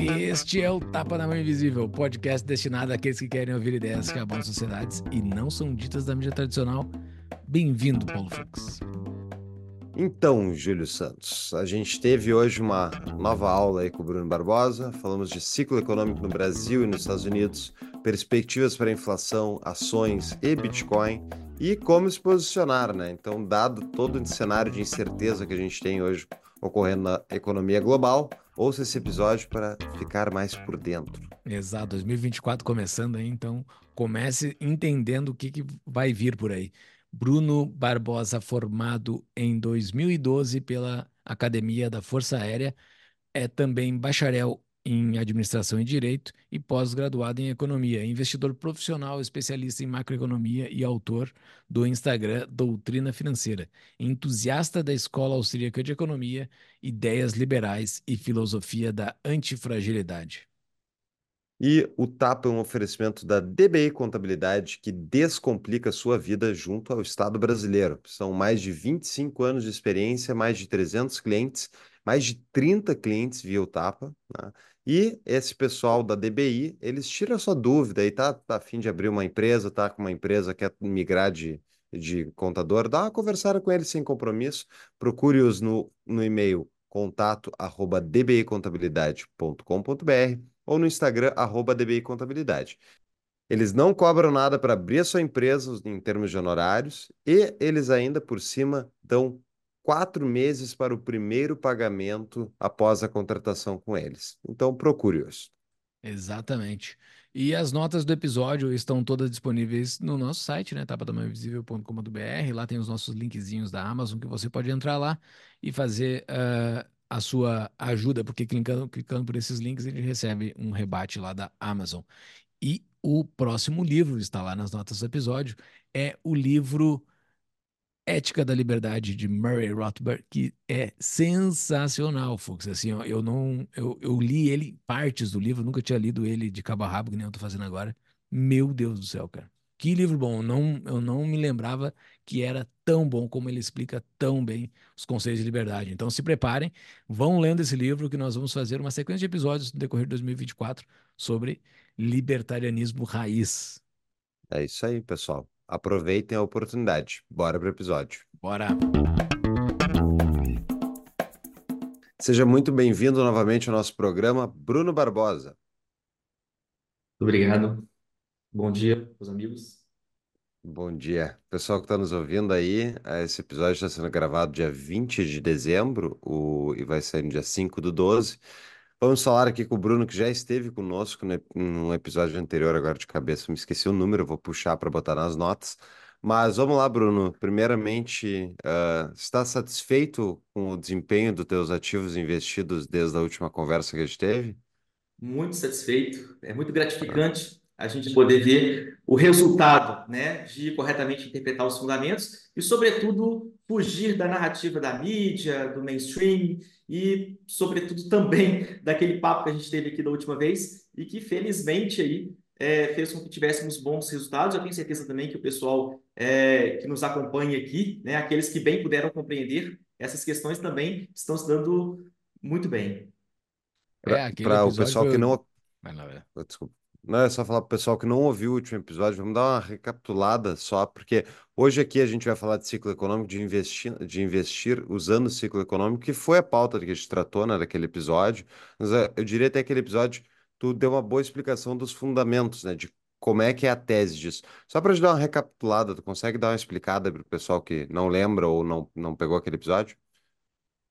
Este é o Tapa na Mão Invisível, podcast destinado àqueles que querem ouvir ideias que abalam sociedades e não são ditas da mídia tradicional. Bem-vindo, Paulo Fux. Então, Júlio Santos, a gente teve hoje uma nova aula aí com o Bruno Barbosa. Falamos de ciclo econômico no Brasil e nos Estados Unidos, perspectivas para inflação, ações e Bitcoin e como se posicionar, né? Então, dado todo o cenário de incerteza que a gente tem hoje ocorrendo na economia global, ouça esse episódio para ficar mais por dentro. Exato, 2024 começando aí, então comece entendendo o que, que vai vir por aí. Bruno Barbosa, formado em 2012 pela Academia da Força Aérea, é também bacharel em administração e direito e pós-graduado em economia, investidor profissional, especialista em macroeconomia e autor do Instagram Doutrina Financeira, entusiasta da Escola Austríaca de Economia, ideias liberais e filosofia da antifragilidade. E o TAP é um oferecimento da DBI Contabilidade que descomplica sua vida junto ao Estado brasileiro. São mais de 25 anos de experiência, mais de 300 clientes, mais de 30 clientes via o TAPA. Né? E esse pessoal da DBI, eles tiram a sua dúvida e tá, tá a fim de abrir uma empresa, tá com uma empresa que quer migrar de, de contador, dá uma conversada com eles sem compromisso, procure-os no, no e-mail contato arroba dbicontabilidade.com.br ou no Instagram arroba dbicontabilidade. Eles não cobram nada para abrir a sua empresa em termos de honorários e eles ainda por cima dão quatro meses para o primeiro pagamento após a contratação com eles. Então, procure-os. Exatamente. E as notas do episódio estão todas disponíveis no nosso site, né? Lá tem os nossos linkzinhos da Amazon que você pode entrar lá e fazer uh, a sua ajuda, porque clicando, clicando por esses links ele recebe um rebate lá da Amazon. E o próximo livro está lá nas notas do episódio, é o livro Ética da Liberdade de Murray Rothbard, que é sensacional, Fux. Assim, ó, eu não, eu, eu li ele partes do livro, nunca tinha lido ele de cabo a rabo, que nem eu tô fazendo agora. Meu Deus do céu, cara. Que livro bom. Eu não, eu não me lembrava que era tão bom como ele explica tão bem os conceitos de liberdade. Então se preparem, vão lendo esse livro que nós vamos fazer uma sequência de episódios no decorrer de 2024 sobre libertarianismo raiz. É isso aí, pessoal. Aproveitem a oportunidade. Bora pro episódio. Bora! Seja muito bem-vindo novamente ao nosso programa, Bruno Barbosa. Obrigado. Bom dia, meus amigos. Bom dia. Pessoal que está nos ouvindo aí, esse episódio está sendo gravado dia 20 de dezembro o... e vai sair no dia 5 do 12. Vamos falar aqui com o Bruno, que já esteve conosco no, no episódio anterior, agora de cabeça, me esqueci o número, vou puxar para botar nas notas. Mas vamos lá, Bruno. Primeiramente, uh, está satisfeito com o desempenho dos teus ativos investidos desde a última conversa que a gente teve? Muito satisfeito, é muito gratificante a gente poder ver o resultado, né, de corretamente interpretar os fundamentos e, sobretudo, fugir da narrativa da mídia, do mainstream e, sobretudo, também daquele papo que a gente teve aqui da última vez e que, felizmente, aí, é, fez com que tivéssemos bons resultados. Eu tenho certeza também que o pessoal é, que nos acompanha aqui, né, aqueles que bem puderam compreender essas questões também estão se dando muito bem. É, para o pessoal que não. Vai lá, Desculpa. Não, é só falar para o pessoal que não ouviu o último episódio, vamos dar uma recapitulada só, porque hoje aqui a gente vai falar de ciclo econômico, de investir, de investir usando o ciclo econômico, que foi a pauta que a gente tratou, né, daquele episódio. Mas é, eu diria até aquele episódio, tu deu uma boa explicação dos fundamentos, né, de como é que é a tese disso. Só para te dar uma recapitulada, tu consegue dar uma explicada para o pessoal que não lembra ou não, não pegou aquele episódio?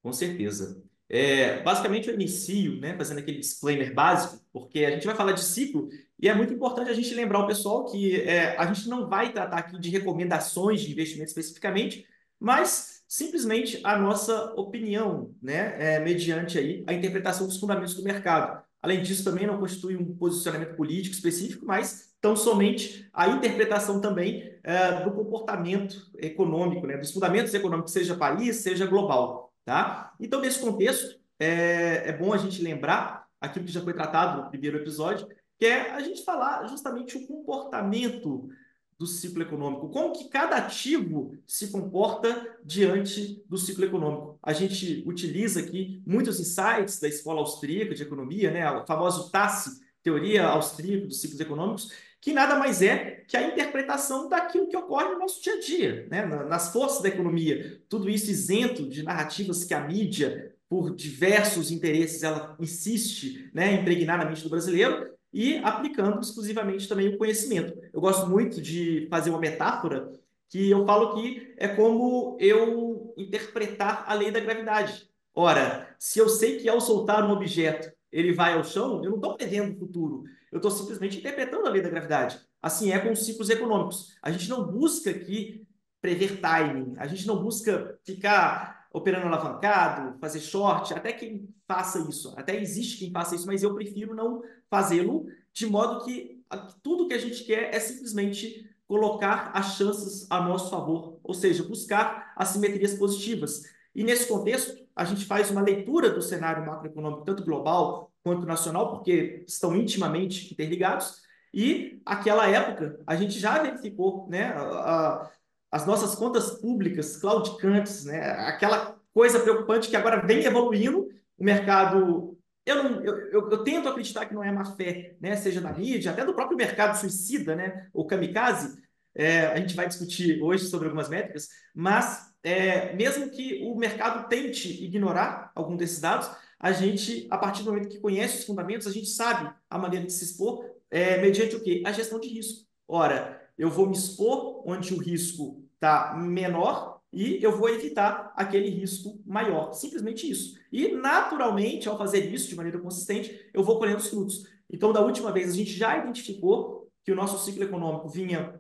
Com certeza. É, basicamente, eu inicio né, fazendo aquele disclaimer básico, porque a gente vai falar de ciclo e é muito importante a gente lembrar o pessoal que é, a gente não vai tratar aqui de recomendações de investimento especificamente, mas simplesmente a nossa opinião, né, é, mediante aí a interpretação dos fundamentos do mercado. Além disso, também não constitui um posicionamento político específico, mas tão somente a interpretação também é, do comportamento econômico, né, dos fundamentos econômicos, seja país, seja global. Tá? Então, nesse contexto, é, é bom a gente lembrar aquilo que já foi tratado no primeiro episódio, que é a gente falar justamente o comportamento do ciclo econômico, como que cada ativo se comporta diante do ciclo econômico. A gente utiliza aqui muitos insights da escola austríaca de economia, né, o famoso TASSE, Teoria Austríaca dos Ciclos Econômicos, que nada mais é que a interpretação daquilo que ocorre no nosso dia a dia, né, nas forças da economia. Tudo isso isento de narrativas que a mídia, por diversos interesses, ela insiste né, impregnar na mente do brasileiro, e aplicando exclusivamente também o conhecimento. Eu gosto muito de fazer uma metáfora que eu falo que é como eu interpretar a lei da gravidade. Ora, se eu sei que ao soltar um objeto ele vai ao chão, eu não estou prevendo o futuro, eu estou simplesmente interpretando a lei da gravidade. Assim é com os ciclos econômicos. A gente não busca aqui prever timing, a gente não busca ficar operando alavancado, fazer short, até quem faça isso, até existe quem faça isso, mas eu prefiro não fazê-lo, de modo que tudo que a gente quer é simplesmente colocar as chances a nosso favor, ou seja, buscar assimetrias positivas. E nesse contexto, a gente faz uma leitura do cenário macroeconômico, tanto global quanto nacional, porque estão intimamente interligados. E aquela época, a gente já verificou né, a, as nossas contas públicas claudicantes, né? aquela coisa preocupante que agora vem evoluindo, o mercado. Eu, não, eu, eu, eu, tento acreditar que não é má fé, né? seja da mídia, até do próprio mercado suicida, né? o kamikaze. É, a gente vai discutir hoje sobre algumas métricas, mas é, mesmo que o mercado tente ignorar algum desses dados, a gente, a partir do momento que conhece os fundamentos, a gente sabe a maneira de se expor é, mediante o quê? A gestão de risco. Ora, eu vou me expor onde o risco está menor e eu vou evitar aquele risco maior. Simplesmente isso. E, naturalmente, ao fazer isso de maneira consistente, eu vou colhendo os frutos. Então, da última vez, a gente já identificou que o nosso ciclo econômico vinha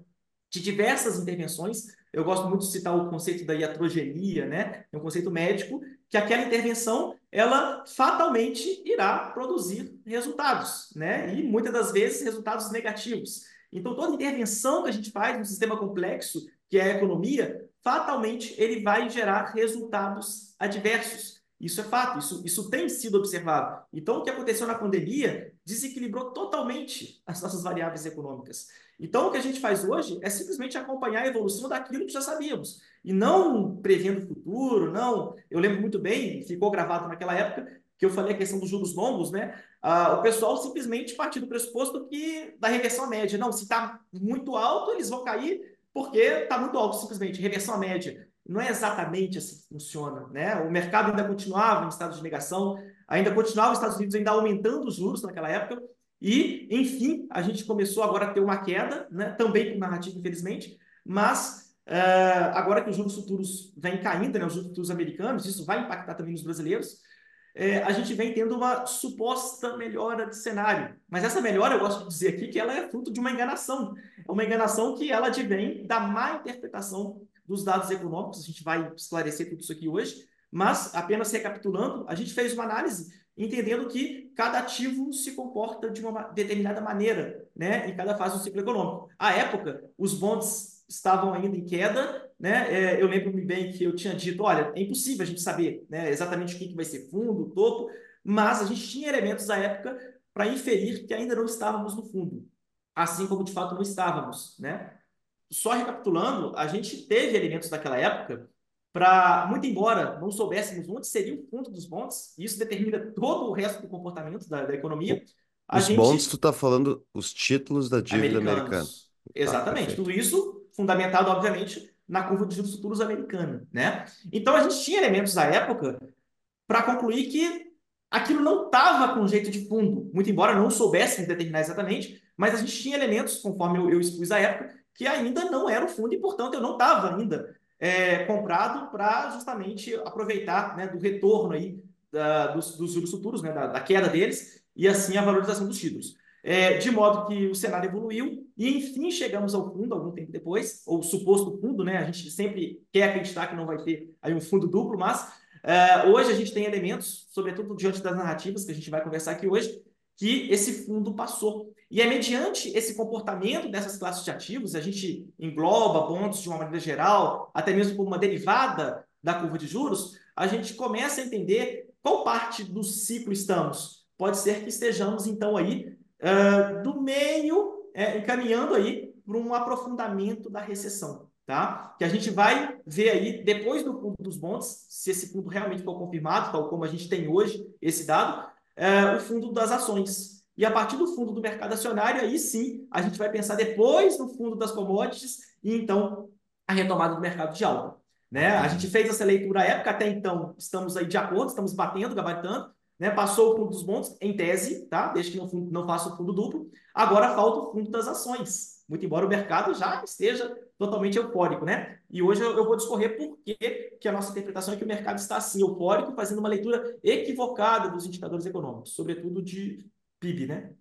de diversas intervenções. Eu gosto muito de citar o conceito da iatrogenia, né? É um conceito médico que aquela intervenção ela fatalmente irá produzir resultados, né? E muitas das vezes resultados negativos. Então, toda intervenção que a gente faz no sistema complexo, que é a economia, fatalmente ele vai gerar resultados adversos. Isso é fato, isso, isso tem sido observado. Então, o que aconteceu na pandemia desequilibrou totalmente as nossas variáveis econômicas. Então, o que a gente faz hoje é simplesmente acompanhar a evolução daquilo que já sabíamos. E não prevendo o futuro, não. Eu lembro muito bem, ficou gravado naquela época, que eu falei a questão dos juros longos, né? Ah, o pessoal simplesmente partiu do pressuposto que da reversão média. Não, se está muito alto, eles vão cair porque está muito alto, simplesmente. Reversão média. Não é exatamente assim que funciona, né? O mercado ainda continuava em estado de negação, ainda continuava os Estados Unidos ainda aumentando os juros naquela época, e, enfim, a gente começou agora a ter uma queda, né? também com narrativa, infelizmente, mas uh, agora que os juros futuros vêm caindo, né? os juros futuros americanos, isso vai impactar também nos brasileiros, é, a gente vem tendo uma suposta melhora de cenário. Mas essa melhora, eu gosto de dizer aqui, que ela é fruto de uma enganação. É uma enganação que ela advém da má interpretação dos dados econômicos. A gente vai esclarecer tudo isso aqui hoje. Mas, apenas recapitulando, a gente fez uma análise entendendo que cada ativo se comporta de uma determinada maneira né, em cada fase do ciclo econômico. À época, os bonds estavam ainda em queda, né? É, eu lembro-me bem que eu tinha dito, olha, é impossível a gente saber né, exatamente o que, vai ser fundo, topo, mas a gente tinha elementos da época para inferir que ainda não estávamos no fundo, assim como de fato não estávamos, né? Só recapitulando, a gente teve elementos daquela época para, muito embora não soubéssemos onde seria o fundo dos bonds, isso determina todo o resto do comportamento da, da economia. os gente... bonds, tu está falando os títulos da dívida americana. Exatamente. Tá, Tudo isso fundamentado, obviamente, na curva de juros futuros americana, né? Então a gente tinha elementos da época para concluir que aquilo não estava com jeito de fundo, muito embora não soubéssemos determinar exatamente, mas a gente tinha elementos, conforme eu, eu expus à época, que ainda não era o fundo e, portanto, eu não estava ainda é, comprado para justamente aproveitar né, do retorno aí da, dos, dos juros futuros, né, da, da queda deles, e assim a valorização dos títulos. É, de modo que o cenário evoluiu e, enfim, chegamos ao fundo algum tempo depois, ou suposto fundo, né? A gente sempre quer acreditar que não vai ter aí um fundo duplo, mas é, hoje a gente tem elementos, sobretudo diante das narrativas que a gente vai conversar aqui hoje, que esse fundo passou. E é mediante esse comportamento dessas classes de ativos, a gente engloba bons de uma maneira geral, até mesmo como uma derivada da curva de juros, a gente começa a entender qual parte do ciclo estamos. Pode ser que estejamos, então, aí uh, do meio, é, encaminhando aí para um aprofundamento da recessão, tá? Que a gente vai ver aí, depois do fundo dos bonds, se esse fundo realmente for confirmado, tal como a gente tem hoje esse dado, é, o fundo das ações. E a partir do fundo do mercado acionário, aí sim, a gente vai pensar depois no fundo das commodities e então a retomada do mercado de alta. Né? A gente fez essa leitura à época, até então estamos aí de acordo, estamos batendo, gabaritando, né? Passou o fundo dos bons, em tese, tá? Desde que não, não faça o fundo duplo. Agora falta o fundo das ações. Muito embora o mercado já esteja totalmente eufórico, né? E hoje eu, vou discorrer por que, que a nossa interpretação é que o mercado está assim, eufórico, fazendo uma leitura equivocada dos indicadores econômicos, sobretudo de PIB, né?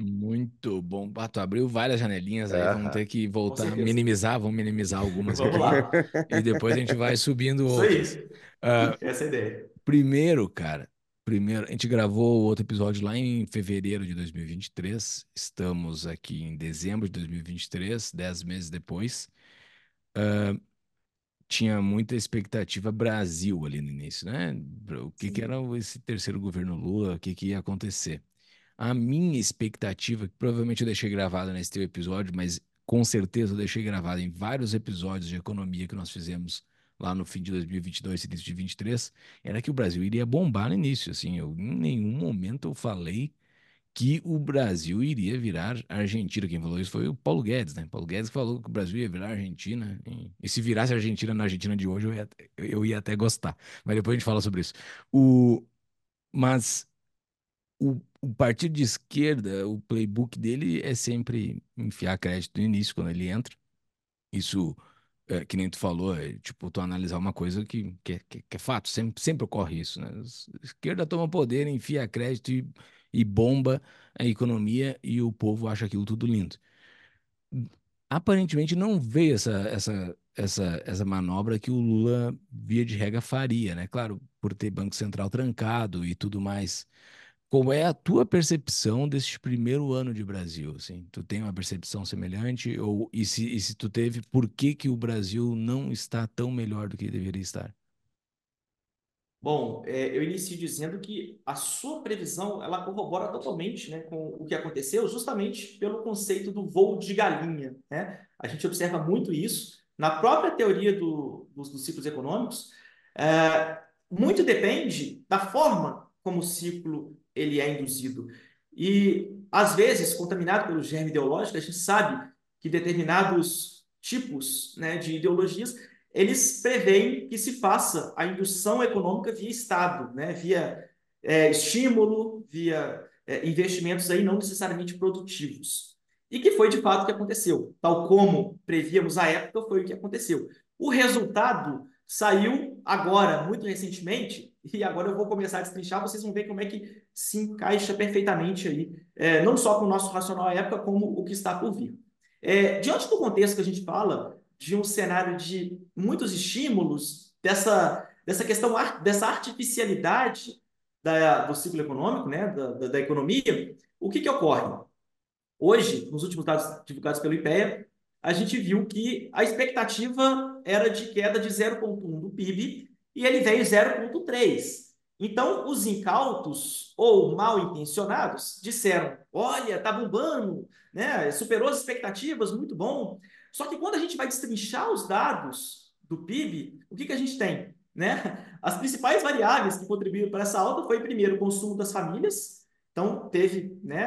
Muito bom. Bato abriu várias janelinhas aí, vamos ter que voltar a minimizar, vamos minimizar algumas vamos lá. e depois a gente vai subindo Isso outras. Aí. Uh, Essa é a ideia. Primeiro, cara, primeiro, a gente gravou outro episódio lá em fevereiro de 2023. Estamos aqui em dezembro de 2023, dez meses depois. Uh, tinha muita expectativa Brasil ali no início, né? O que, que era esse terceiro governo Lula, o que, que ia acontecer. A minha expectativa, que provavelmente eu deixei gravada nesse teu episódio, mas com certeza eu deixei gravada em vários episódios de economia que nós fizemos lá no fim de 2022 início de 2023, era que o Brasil iria bombar no início, assim, eu, em nenhum momento eu falei que o Brasil iria virar Argentina. Quem falou isso foi o Paulo Guedes, né? Paulo Guedes falou que o Brasil ia virar Argentina. E, se virasse Argentina na Argentina de hoje, eu ia, eu ia até gostar. Mas depois a gente fala sobre isso. O, mas o, o partido de esquerda, o playbook dele é sempre enfiar crédito no início, quando ele entra. Isso é, que nem tu falou, é, tipo, tu analisar uma coisa que, que, que é fato, sempre, sempre ocorre isso, né? A esquerda toma poder, enfia crédito e, e bomba a economia e o povo acha aquilo tudo lindo. Aparentemente não veio essa, essa, essa, essa manobra que o Lula, via de regra, faria, né? Claro, por ter Banco Central trancado e tudo mais. Qual é a tua percepção desse primeiro ano de Brasil? Assim? Tu tem uma percepção semelhante? Ou, e, se, e se tu teve, por que, que o Brasil não está tão melhor do que deveria estar? Bom, é, eu inicio dizendo que a sua previsão ela corrobora totalmente né, com o que aconteceu, justamente pelo conceito do voo de galinha. Né? A gente observa muito isso na própria teoria do, dos, dos ciclos econômicos. É, muito depende da forma como o ciclo ele é induzido. E, às vezes, contaminado pelo germe ideológico, a gente sabe que determinados tipos né, de ideologias eles preveem que se faça a indução econômica via Estado, né, via é, estímulo, via é, investimentos aí não necessariamente produtivos. E que foi de fato o que aconteceu. Tal como prevíamos à época, foi o que aconteceu. O resultado saiu agora, muito recentemente, e agora eu vou começar a destrinchar, vocês vão ver como é que se encaixa perfeitamente aí, é, não só com o nosso racional à época, como o que está por vir. É, diante do contexto que a gente fala, de um cenário de muitos estímulos, dessa, dessa questão, dessa artificialidade da, do ciclo econômico, né, da, da, da economia, o que, que ocorre? Hoje, nos últimos dados divulgados pelo IPEA, a gente viu que a expectativa era de queda de 0,1 do PIB e ele veio 0,3. Então, os incautos ou mal intencionados disseram: olha, tá bombando, né? superou as expectativas, muito bom. Só que quando a gente vai destrinchar os dados do PIB, o que, que a gente tem? Né? As principais variáveis que contribuíram para essa alta foi, primeiro, o consumo das famílias, então teve, né,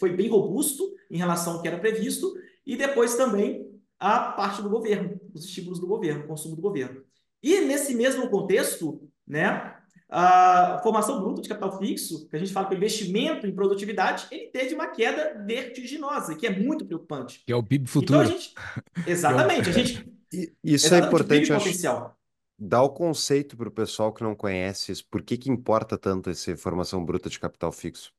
foi bem robusto em relação ao que era previsto, e depois também a parte do governo, os estímulos do governo, o consumo do governo. E nesse mesmo contexto, né, a formação bruta de capital fixo, que a gente fala que o investimento em produtividade, ele teve uma queda vertiginosa, que é muito preocupante. Que é o PIB futuro. Então, a gente, exatamente, a gente... Isso é importante, acho, dar o conceito para o pessoal que não conhece, por que que importa tanto essa formação bruta de capital fixo?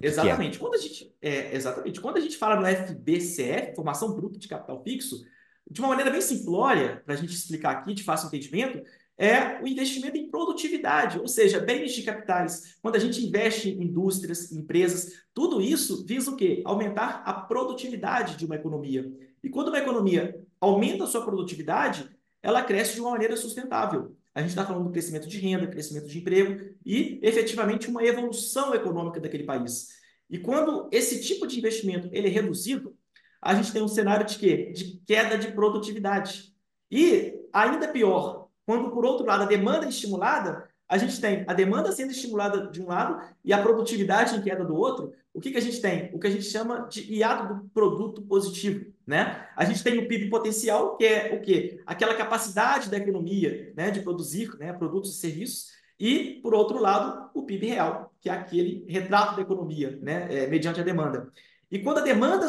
Que exatamente. Que é? Quando a gente, é, exatamente. Quando a gente fala no FBCF, formação bruta de capital fixo, de uma maneira bem simplória, para a gente explicar aqui de fácil entendimento, é o investimento em produtividade, ou seja, bens de capitais. Quando a gente investe em indústrias, empresas, tudo isso visa o quê? Aumentar a produtividade de uma economia. E quando uma economia aumenta a sua produtividade, ela cresce de uma maneira sustentável. A gente está falando do crescimento de renda, crescimento de emprego e, efetivamente, uma evolução econômica daquele país. E quando esse tipo de investimento ele é reduzido, a gente tem um cenário de quê? De queda de produtividade. E, ainda pior, quando, por outro lado, a demanda é estimulada, a gente tem a demanda sendo estimulada de um lado e a produtividade em queda do outro. O que, que a gente tem? O que a gente chama de hiato do produto positivo. Né? A gente tem o PIB potencial, que é o quê? Aquela capacidade da economia né, de produzir né, produtos e serviços, e, por outro lado, o PIB real, que é aquele retrato da economia, né, é, mediante a demanda. E quando a demanda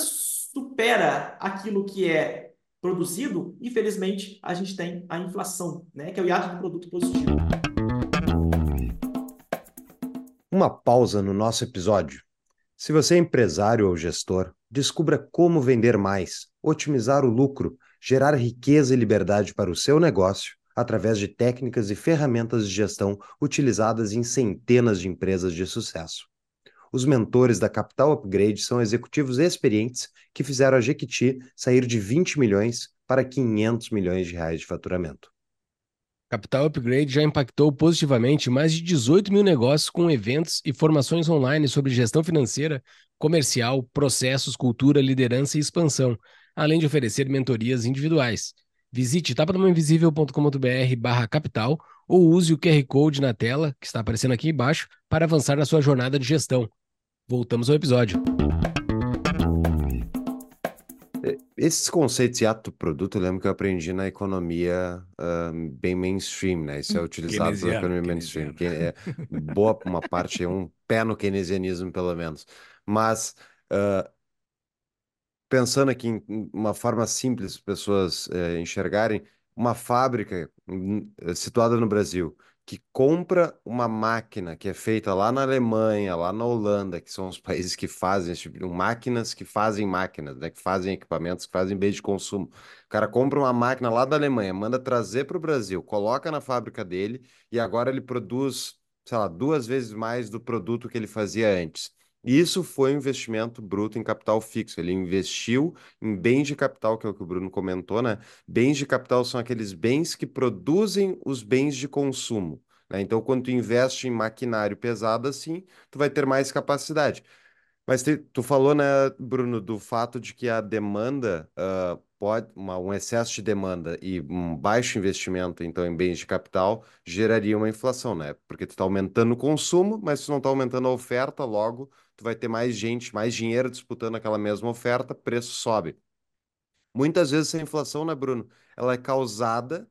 supera aquilo que é produzido, infelizmente, a gente tem a inflação, né, que é o hiato do produto positivo. Uma pausa no nosso episódio. Se você é empresário ou gestor, descubra como vender mais, otimizar o lucro, gerar riqueza e liberdade para o seu negócio através de técnicas e ferramentas de gestão utilizadas em centenas de empresas de sucesso. Os mentores da Capital Upgrade são executivos experientes que fizeram a Jequiti sair de 20 milhões para 500 milhões de reais de faturamento. Capital Upgrade já impactou positivamente mais de 18 mil negócios com eventos e formações online sobre gestão financeira, comercial, processos, cultura, liderança e expansão, além de oferecer mentorias individuais. Visite tapadamainvisível.com.br barra capital ou use o QR Code na tela, que está aparecendo aqui embaixo, para avançar na sua jornada de gestão. Voltamos ao episódio. É, esses conceitos de ato produto, eu lembro que eu aprendi na economia uh, bem mainstream, né? Isso é utilizado na economia mainstream. Que é boa uma parte, é um pé no keynesianismo, pelo menos. Mas uh, pensando aqui em uma forma simples, as pessoas é, enxergarem, uma fábrica hum, eh, situada no Brasil que compra uma máquina que é feita lá na Alemanha, lá na Holanda, que são os países que fazem tipo máquinas que fazem máquinas, né, que fazem equipamentos, que fazem bem de consumo. O cara compra uma máquina lá da Alemanha, manda trazer para o Brasil, coloca na fábrica dele e agora ele produz, sei lá, duas vezes mais do produto que ele fazia antes. Isso foi um investimento bruto em capital fixo. Ele investiu em bens de capital, que é o que o Bruno comentou, né? Bens de capital são aqueles bens que produzem os bens de consumo. Né? Então, quando tu investe em maquinário pesado assim, tu vai ter mais capacidade. Mas te, tu falou, né, Bruno, do fato de que a demanda uh, pode, uma, um excesso de demanda e um baixo investimento, então, em bens de capital, geraria uma inflação, né? Porque tu está aumentando o consumo, mas tu não está aumentando a oferta, logo tu vai ter mais gente, mais dinheiro disputando aquela mesma oferta, preço sobe. Muitas vezes essa inflação, né, Bruno? Ela é causada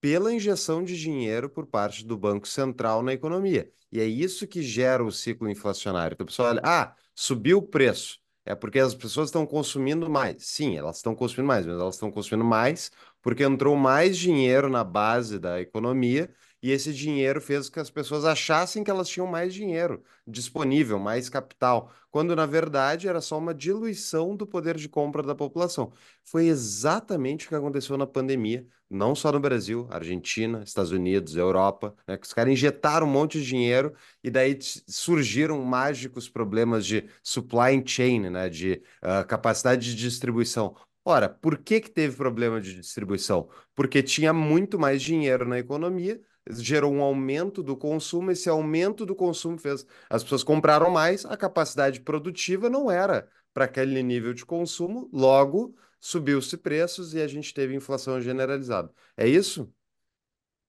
pela injeção de dinheiro por parte do Banco Central na economia. E é isso que gera o ciclo inflacionário. Então, o pessoal olha, ah, subiu o preço. É porque as pessoas estão consumindo mais. Sim, elas estão consumindo mais, mas elas estão consumindo mais porque entrou mais dinheiro na base da economia e esse dinheiro fez com que as pessoas achassem que elas tinham mais dinheiro disponível, mais capital, quando na verdade era só uma diluição do poder de compra da população. Foi exatamente o que aconteceu na pandemia, não só no Brasil, Argentina, Estados Unidos, Europa, né, que os caras injetaram um monte de dinheiro e daí surgiram mágicos problemas de supply chain, né, de uh, capacidade de distribuição. Ora, por que que teve problema de distribuição? Porque tinha muito mais dinheiro na economia gerou um aumento do consumo, esse aumento do consumo fez as pessoas compraram mais, a capacidade produtiva não era para aquele nível de consumo, logo subiu-se preços e a gente teve inflação generalizada. É isso?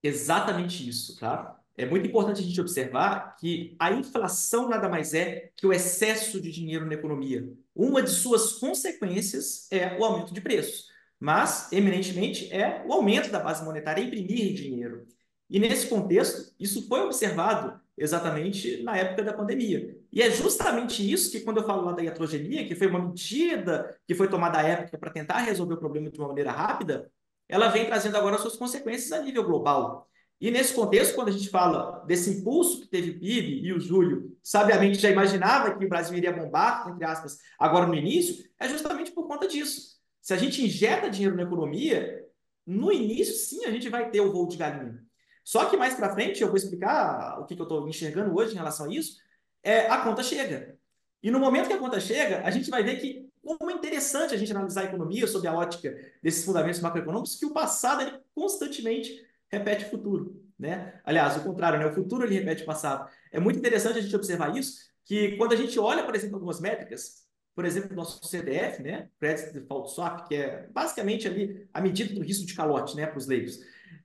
Exatamente isso, tá? É muito importante a gente observar que a inflação nada mais é que o excesso de dinheiro na economia. Uma de suas consequências é o aumento de preços, mas, eminentemente, é o aumento da base monetária, imprimir dinheiro. E nesse contexto, isso foi observado exatamente na época da pandemia. E é justamente isso que, quando eu falo lá da iatrogenia, que foi uma medida que foi tomada à época para tentar resolver o problema de uma maneira rápida, ela vem trazendo agora suas consequências a nível global. E nesse contexto, quando a gente fala desse impulso que teve o PIB, e o Júlio sabiamente já imaginava que o Brasil iria bombar, entre aspas, agora no início, é justamente por conta disso. Se a gente injeta dinheiro na economia, no início, sim, a gente vai ter o voo de galinha. Só que mais para frente, eu vou explicar o que, que eu estou enxergando hoje em relação a isso, é a conta chega. E no momento que a conta chega, a gente vai ver que como é interessante a gente analisar a economia sob a ótica desses fundamentos macroeconômicos, que o passado ele constantemente repete o futuro. Né? Aliás, o contrário, né? o futuro ele repete o passado. É muito interessante a gente observar isso, que quando a gente olha, por exemplo, algumas métricas, por exemplo, nosso CDF, né? Credit Default Swap, que é basicamente ali a medida do risco de calote, né, para os leigos.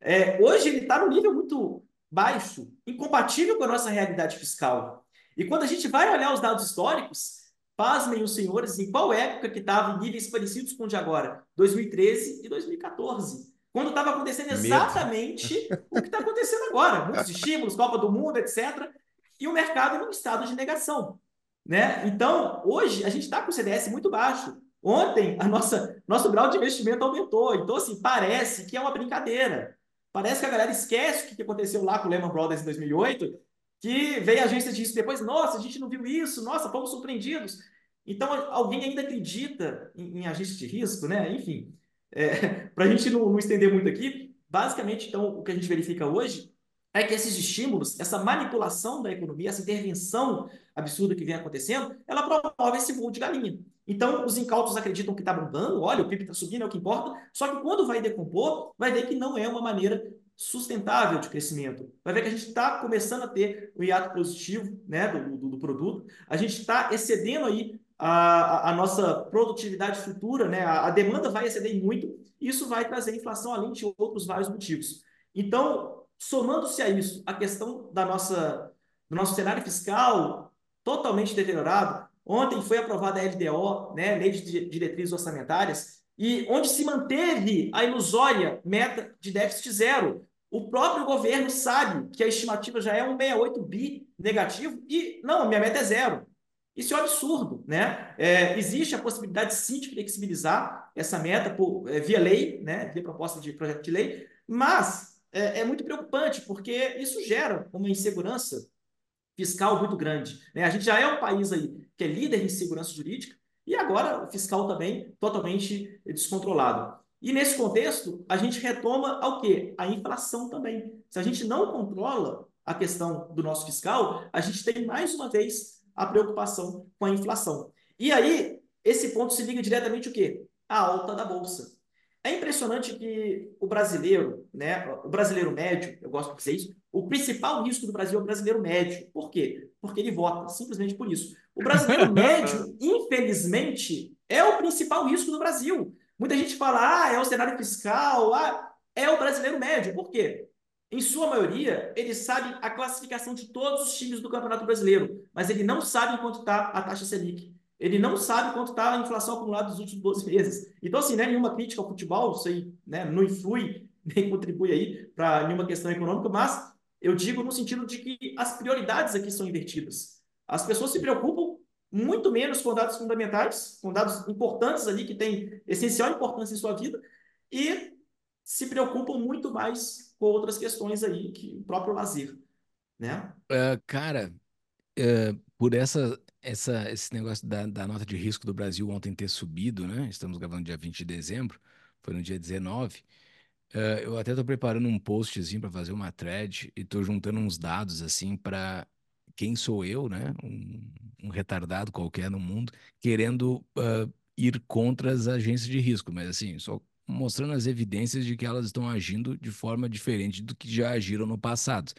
É, hoje ele está no nível muito baixo, incompatível com a nossa realidade fiscal. E quando a gente vai olhar os dados históricos, pasmem os senhores em qual época que estava em níveis parecidos com o de agora, 2013 e 2014. Quando estava acontecendo exatamente o que está acontecendo agora. Muitos estímulos, Copa do Mundo, etc. E o mercado em um estado de negação. Né? Então, hoje, a gente está com o CDS muito baixo. Ontem, a nossa, nosso grau de investimento aumentou. Então, assim, parece que é uma brincadeira. Parece que a galera esquece o que aconteceu lá com o Lehman Brothers em 2008, que veio a agência de risco depois, nossa, a gente não viu isso, nossa, fomos surpreendidos. Então, alguém ainda acredita em, em agência de risco, né? Enfim, é, para a gente não, não estender muito aqui, basicamente, então, o que a gente verifica hoje é que esses estímulos, essa manipulação da economia, essa intervenção absurda que vem acontecendo, ela promove esse voo de galinha. Então, os incautos acreditam que está bombando, olha, o PIB está subindo, é o que importa, só que quando vai decompor, vai ver que não é uma maneira sustentável de crescimento. Vai ver que a gente está começando a ter o um hiato positivo né, do, do, do produto, a gente está excedendo aí a, a, nossa produtividade futura, né, a, a demanda vai exceder muito, isso vai trazer inflação, além de outros vários motivos. Então, somando-se a isso, a questão da nossa, do nosso cenário fiscal totalmente deteriorado, ontem foi aprovada a LDO, né, Lei de Diretrizes Orçamentárias, e onde se manteve a ilusória meta de déficit zero. O próprio governo sabe que a estimativa já é um 68 bi negativo e, não, minha meta é zero. Isso é um absurdo, né? É, existe a possibilidade, sim, de flexibilizar essa meta por, é, via lei, né, via proposta de projeto de lei, mas é, é, muito preocupante, porque isso gera uma insegurança fiscal muito grande. Né? A gente já é um país aí que é líder em segurança jurídica, e agora o fiscal também totalmente descontrolado. E nesse contexto, a gente retoma ao quê? A inflação também. Se a gente não controla a questão do nosso fiscal, a gente tem mais uma vez a preocupação com a inflação. E aí, esse ponto se liga diretamente o quê? A alta da bolsa. É impressionante que o brasileiro, né, o brasileiro médio, eu gosto de dizer isso, o principal risco do Brasil é o brasileiro médio. Por quê? Porque ele vota, simplesmente por isso. O brasileiro médio, infelizmente, é o principal risco do Brasil. Muita gente fala, ah, é o cenário fiscal, ah, é o brasileiro médio. Por quê? Em sua maioria, ele sabe a classificação de todos os times do Campeonato Brasileiro, mas ele não sabe quanto está a taxa Selic. Ele não sabe quanto está a inflação acumulada dos últimos 12 meses. Então, assim, né, nenhuma crítica ao futebol, isso aí né, não influi nem contribui aí para nenhuma questão econômica, mas eu digo no sentido de que as prioridades aqui são invertidas. As pessoas se preocupam muito menos com dados fundamentais, com dados importantes ali que têm essencial importância em sua vida, e se preocupam muito mais com outras questões aí, que o próprio lazer, né? Uh, cara, uh, por essa, essa, esse negócio da, da nota de risco do Brasil ontem ter subido, né? Estamos gravando dia 20 de dezembro, foi no dia 19. Uh, eu até estou preparando um postzinho para fazer uma thread e estou juntando uns dados assim para quem sou eu, né? Um, um, retardado qualquer no mundo, querendo uh, ir contra as agências de risco, mas assim, só mostrando as evidências de que elas estão agindo de forma diferente do que já agiram no passado,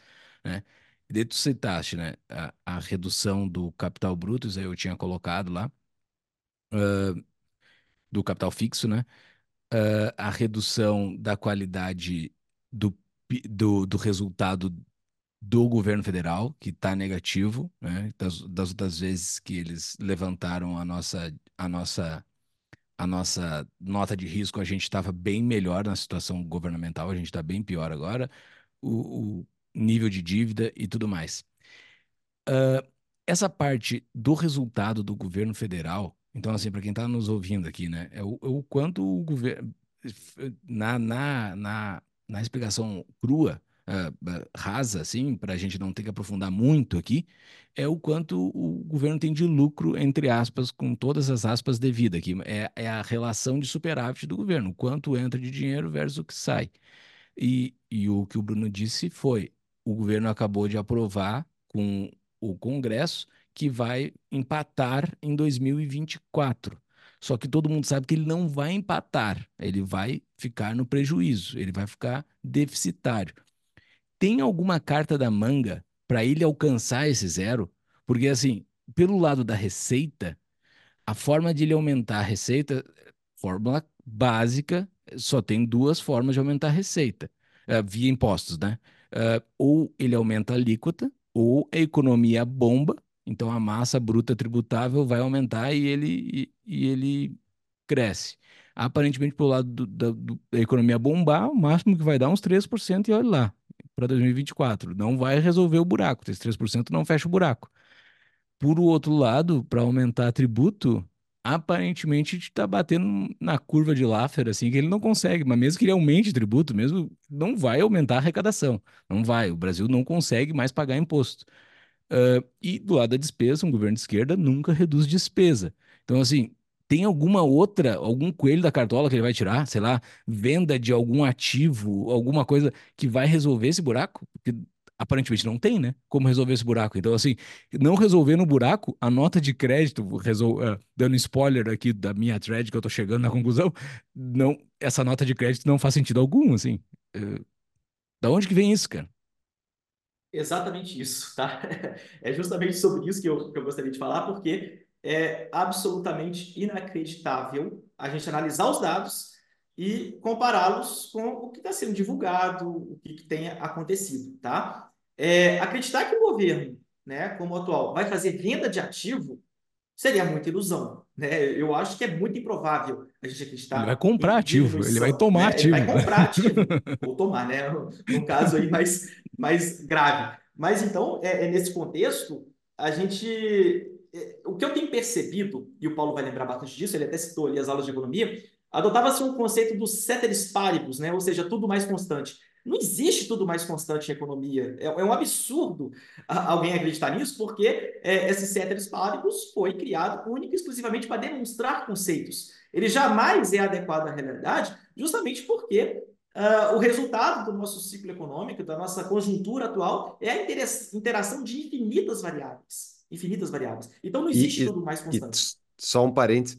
né? E daí tu citaste, né, a, a, redução do capital bruto, isso aí eu tinha colocado lá, uh, do capital fixo, né? Uh, a redução da qualidade do, do, do resultado do governo federal, que está negativo, né? Das, das outras vezes que eles levantaram a nossa, a nossa, a nossa nota de risco, a gente estava bem melhor na situação governamental, a gente está bem pior agora. O, o, nível de dívida e tudo mais. Uh, essa parte do resultado do governo federal, então, assim, para quem está nos ouvindo aqui, né, é o, é o quanto o governo, na, na, na, na explicação crua, uh, rasa, assim, para a gente não ter que aprofundar muito aqui, é o quanto o governo tem de lucro, entre aspas, com todas as aspas devidas aqui. É, é a relação de superávit do governo, quanto entra de dinheiro versus o que sai. E, e o que o Bruno disse foi: o governo acabou de aprovar com o Congresso que vai empatar em 2024. Só que todo mundo sabe que ele não vai empatar, ele vai ficar no prejuízo, ele vai ficar deficitário. Tem alguma carta da manga para ele alcançar esse zero? Porque, assim, pelo lado da receita, A forma de ele aumentar a receita, fórmula básica, só tem duas formas de aumentar a receita, uh, via impostos, né? Uh, ou ele aumenta a alíquota, ou a economia bomba, então a massa bruta tributável vai aumentar e ele, e, e ele cresce. Aparentemente, pelo lado do, da, do, da economia bombar, o máximo que vai dar uns 3% e olha lá, para 2024. Não vai resolver o buraco, esse 3% não fecha o buraco. Por outro lado, para aumentar tributo, aparentemente está batendo na curva de Laffer, assim, que ele não consegue, mas mesmo que ele aumente tributo, mesmo, não vai aumentar a arrecadação. Não vai. O Brasil não consegue mais pagar imposto. Uh, e do lado da despesa, um governo de esquerda nunca reduz despesa. Então, assim, tem alguma outra, algum coelho da cartola que ele vai tirar? Sei lá, venda de algum ativo, alguma coisa que vai resolver esse buraco? Porque aparentemente não tem, né? Como resolver esse buraco. Então, assim, não resolvendo o buraco, a nota de crédito, resol... uh, dando spoiler aqui da minha thread, que eu tô chegando na conclusão, não, essa nota de crédito não faz sentido algum, assim. Uh, da onde que vem isso, cara? Exatamente isso, tá? É justamente sobre isso que eu, que eu gostaria de falar, porque é absolutamente inacreditável a gente analisar os dados e compará-los com o que está sendo divulgado, o que, que tenha acontecido, tá? É, acreditar que o governo, né, como ativo, vai fazer venda de ativo seria muita ilusão, né? Eu acho que é muito improvável a gente acreditar. Ele vai comprar ativo, ele vai tomar né? ativo. Ele vai comprar ativo, ou tomar, né? No caso aí mais, mais grave. Mas então, é, é nesse contexto, a gente é, o que eu tenho percebido, e o Paulo vai lembrar bastante disso, ele até citou ali as aulas de economia, adotava-se um conceito do ceteris paribus, né? ou seja, tudo mais constante. Não existe tudo mais constante em economia. É, é um absurdo alguém acreditar nisso, porque é, esse ceteris paribus foi criado único e exclusivamente para demonstrar conceitos. Ele jamais é adequado à realidade, justamente porque uh, o resultado do nosso ciclo econômico, da nossa conjuntura atual, é a interação de infinitas variáveis infinitas variáveis. Então não existe e, tudo mais constante. só um parênteses.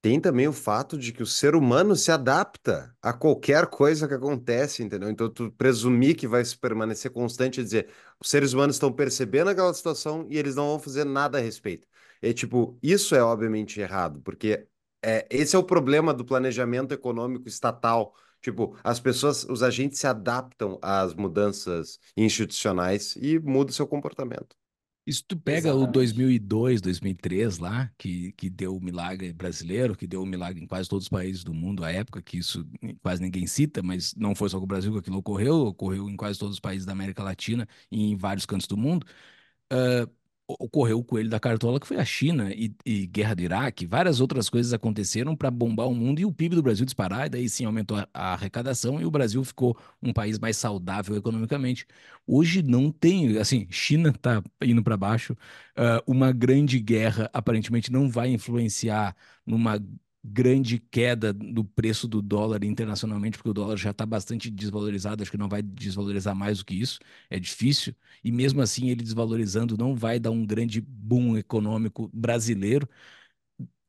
Tem também o fato de que o ser humano se adapta a qualquer coisa que acontece, entendeu? Então, tu presumir que vai se permanecer constante e dizer os seres humanos estão percebendo aquela situação e eles não vão fazer nada a respeito. É tipo, isso é obviamente errado, porque é, esse é o problema do planejamento econômico estatal. Tipo, as pessoas, os agentes se adaptam às mudanças institucionais e mudam seu comportamento. Se tu pega Exatamente. o 2002, 2003 lá, que, que deu o milagre brasileiro, que deu o milagre em quase todos os países do mundo à época, que isso quase ninguém cita, mas não foi só com o Brasil que aquilo ocorreu, ocorreu em quase todos os países da América Latina e em vários cantos do mundo. Uh, ocorreu o coelho da cartola, que foi a China e, e guerra do Iraque, várias outras coisas aconteceram para bombar o mundo e o PIB do Brasil disparar, e daí sim aumentou a, a, arrecadação e o Brasil ficou um país mais saudável economicamente. Hoje não tem, assim, China está indo para baixo, uh, uma grande guerra aparentemente não vai influenciar numa grande queda do preço do dólar internacionalmente, porque o dólar já está bastante desvalorizado, acho que não vai desvalorizar mais do que isso, é difícil, e mesmo assim ele desvalorizando não vai dar um grande boom econômico brasileiro.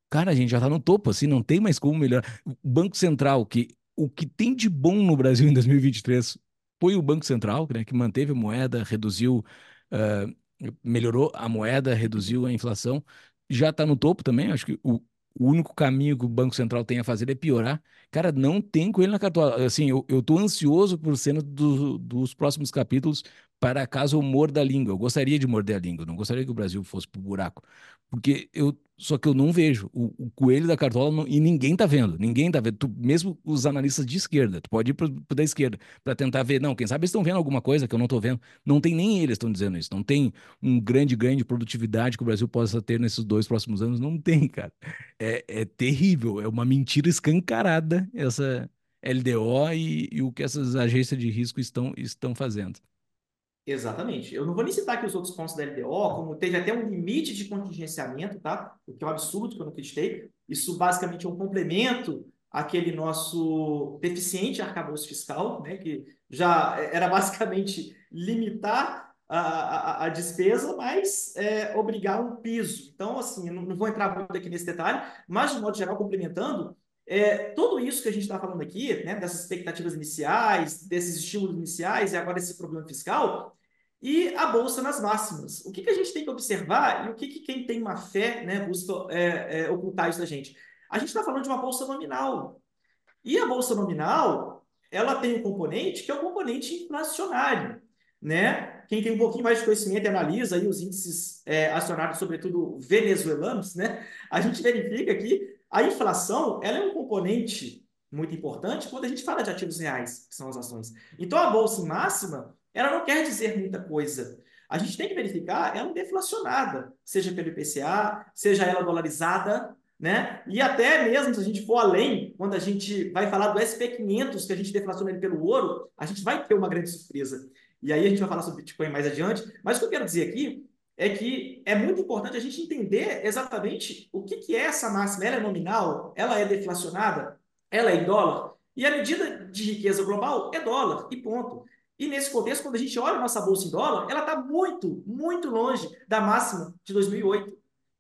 Cara, a gente já está no topo, assim, não tem mais como melhorar. O Banco Central, que o que tem de bom no Brasil em 2023 foi o Banco Central, né, que manteve a moeda, reduziu, uh, melhorou a moeda, reduziu a inflação, já está no topo também. Acho que o, o único caminho que o Banco Central tem a fazer é piorar. Cara, não tem coelho na cartola. Assim, eu, eu tô ansioso por cena do, dos próximos capítulos para caso eu morda a língua. Eu gostaria de morder a língua, não gostaria que o Brasil fosse pro buraco. Porque eu, só que eu não vejo o, o coelho da cartola não, e ninguém tá vendo. Ninguém tá vendo. Tu, mesmo os analistas de esquerda, tu pode ir pro da esquerda para tentar ver. Não, quem sabe eles estão vendo alguma coisa que eu não tô vendo. Não tem nem eles estão dizendo isso. Não tem um grande ganho de produtividade que o Brasil possa ter nesses dois próximos anos. Não tem, cara. É, é terrível. É uma mentira escancarada essa LDO e, e o que essas agências de risco estão, estão fazendo. Exatamente. Eu não vou nem citar aqui os outros pontos da LDO, como teve até um limite de contingenciamento, tá? O que é um absurdo que eu não acreditei. Isso basicamente é um complemento àquele nosso deficiente arcabouço fiscal, né? Que já era basicamente limitar a, a, a despesa, mas é, obrigar um piso. Então, assim, não, não vou entrar muito aqui nesse detalhe, mas, de modo geral, complementando, é, tudo isso que a gente está falando aqui, né, dessas expectativas iniciais, desses estímulos iniciais e agora esse problema fiscal, e a bolsa nas máximas. O que, que a gente tem que observar e o que, que quem tem má fé né, busca é, é, ocultar isso da gente? A gente está falando de uma bolsa nominal. E a bolsa nominal, ela tem um componente que é o componente inflacionário. Né? Quem tem um pouquinho mais de conhecimento e analisa aí os índices é, acionários, sobretudo venezuelanos, né? a gente verifica que a inflação ela é um componente muito importante quando a gente fala de ativos reais, que são as ações. Então, a bolsa máxima, ela não quer dizer muita coisa. A gente tem que verificar ela deflacionada, seja pelo IPCA, seja ela dolarizada, né? E até mesmo se a gente for além, quando a gente vai falar do SP500, que a gente deflaciona ele pelo ouro, a gente vai ter uma grande surpresa. E aí a gente vai falar sobre Bitcoin mais adiante. Mas o que eu quero dizer aqui é que é muito importante a gente entender exatamente o que, que é essa máxima. Ela é nominal? Ela é deflacionada? Ela é em dólar? E a medida de riqueza global é dólar, e ponto. E nesse contexto, quando a gente olha a nossa bolsa em dólar, ela está muito, muito longe da máxima de 2008.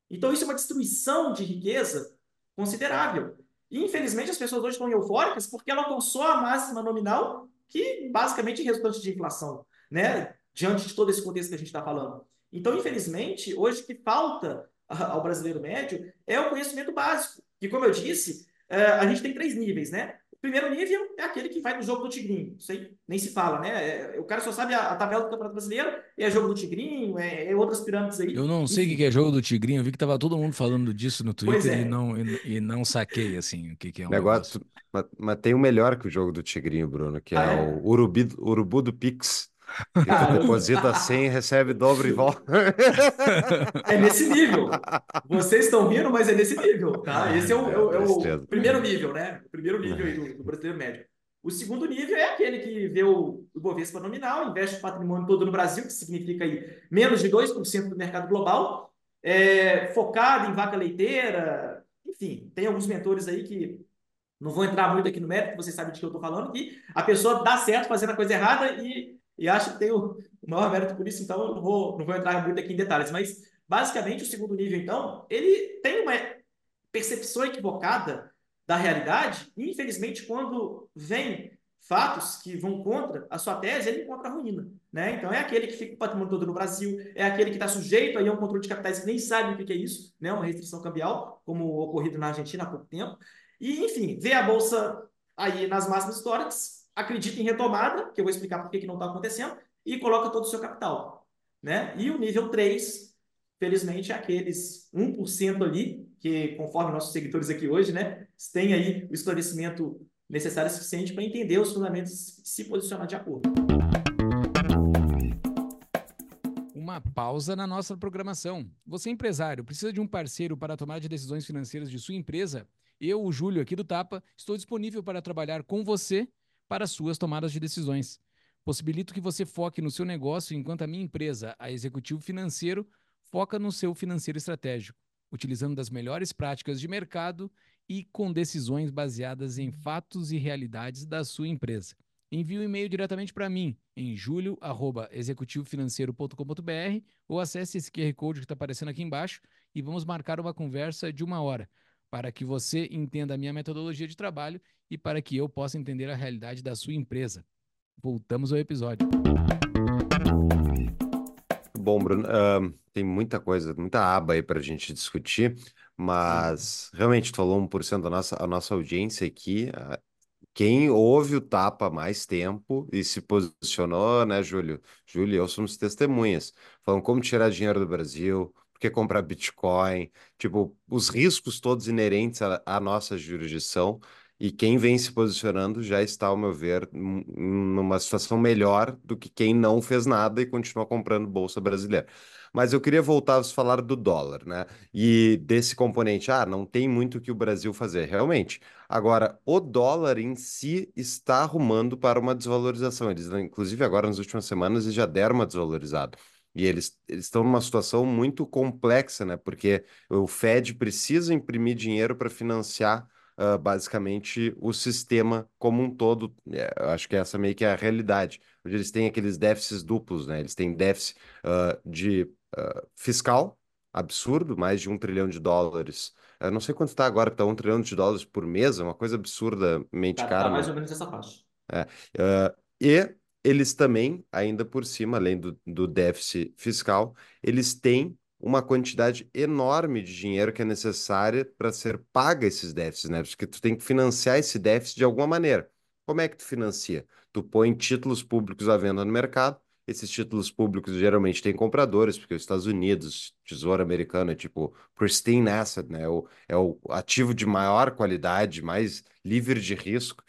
Então, isso é uma destruição de riqueza considerável. E, infelizmente, as pessoas hoje estão eufóricas porque ela alcançou a máxima nominal, que basicamente é resultante de inflação, né? diante de todo esse contexto que a gente está falando. Então, infelizmente, hoje o que falta ao brasileiro médio é o conhecimento básico. E, como eu disse, eh, a gente tem três níveis, né? Primeiro nível é aquele que vai no jogo do Tigrinho. Isso aí nem se fala, né? É, o cara só sabe a, a, tabela do Campeonato Brasileiro, é jogo do Tigrinho, é, é outras pirâmides aí. Eu não sei o que é jogo do Tigrinho, eu vi que tava todo mundo falando disso no Twitter é. e, não, e, e, não saquei, assim, o que, que é um negócio. negócio. Mas, mas, tem o melhor que o jogo do Tigrinho, Bruno, que é ah, é, o Urubi, Urubu do Pix. Ah, deposita 100 e recebe dobro e volta. É nesse nível. Vocês estão rindo, mas é nesse nível, tá? Esse é o, é o, é o primeiro nível, né? O primeiro nível aí do, do, brasileiro médio. O segundo nível é aquele que vê o, o Bovespa nominal, investe o patrimônio todo no Brasil, que significa aí menos de 2% do mercado global, é, focado em vaca leiteira, enfim, tem alguns mentores aí que não vou entrar muito aqui no mérito, vocês sabem de que eu estou falando, que a pessoa dá certo fazendo a coisa errada e e acho que tem o maior mérito por isso, então eu não vou, não vou entrar muito aqui em detalhes, mas basicamente o segundo nível, então, ele tem uma percepção equivocada da realidade, e infelizmente quando vem fatos que vão contra a sua tese, ele encontra a ruína. Né? Então, é aquele que fica o patrimônio todo no Brasil, é aquele que está sujeito aí a um controle de capitais que nem sabe o que é isso, né? uma restrição cambial, como ocorrido na Argentina há pouco tempo. E, enfim, vê a Bolsa aí nas máximas históricas, acredita em retomada, que eu vou explicar por que não está acontecendo, e coloca todo o seu capital. Né? E o nível 3, felizmente, é aqueles 1% ali, que conforme nossos seguidores aqui hoje, né, tem aí o esclarecimento necessário e suficiente para entender os fundamentos e se posicionar de acordo. Uma pausa na nossa programação. Você, empresário, precisa de um parceiro para tomar de decisões financeiras de sua empresa? Eu, o Júlio, aqui do Tapa, estou disponível para trabalhar com você para suas tomadas de decisões. Possibilito que você foque no seu negócio enquanto a minha empresa, a Executivo Financeiro, foca no seu financeiro estratégico, utilizando das melhores práticas de mercado e com decisões baseadas em fatos e realidades da sua empresa. Envie um e-mail diretamente para mim em julio@executivofinanceiro.com.br ou acesse esse QR Code que está aparecendo aqui embaixo e vamos marcar uma conversa de uma hora para que você entenda a minha metodologia de trabalho e para que eu possa entender a realidade da sua empresa. Voltamos ao episódio. Bom, Bruno, uh, tem muita coisa, muita aba aí para a gente discutir, mas realmente tu falou 1% da nossa, a nossa audiência aqui. Uh, quem ouve o Tapa há mais tempo e se posicionou, né, Júlio? Júlio e eu somos testemunhas. Falam como tirar dinheiro do Brasil, por que comprar Bitcoin, tipo, os riscos todos inerentes à, à nossa jurisdição. E quem vem se posicionando já está, ao meu ver, numa situação melhor do que quem não fez nada e continua comprando bolsa brasileira. Mas eu queria voltar a falar do dólar, né? E desse componente, ah, não tem muito o que o Brasil fazer, realmente. Agora, o dólar em si está arrumando para uma desvalorização. Eles, inclusive, agora nas últimas semanas, eles já deram uma desvalorizada. E eles, eles estão numa situação muito complexa, né? Porque o Fed precisa imprimir dinheiro para financiar uh, basicamente o sistema como um todo. É, eu acho que essa meio que é a realidade. Onde eles têm aqueles déficits duplos, né? Eles têm déficit uh, de uh, fiscal absurdo, mais de um trilhão de dólares. Eu não sei quanto está agora, está um trilhão de dólares por mês, é uma coisa absurdamente tá, cara. Tá mais ou menos essa faixa. É, e eles também, ainda por cima, além do, do déficit fiscal, eles têm uma quantidade enorme de dinheiro que é necessária para ser paga esses déficits, né? Porque tu tem que financiar esse déficit de alguma maneira. Como é que tu financia? Tu põe títulos públicos à venda no mercado. Esses títulos públicos geralmente têm compradores, porque os Estados Unidos, Tesouro Americano, é tipo pristine asset, né? É o, é o ativo de maior qualidade, mais livre de risco.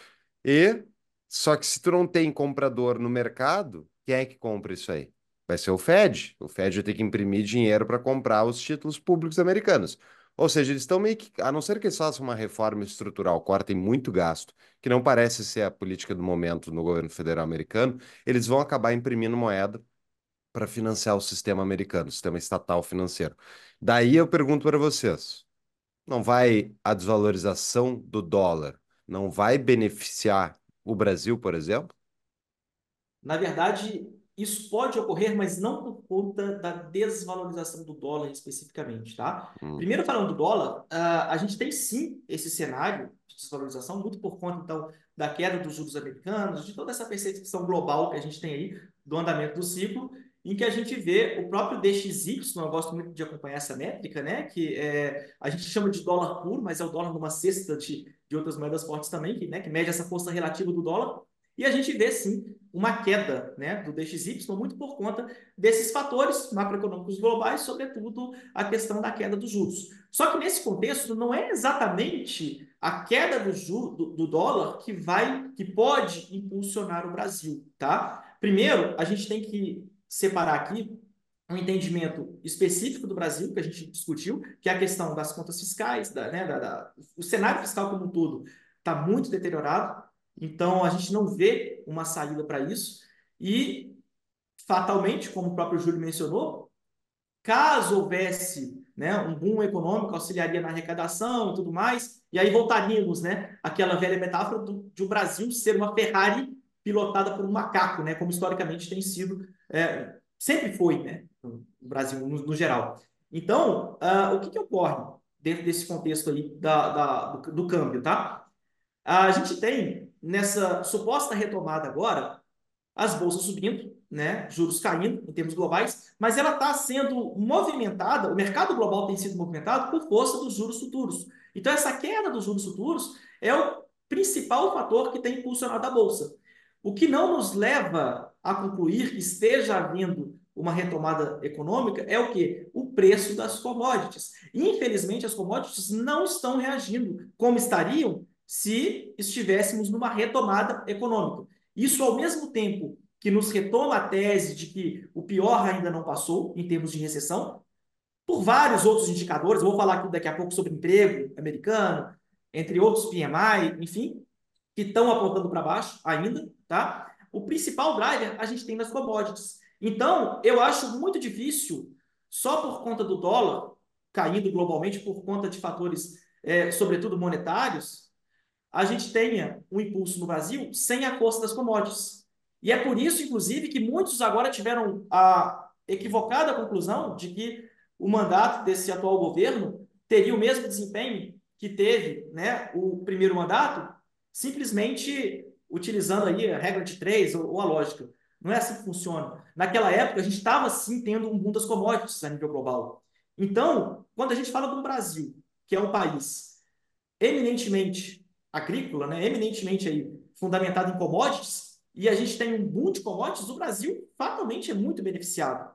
E só que se tu não tem comprador no mercado, quem é que compra isso aí? Vai ser o Fed. O Fed vai ter que imprimir dinheiro para comprar os títulos públicos americanos. Ou seja, eles estão meio que, a não ser que eles façam uma reforma estrutural, cortem muito gasto, que não parece ser a política do momento no governo federal americano, eles vão acabar imprimindo moeda para financiar o sistema americano, o sistema estatal financeiro. Daí eu pergunto para vocês: não vai a desvalorização do dólar, não vai beneficiar o Brasil, por exemplo? Na verdade, isso pode ocorrer, mas não por conta da desvalorização do dólar especificamente, tá? Hum. Primeiro, falando do dólar, a gente tem sim esse cenário de desvalorização, muito por conta, então, da queda dos juros americanos, de toda essa percepção global que a gente tem aí do andamento do ciclo, em que a gente vê o próprio DXY, eu gosto muito de acompanhar essa métrica, né? Que é, a gente chama de dólar puro, mas é o dólar numa cesta de, de outras moedas fortes também, que, né, que mede essa força relativa do dólar. E a gente vê, sim, uma queda né, do DXY, muito por conta desses fatores macroeconômicos globais, sobretudo a questão da queda dos juros. Só que nesse contexto, não é exatamente a queda do, do, do dólar que vai, que pode impulsionar o Brasil, tá? Primeiro, a gente tem que separar aqui um entendimento específico do Brasil, que a gente discutiu, que é a questão das contas fiscais, da, né, da, da, o cenário fiscal como um todo está muito deteriorado, então, a gente não vê uma saída para isso. E, fatalmente, como o próprio Júlio mencionou, caso houvesse né, um boom econômico, auxiliaria na arrecadação e tudo mais, e aí voltaríamos né, àquela velha metáfora do, de o Brasil ser uma Ferrari pilotada por um macaco, né, como historicamente tem sido, é, sempre foi né, no Brasil, no, no geral. Então, uh, o que, que ocorre dentro desse contexto aí da, da do, do câmbio, tá? A gente tem nessa suposta retomada agora, as bolsas subindo, né, juros caindo em termos globais, mas ela está sendo movimentada, o mercado global tem sido movimentado por força dos juros futuros. Então, essa queda dos juros futuros é o principal fator que tem impulsionado a bolsa. O que não nos leva a concluir que esteja havendo uma retomada econômica é o que? O preço das commodities. Infelizmente, as commodities não estão reagindo como estariam se estivéssemos numa retomada econômica. Isso, ao mesmo tempo que nos retoma a tese de que o pior ainda não passou em termos de recessão, por vários outros indicadores, vou falar aqui daqui a pouco sobre emprego americano, entre outros PMI, enfim, que estão apontando para baixo ainda, tá? O principal driver a gente tem nas commodities. Então, eu acho muito difícil, só por conta do dólar caindo globalmente, por conta de fatores, é, sobretudo monetários, a gente tenha um impulso no Brasil sem a força das commodities. E é por isso, inclusive, que muitos agora tiveram a equivocada conclusão de que o mandato desse atual governo teria o mesmo desempenho que teve né, o primeiro mandato, simplesmente utilizando aí a regra de três ou, ou a lógica. Não é assim que funciona. Naquela época, a gente estava sim tendo um boom das commodities a nível global. Então, quando a gente fala do Brasil, que é um país eminentemente agrícola, né, eminentemente aí, fundamentado em commodities, e a gente tem um boom de commodities, o Brasil fatalmente é muito beneficiado.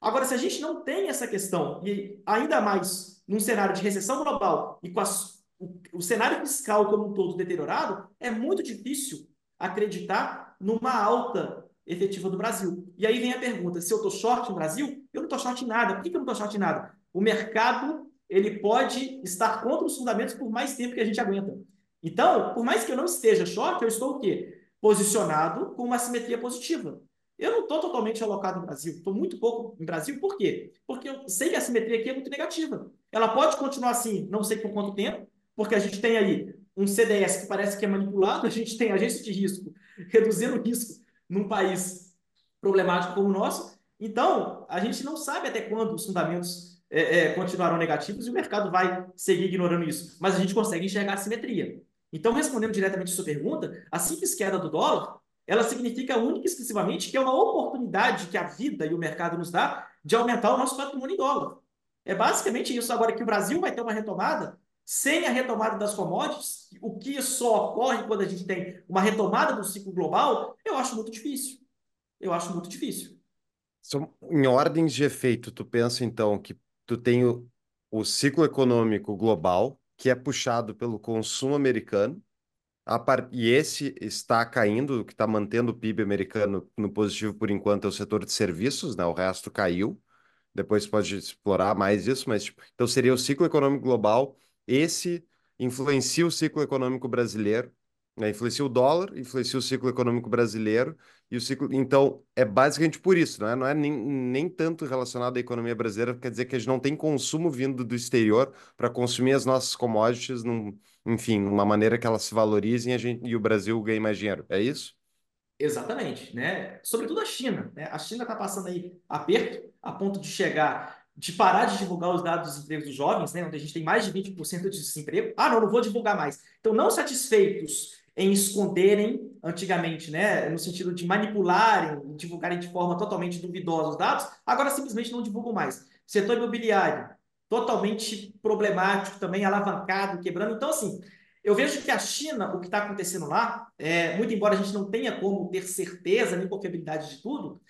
Agora, se a gente não tem essa questão, e ainda mais num cenário de recessão global e com as, o, o cenário fiscal como um todo deteriorado, é muito difícil acreditar numa alta efetiva do Brasil. E aí vem a pergunta: se eu estou short no Brasil, eu não estou short em nada. Por que, que eu não estou short em nada? O mercado ele pode estar contra os fundamentos por mais tempo que a gente aguenta. Então, por mais que eu não esteja short, eu estou o quê? Posicionado com uma simetria positiva. Eu não estou totalmente alocado no Brasil, estou muito pouco no Brasil. Por quê? Porque eu sei que a simetria aqui é muito negativa. Ela pode continuar assim, não sei por quanto tempo, porque a gente tem aí um CDS que parece que é manipulado, a gente tem agência de risco reduzindo risco num país problemático como o nosso. Então, a gente não sabe até quando os fundamentos é, é, continuarão negativos e o mercado vai seguir ignorando isso. Mas a gente consegue enxergar a simetria. Então, respondendo diretamente a sua pergunta, a simples queda do dólar, ela significa única e exclusivamente que é uma oportunidade que a vida e o mercado nos dá de aumentar o nosso patrimônio em dólar. É basicamente isso. Agora que o Brasil vai ter uma retomada, sem a retomada das commodities, o que só ocorre quando a gente tem uma retomada do ciclo global, eu acho muito difícil. Eu acho muito difícil. Em ordens de efeito, tu pensa então que tu tem o, o ciclo econômico global, que é puxado pelo consumo americano, Par... E esse está caindo, o que está mantendo o PIB americano no positivo por enquanto é o setor de serviços, né? O resto caiu. Depois pode explorar mais isso, mas tipo, então seria o ciclo econômico global. Esse influencia o ciclo econômico brasileiro né? Influencia o dólar, influencia o ciclo econômico brasileiro e o ciclo. Então, é basicamente por isso, não é, não é nem, nem tanto relacionado à economia brasileira, quer dizer que a gente não tem consumo vindo do exterior para consumir as nossas commodities, num, enfim, numa maneira que elas se valorizem a gente, e o Brasil ganhe mais dinheiro. É isso? Exatamente, né? Sobretudo a China, né? A China está passando aí aperto a ponto de chegar de parar de divulgar os dados dos empregos dos jovens, né, onde a gente tem mais de 20% de desemprego. Ah, não, não vou divulgar mais. Então, não satisfeitos em esconderem antigamente, né, no sentido de manipularem, divulgarem de forma totalmente duvidosa os dados, agora simplesmente não divulgam mais. Setor imobiliário, totalmente problemático também, alavancado, quebrando. Então, assim, eu vejo que a China, o que está acontecendo lá, é, muito embora a gente não tenha como ter certeza nem confiabilidade de tudo,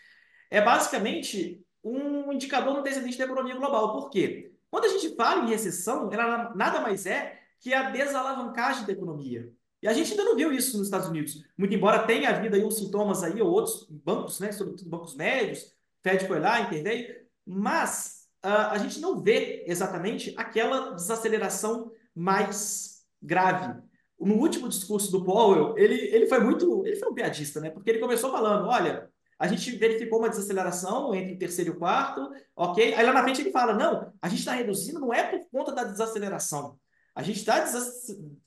é basicamente um indicador no descendente da economia global. Por quê? Quando a gente fala em recessão, ela nada mais é que a desalavancagem da economia. E a gente ainda não viu isso nos Estados Unidos. Muito embora tenha havido aí uns sintomas aí, ou outros bancos, né, sobretudo bancos médios, Fed foi lá, interveio, mas uh, a gente não vê exatamente aquela desaceleração mais grave. No último discurso do Powell, ele, ele foi muito, ele foi um piadista, né? Porque ele começou falando, olha, a gente verificou uma desaceleração entre o terceiro e o quarto, ok? Aí lá na frente ele fala, não, a gente está reduzindo, não é por conta da desaceleração, a gente está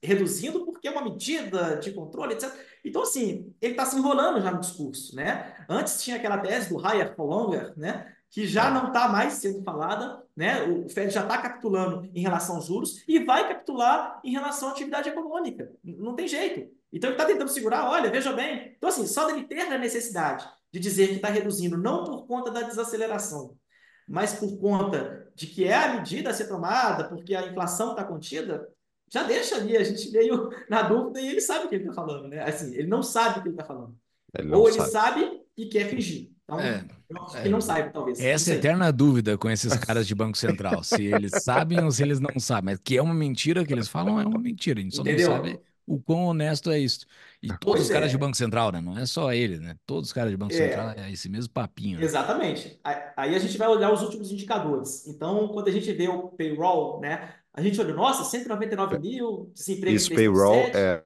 reduzindo porque é uma medida de controle, etc. Então, assim, ele está se enrolando já no discurso, né? Antes tinha aquela tese do higher for longer, né? Que já não está mais sendo falada, né? O Fed já está capitulando em relação aos juros e vai capitular em relação à atividade econômica. Não tem jeito. Então, ele está tentando segurar, olha, veja bem. Então, assim, só dele ter a necessidade de dizer que está reduzindo, não por conta da desaceleração, mas por conta de que é a medida a ser tomada, porque a inflação está contida, já deixa ali, a gente meio na dúvida e ele sabe o que ele está falando, né? Assim, ele não sabe o que ele está falando. Ele Ou ele sabe. sabe. e quer fingir. Então, é, que não saiba, talvez. Essa eterna dúvida com esses caras de Banco Central, se eles sabem ou se eles não sabem. Mas que é uma mentira que eles falam, é uma mentira. A gente só Entendeu? não sabe o quão honesto é isso. E todos pois os caras é. de Banco Central, né? Não é só ele, né? Todos os caras de Banco é. Central é esse mesmo papinho. Né? Exatamente. Aí a gente vai olhar os últimos indicadores. Então, quando a gente vê o payroll, né? A gente olha, nossa, 199 mil, desemprego Isso, payroll é,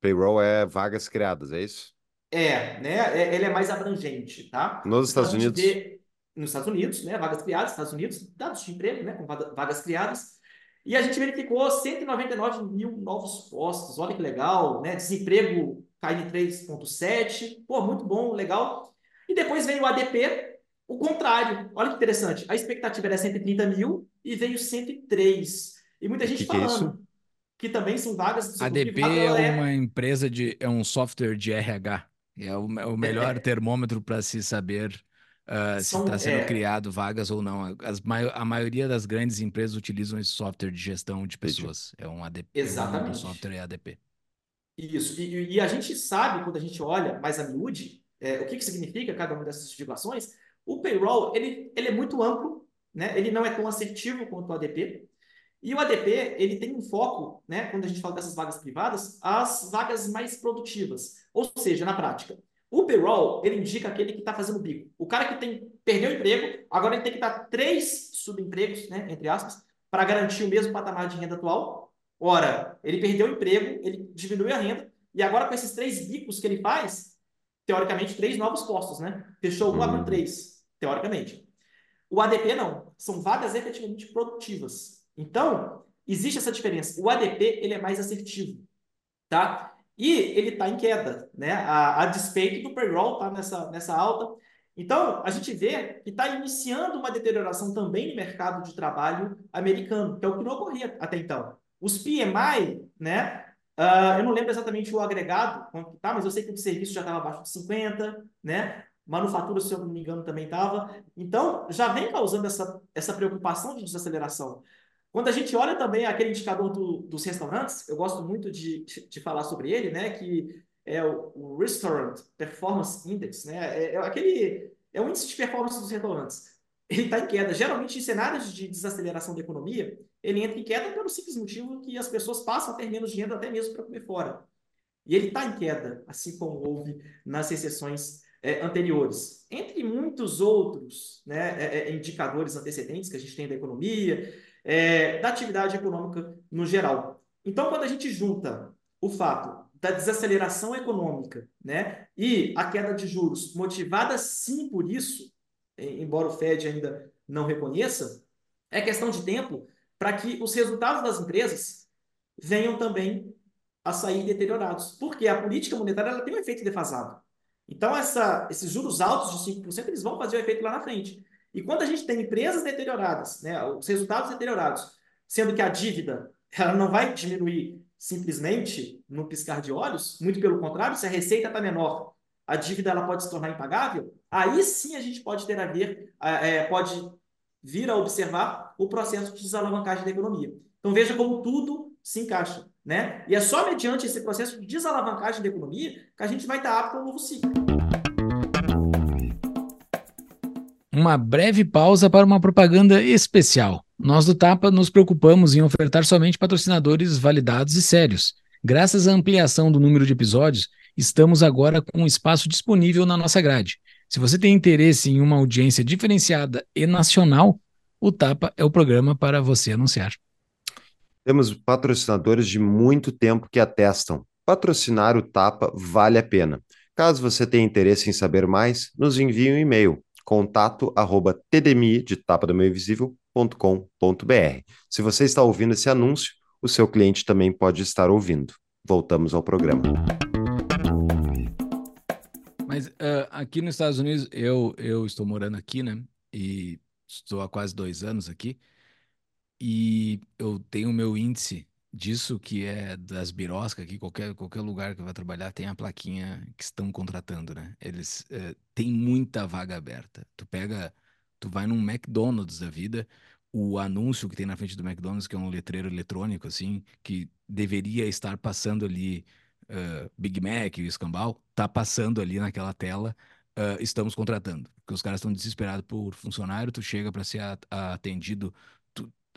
payroll é vagas criadas, é isso? É, né? É, ele é mais abrangente, tá? Nos então, Estados Unidos? Vê, nos Estados Unidos, né? Vagas criadas, Estados Unidos, dados de emprego, né? Com vagas criadas. E a gente verificou 199 mil novos postos. Olha que legal, né? Desemprego cai em 3,7. Pô, muito bom, legal. E depois veio o ADP, o contrário. Olha que interessante. A expectativa era 130 mil e veio 103. E muita gente que falando que, que, também são vagas. ADP é uma empresa de. é um software de RH. É o, é o melhor termômetro para se saber uh, se está sendo é... criado vagas ou não. As, a maioria das grandes empresas utilizam esse software de gestão de pessoas. É um ADP. Exatamente. O software é ADP. Isso. E, e, a gente sabe, quando a gente olha mais a miúde, é, o que, que significa cada uma dessas situações. O payroll, ele, ele é muito amplo, né? ele não é tão assertivo quanto o ADP. E o ADP, ele tem um foco, né, quando a gente fala dessas vagas privadas, as vagas mais produtivas. Ou seja, na prática, o payroll, ele indica aquele que está fazendo bico. O cara que tem perdeu o emprego, agora ele tem que dar três subempregos, né, entre aspas, para garantir o mesmo patamar de renda atual. Ora, ele perdeu o emprego, ele diminuiu a renda, e agora com esses três bicos que ele faz, teoricamente, três novos postos, né? Fechou um, abriu uhum. três, teoricamente. O ADP não, são vagas efetivamente produtivas. Então, existe essa diferença. O ADP, ele é mais assertivo, tá? E ele está em queda, né? A, a despeito do payroll tá nessa, nessa alta. Então, a gente vê que está iniciando uma deterioração também no mercado de trabalho americano, que é o que não ocorria até então. Os PMI, né, Uh, eu não lembro exatamente o agregado, tá, mas eu sei que o serviço já estava abaixo de 50, né? Manufatura, se eu não me engano, também estava. Então, já vem causando essa, essa preocupação de desaceleração. Quando a gente olha também aquele indicador do, dos restaurantes, eu gosto muito de, de falar sobre ele, né? Que é o, Restaurant Performance Index, né? É, é, aquele é o índice de performance dos restaurantes. Ele está em queda. Geralmente, em cenários de desaceleração da economia, ele entra em queda pelo simples motivo que as pessoas passam a ter menos dinheiro até mesmo para comer fora. E ele está em queda, assim como houve nas recessões é, anteriores. Entre muitos outros né, é, é, indicadores antecedentes que a gente tem da economia, é, da atividade econômica no geral. Então, quando a gente junta o fato da desaceleração econômica né, e a queda de juros motivada sim por isso, embora o Fed ainda não reconheça, é questão de tempo para que os resultados das empresas venham também a sair deteriorados. Porque a política monetária ela tem um efeito defasado. Então, essa, esses juros altos de 5%, eles vão fazer o efeito lá na frente. E quando a gente tem empresas deterioradas, né, os resultados deteriorados, sendo que a dívida ela não vai diminuir simplesmente no piscar de olhos, muito pelo contrário, se a receita está menor, a dívida ela pode se tornar impagável, aí sim a gente pode ter a ver, é, pode vir a observar o processo de desalavancagem da economia. Então veja como tudo se encaixa, né? E é só mediante esse processo de desalavancagem da economia que a gente vai estar apto ao novo ciclo. Uma breve pausa para uma propaganda especial. Nós do Tapa nos preocupamos em ofertar somente patrocinadores validados e sérios. Graças à ampliação do número de episódios, estamos agora com espaço disponível na nossa grade. Se você tem interesse em uma audiência diferenciada e nacional, o Tapa é o programa para você anunciar. Temos patrocinadores de muito tempo que atestam. Patrocinar o Tapa vale a pena. Caso você tenha interesse em saber mais, nos envie um e-mail contato arroba tdmi de tapa do meio invisível.com.br. Se você está ouvindo esse anúncio, o seu cliente também pode estar ouvindo. Voltamos ao programa. Mas uh, aqui nos Estados Unidos, eu, eu estou morando aqui, né? E estou há quase dois anos aqui. E eu tenho o meu índice disso, que é das biroscas aqui, qualquer, qualquer lugar que vai trabalhar tem a plaquinha que estão contratando, né? Eles uh, têm muita vaga aberta. Tu pega, tu vai num McDonald's da vida, o anúncio que tem na frente do McDonald's, que é um letreiro eletrônico, assim, que deveria estar passando ali uh, Big Mac e o escambau, tá passando ali naquela tela, uh, estamos contratando. Porque os caras estão desesperados por funcionário, tu chega para ser atendido,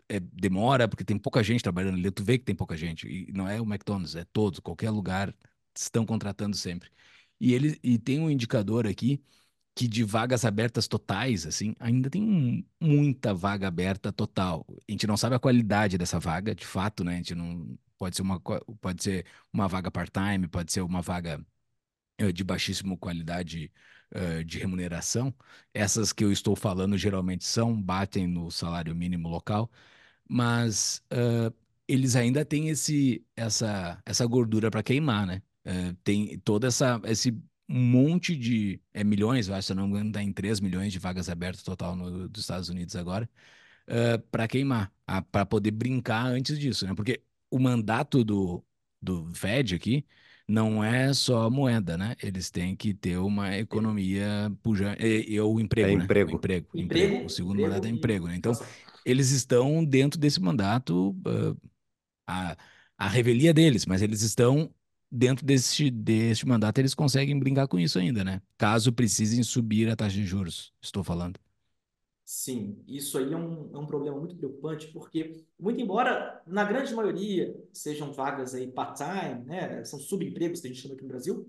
é, demora, porque tem pouca gente trabalhando ali, tu vê que tem pouca gente, e não é o McDonald's, é todos, qualquer lugar, estão contratando sempre. E, ele, e tem um indicador aqui que de vagas abertas totais, assim, ainda tem muita vaga aberta total. A gente não sabe a qualidade dessa vaga, de fato, né? A gente não pode ser uma pode ser uma vaga part-time, pode ser uma vaga uh, de baixíssima qualidade uh, de remuneração. Essas que eu estou falando geralmente são batem no salário mínimo local, mas uh, eles ainda têm esse essa essa gordura para queimar, né? tem toda essa esse monte de é, milhões, eu acho, se eu não me engano, está em 3 milhões de vagas abertas total no, dos Estados Unidos agora, uh, para queimar, para poder brincar antes disso, né? Porque o mandato do, do Fed aqui não é só moeda, né? Eles têm que ter uma economia pujante. E, e, o emprego, é né? emprego. O emprego, emprego. emprego. O segundo emprego mandato é emprego, né? Então, eles estão dentro desse mandato, uh, a, a revelia deles, mas eles estão dentro deste, deste mandato, eles conseguem brincar com isso ainda, né? Caso precisem subir a taxa de juros, estou falando. Sim, isso aí é um, é um problema muito preocupante, porque, muito embora, na grande maioria, sejam vagas aí part-time, né, são subempregos que a gente chama aqui no Brasil,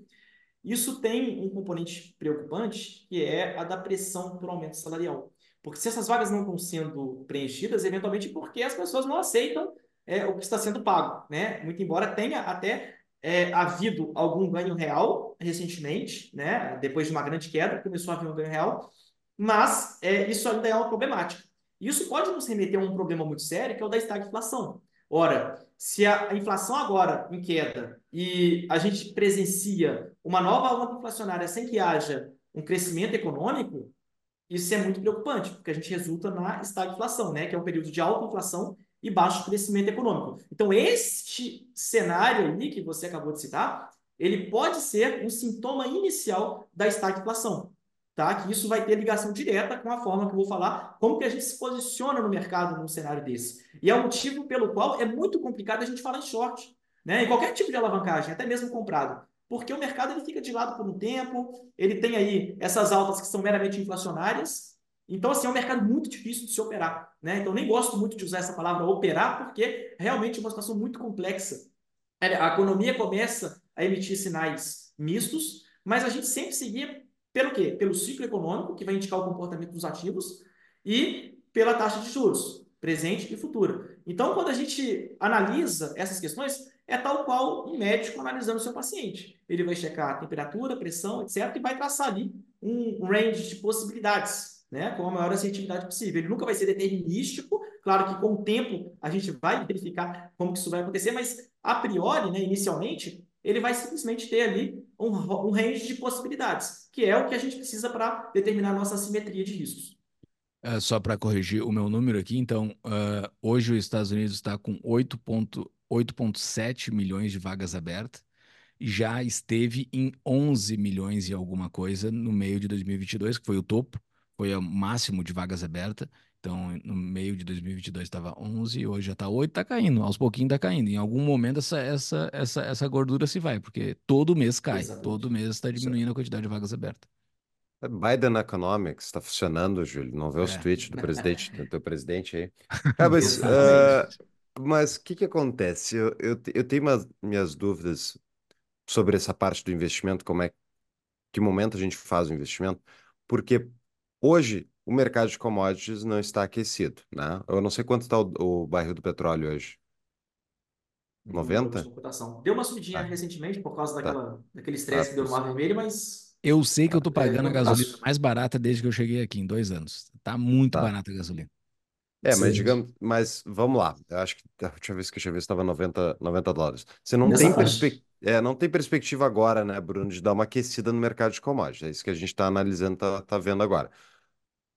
isso tem um componente preocupante, que é a da pressão por aumento salarial. Porque se essas vagas não estão sendo preenchidas, eventualmente porque as pessoas não aceitam é, o que está sendo pago, né? Muito embora tenha até é, havido algum ganho real recentemente, né? Depois de uma grande queda, começou a haver um ganho real, mas é, isso ainda é uma problemática. Isso pode nos remeter a um problema muito sério, que é o da estagflação. Ora, se a inflação agora em queda e a gente presencia uma nova onda inflacionária sem que haja um crescimento econômico, isso é muito preocupante, porque a gente resulta na estagflação, né? Que é um período de alta inflação e baixo crescimento econômico. Então, este cenário aí que você acabou de citar, ele pode ser um sintoma inicial da estagflação, tá? Que isso vai ter ligação direta com a forma que eu vou falar, como que a gente se posiciona no mercado num cenário desse. E é o motivo pelo qual é muito complicado a gente falar em short, né? Em qualquer tipo de alavancagem, até mesmo comprado. Porque o mercado ele fica de lado por um tempo, ele tem aí essas altas que são meramente inflacionárias, então, assim, é um mercado muito difícil de se operar. Né? Então, nem gosto muito de usar essa palavra operar, porque realmente é uma situação muito complexa. É, a economia começa a emitir sinais mistos, mas a gente sempre seguia pelo quê? Pelo ciclo econômico, que vai indicar o comportamento dos ativos, e pela taxa de juros, presente e futura. Então, quando a gente analisa essas questões, é tal qual um médico analisando o seu paciente. Ele vai checar a temperatura, pressão, etc., e vai traçar ali um range de possibilidades né, com a maior assertividade possível. Ele nunca vai ser determinístico, claro que com o tempo a gente vai verificar como que isso vai acontecer, mas a priori, né, inicialmente, ele vai simplesmente ter ali um, um range de possibilidades, que é o que a gente precisa para determinar a nossa simetria de riscos. É, só para corrigir o meu número aqui, então, uh, hoje os Estados Unidos está com 8,7 milhões de vagas abertas, já esteve em 11 milhões e alguma coisa no meio de 2022, que foi o topo foi o máximo de vagas abertas. Então, no meio de 2022 estava 11, hoje já está 8, está caindo. Aos pouquinhos está caindo. Em algum momento essa, essa, essa, essa gordura se vai, porque todo mês cai. Exatamente. Todo mês está diminuindo a quantidade de vagas abertas. É Biden Economics está funcionando, Júlio. Não vê os é. tweets do presidente, do teu presidente aí. Ah, mas uh, mas o que, que acontece? Eu, eu, eu tenho umas, minhas dúvidas sobre essa parte do investimento, como é que momento a gente faz o investimento, porque Hoje, o mercado de commodities não está aquecido, né? Eu não sei quanto está o, o barril do petróleo hoje. 90? Deu uma subidinha tá. recentemente por causa tá. daquela, daquele estresse tá. que deu no Mar Vermelho, mas. Eu sei que eu tô tá. pagando a gasolina mais barata desde que eu cheguei aqui, em dois anos. Tá muito tá. barata a gasolina. É, mas digamos, mas vamos lá. Eu acho que a última vez que eu tinha visto estava 90, 90 dólares. Você não tem, perspe... é, não tem perspectiva agora, né, Bruno, de dar uma aquecida no mercado de commodities. É isso que a gente está analisando, tá, tá vendo agora.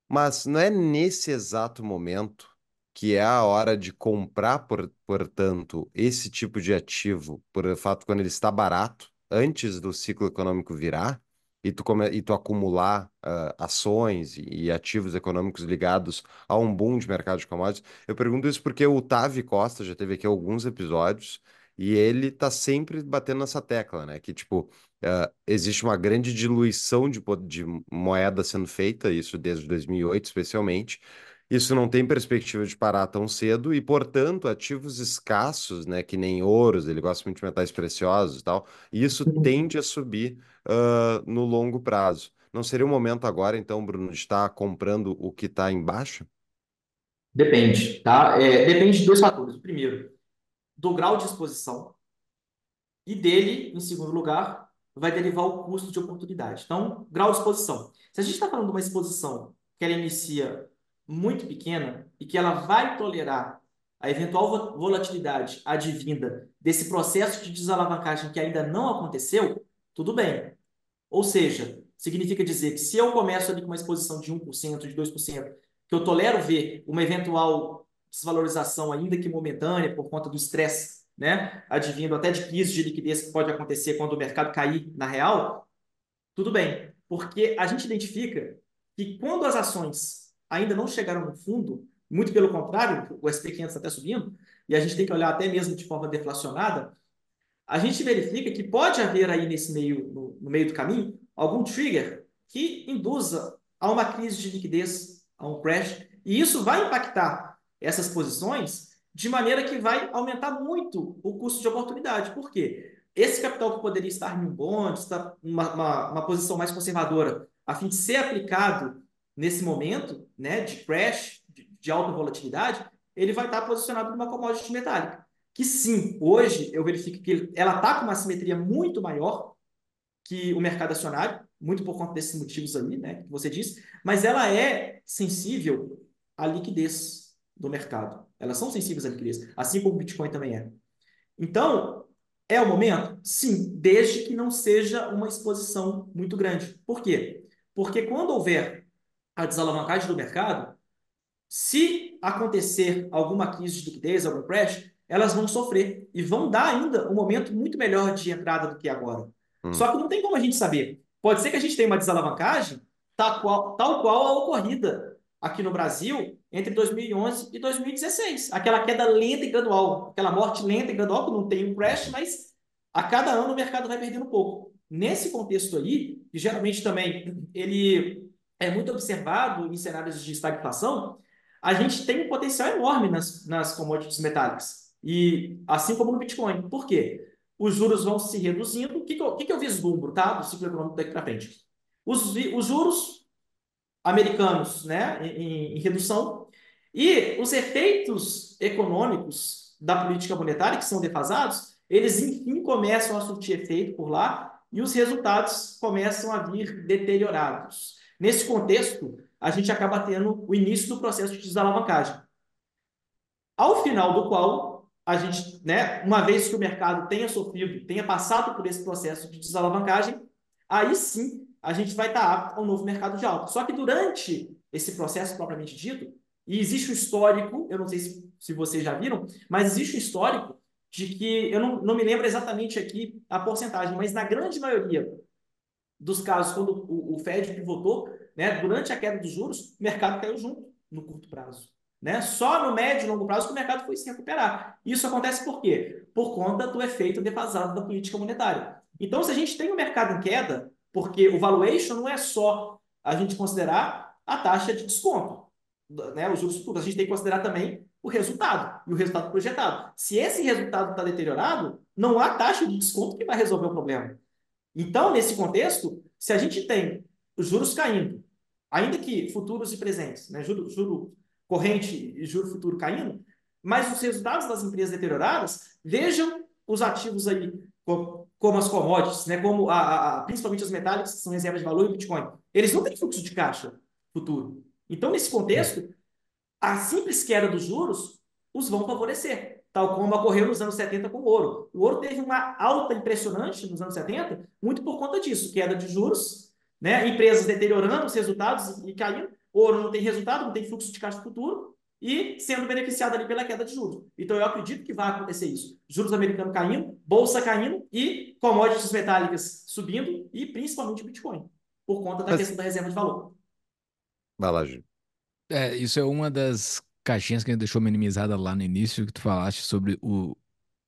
Mas não é nesse exato momento que é a hora de comprar, por, portanto, esse tipo de ativo, por fato, quando ele está barato, antes do ciclo econômico virar, e tu, come, e tu acumular uh, ações e, e, ativos econômicos ligados a um boom de mercado de commodities. Eu pergunto isso porque o Tavi Costa já teve aqui alguns episódios e ele tá sempre batendo nessa tecla, né? Que, tipo, uh, existe uma grande diluição de, de moeda sendo feita, isso desde 2008 especialmente, isso não tem perspectiva de parar tão cedo e, portanto, ativos escassos, né, que nem ouros, ele gosta muito de metais preciosos e tal, isso uhum. tende a subir no longo prazo. Não seria o momento agora, então, Bruno, de estar comprando o que está embaixo? Depende, tá? É, depende de dois fatores. Primeiro, do grau de exposição e dele, em segundo lugar, vai derivar o custo de oportunidade. Então, grau de exposição. Se a gente está falando de uma exposição que ela inicia muito pequena e que ela vai tolerar a eventual volatilidade advinda desse processo de desalavancagem que ainda não aconteceu, tudo bem. Ou seja, significa dizer que se eu começo ali com uma exposição de 1%, de 2%, que eu tolero ver uma eventual desvalorização, ainda que momentânea, por conta do estresse, né, advindo até de crise de liquidez que pode acontecer quando o mercado cair na real, tudo bem. Porque a gente identifica que quando as ações ainda não chegaram no fundo, muito pelo contrário, o SP500 está até subindo, e a gente tem que olhar até mesmo de forma deflacionada, a gente verifica que pode haver aí nesse meio, no, no meio do caminho, algum trigger que induza a uma crise de liquidez, a um crash, e isso vai impactar essas posições de maneira que vai aumentar muito o custo de oportunidade. Por quê? Esse capital que poderia estar em um bonde, está uma, uma, uma posição mais conservadora, a fim de ser aplicado nesse momento né, de crash, de, de alta volatilidade, ele vai estar posicionado numa commodity metálica. Que sim, hoje eu verifico que ela está com uma simetria muito maior que o mercado acionário, muito por conta desses motivos ali, né, que você disse, mas ela é sensível à liquidez do mercado. Elas são sensíveis à liquidez, assim como o Bitcoin também é. Então, é o momento? Sim, desde que não seja uma exposição muito grande. Por quê? Porque quando houver a desalavancagem do mercado, se acontecer alguma crise de liquidez, algum crash, elas vão sofrer e vão dar ainda um momento muito melhor de entrada do que agora. Hum. Só que não tem como a gente saber. Pode ser que a gente tenha uma desalavancagem tal qual, tal qual a ocorrida aqui no Brasil entre 2011 e 2016. Aquela queda lenta e gradual, aquela morte lenta e gradual, que não tem um crash, mas a cada ano o mercado vai perdendo um pouco. Nesse contexto aí, que geralmente também ele é muito observado em cenários de estagflação, a gente tem um potencial enorme nas, nas commodities metálicas. E assim como no Bitcoin. Por quê? Os juros vão se reduzindo. O que, que, eu, que, que eu vislumbro tá? do ciclo econômico daqui para frente? Os, os juros americanos né, em, em redução e os efeitos econômicos da política monetária, que são defasados, eles enfim começam a surtir efeito por lá e os resultados começam a vir deteriorados. Nesse contexto, a gente acaba tendo o início do processo de desalavancagem. Ao final do qual, a gente, né, uma vez que o mercado tenha sofrido, tenha passado por esse processo de desalavancagem, aí sim a gente vai estar apto ao novo mercado de alta. Só que durante esse processo propriamente dito, e existe um histórico, eu não sei se, se vocês já viram, mas existe um histórico de que, eu não, não me lembro exatamente aqui a porcentagem, mas na grande maioria dos casos, quando o, o Fed pivotou, né, durante a queda dos juros, o mercado caiu junto no curto prazo. Né? Só no médio e longo prazo que o mercado foi se recuperar. Isso acontece por quê? Por conta do efeito defasado da política monetária. Então, se a gente tem o um mercado em queda, porque o valuation não é só a gente considerar a taxa de desconto, né, os juros futuros, a gente tem que considerar também o resultado e o resultado projetado. Se esse resultado está deteriorado, não há taxa de desconto que vai resolver o problema. Então, nesse contexto, se a gente tem os juros caindo, ainda que futuros e presentes, né, juro, corrente e juro futuro caindo, mas os resultados das empresas deterioradas, vejam os ativos aí, como as commodities, né, como a, a, principalmente as metálicas, que são reservas de valor e Bitcoin. Eles não têm fluxo de caixa futuro. Então, nesse contexto, a simples queda dos juros os vão favorecer, tal como ocorreu nos anos 70 com o ouro. O ouro teve uma alta impressionante nos anos 70, muito por conta disso, queda de juros, né? empresas deteriorando os resultados e caindo, o ouro não tem resultado, não tem fluxo de caixa futuro, e sendo beneficiado ali pela queda de juros. Então, eu acredito que vai acontecer isso. Juros americanos caindo, bolsa caindo e commodities metálicas subindo e principalmente Bitcoin, por conta da Mas... questão da reserva de valor. Vai lá, Gil. É, isso é uma das caixinhas que a gente deixou minimizada lá no início, que tu falaste sobre o,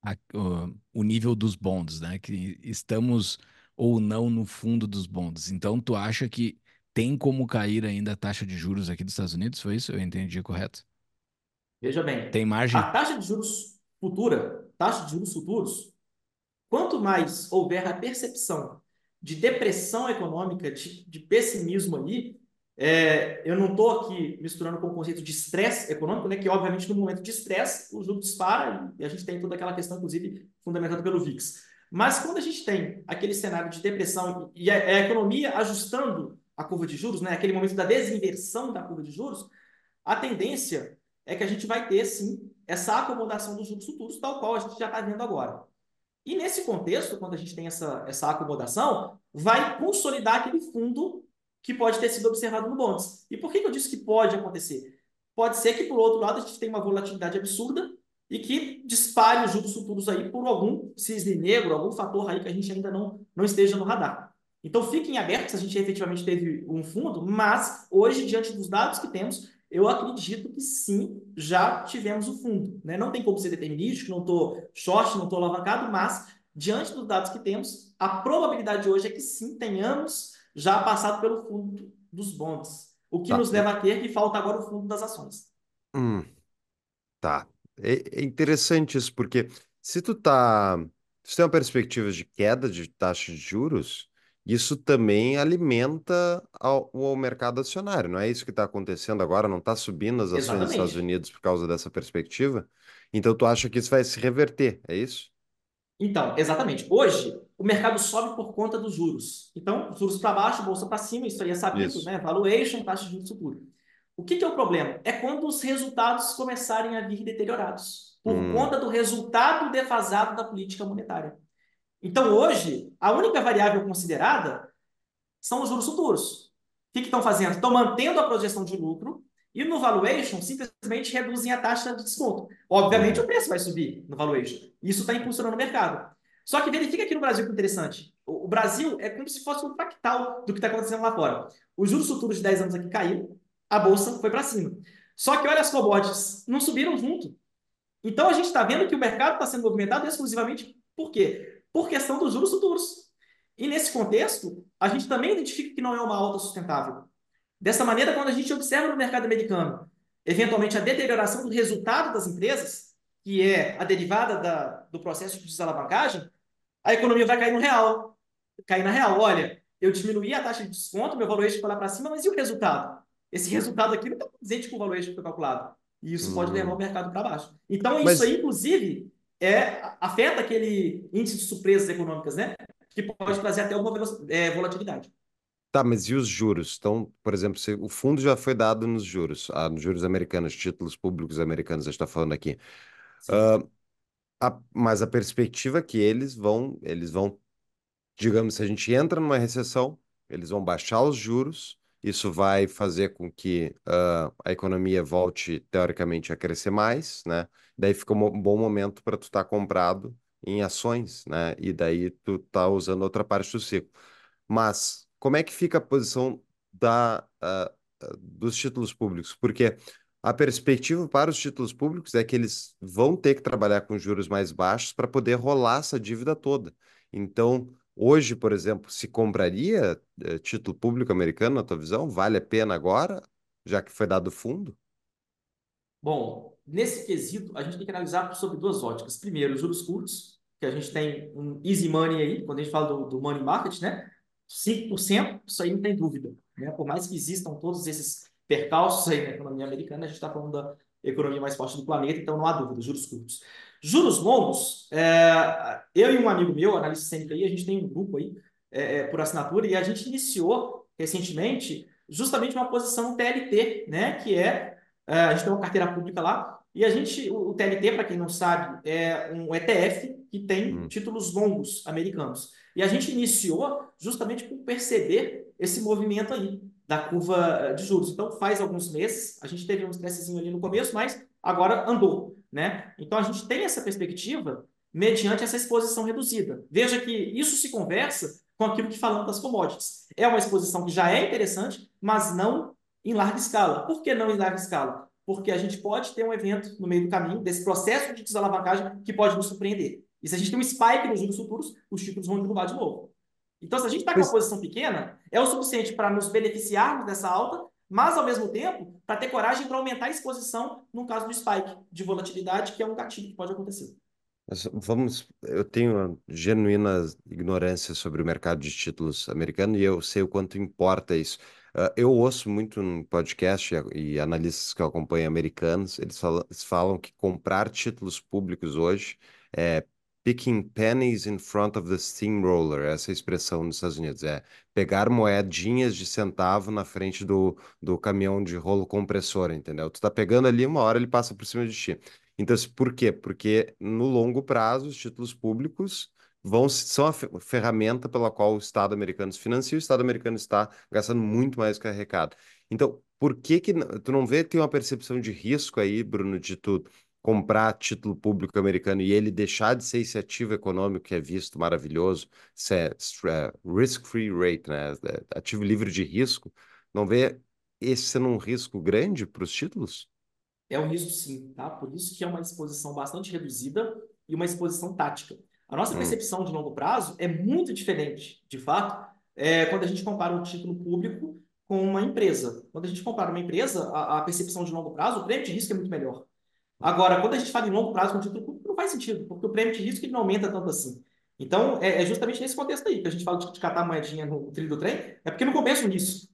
a, o, o, nível dos bonds, né? Que estamos ou não no fundo dos bonds. Então, tu acha que tem como cair ainda a taxa de juros aqui dos Estados Unidos? Foi isso? Eu entendi correto? Veja bem. Tem margem? A taxa de juros futura, taxa de juros futuros, quanto mais houver a percepção de depressão econômica, de, de pessimismo ali, é, eu não estou aqui misturando com o conceito de estresse econômico, né, que obviamente no momento de estresse o juro dispara e a gente tem toda aquela questão, inclusive, fundamentada pelo VIX. Mas quando a gente tem aquele cenário de depressão e a, a economia ajustando a curva de juros, né, aquele momento da desinversão da curva de juros, a tendência é que a gente vai ter, sim, essa acomodação dos juros futuros, tal qual a gente já está vendo agora. E nesse contexto, quando a gente tem essa, essa acomodação, vai consolidar aquele fundo que pode ter sido observado no bonds. E por que, que eu disse que pode acontecer? Pode ser que, por outro lado, a gente tenha uma volatilidade absurda e que dispare os juros futuros aí por algum cisne negro, algum fator aí que a gente ainda não, não esteja no radar. Então, fiquem abertos, a gente efetivamente teve um fundo, mas hoje, diante dos dados que temos, eu acredito que sim, já tivemos o fundo. Né? Não tem como ser determinístico, não estou short, não estou alavancado, mas, diante dos dados que temos, a probabilidade hoje é que sim, tenhamos já passado pelo fundo dos bonds. O que tá. nos leva a ter que falta agora o fundo das ações. Hum, tá. É, é interessante isso, porque se tu tá. Se tem uma perspectiva de queda de taxa de juros, isso também alimenta ao, o mercado acionário, não é isso que está acontecendo agora? Não está subindo as ações dos Estados Unidos por causa dessa perspectiva? Então tu acha que isso vai se reverter, é isso? Então, exatamente. Hoje, o mercado sobe por conta dos juros. Então, juros para baixo, bolsa para cima, isso aí é sabido, isso. né? Valuation, taxa de juros futuro. O que, que, é o problema? É quando os resultados começarem a vir deteriorados, por hum. conta do resultado defasado da política monetária. Então, hoje, a única variável considerada são os juros futuros. O que, estão fazendo? Estão mantendo a projeção de lucro E no valuation, simplesmente reduzem a taxa de desconto. Obviamente, o preço vai subir no valuation. Isso está impulsionando o mercado. Só que verifica aqui no Brasil que é interessante. O Brasil é como se fosse um fractal do que está acontecendo lá fora. Os juros futuros de 10 anos aqui caíram, a bolsa foi para cima. Só que olha as commodities, não subiram junto. Então a gente está vendo que o mercado está sendo movimentado exclusivamente por quê? Por questão dos juros futuros. E nesse contexto, a gente também identifica que não é uma alta sustentável. Dessa maneira, quando a gente observa no mercado americano, eventualmente a deterioração do resultado das empresas, que é a derivada da, do processo de desalavancagem, a economia vai cair no real. Cair na real. Olha, eu diminuí a taxa de desconto, meu valuation foi lá para cima, mas e o resultado? Esse resultado aqui não está presente com o valuation que foi calculado. E isso pode levar o mercado para baixo. Então, mas... isso aí, inclusive, é, afeta aquele índice de surpresas econômicas, né? Que pode trazer até alguma é, volatilidade. Tá, mas e os juros? Então, por exemplo, se o fundo já foi dado nos juros, ah, nos juros americanos, títulos públicos americanos, a gente está falando aqui. Uh, a, mas a perspectiva é que eles vão, eles vão, digamos, se a gente entra numa recessão, eles vão baixar os juros, isso vai fazer com que uh, a economia volte, teoricamente, a crescer mais, né? Daí fica um bom momento para tu estar tá comprado em ações, né? E daí tu tá usando outra parte do ciclo. Mas como é que fica a posição da, uh, dos títulos públicos? Porque a perspectiva para os títulos públicos é que eles vão ter que trabalhar com juros mais baixos para poder rolar essa dívida toda. Então, hoje, por exemplo, se compraria uh, título público americano, na tua visão? Vale a pena agora, já que foi dado fundo? Bom, nesse quesito, a gente tem que analisar sobre duas óticas. Primeiro, os juros curtos, que a gente tem um easy money aí, quando a gente fala do, do money market, né? 5%, isso aí não tem dúvida. Né? Por mais que existam todos esses percalços aí na economia americana, a gente está falando da economia mais forte do planeta, então não há dúvida, juros curtos. Juros longos, é, eu e um amigo meu, analista sempre aí, a gente tem um grupo aí é, é, por assinatura e a gente iniciou recentemente justamente uma posição TLT, né? Que é, é, a gente tem uma carteira pública lá, e a gente, o TLT, para quem não sabe, é um ETF que tem hum. títulos longos americanos. E a gente iniciou justamente por perceber esse movimento aí da curva eh, de juros. Então, faz alguns meses, a gente teve um estressezinho ali no começo, mas agora andou, né? Então, a gente tem essa perspectiva mediante essa exposição reduzida. Veja que isso se conversa com aquilo que falamos das commodities. É uma exposição que já é interessante, mas não em larga escala. Por que não em larga escala? Porque a gente pode ter um evento no meio do caminho desse processo de desalavancagem que pode nos surpreender. E se a gente tem um spike nos juros futuros, os títulos vão derrubar de novo. Então, se a gente está com uma posição pequena, é o suficiente para nos beneficiarmos dessa alta, mas, ao mesmo tempo, para ter coragem para aumentar a exposição no caso do spike de volatilidade, que é um gatilho que pode acontecer. Vamos, eu tenho uma genuína ignorância sobre o mercado de títulos americano e eu sei o quanto importa isso. Uh, eu ouço muito no podcast e, e, analistas que eu acompanho americanos, eles falam, eles falam que comprar títulos públicos hoje é picking pennies in front of the steamroller, essa é expressão nos Estados Unidos, é pegar moedinhas de centavo na frente do, do caminhão de rolo compressor, entendeu? Tu tá pegando ali, uma hora ele passa por cima de ti. Então, por quê? Porque no longo prazo, os títulos públicos vão são a ferramenta pela qual o Estado americano se financia, o Estado americano está gastando muito mais que arrecada. Então, por que que tu não vê que tem uma percepção de risco aí, Bruno, de tudo? Comprar título público americano e ele deixar de ser esse ativo econômico que é visto maravilhoso, se é, é risk-free rate, né? É, ativo livre de risco, não vê esse sendo um risco grande para os títulos? É um risco sim, tá? Por isso que é uma exposição bastante reduzida e uma exposição tática. A nossa hum. percepção de longo prazo é muito diferente, de fato, é, quando a gente compara um título público com uma empresa. Quando a gente compara uma empresa, a, a percepção de longo prazo, o prêmio de risco é muito melhor. Agora, quando a gente fala em longo prazo com título público, não faz sentido, porque o prêmio de risco ele não aumenta tanto assim. Então, é, é, justamente nesse contexto aí que a gente fala de, de catar moedinha no trilho do trem, é porque não compensa o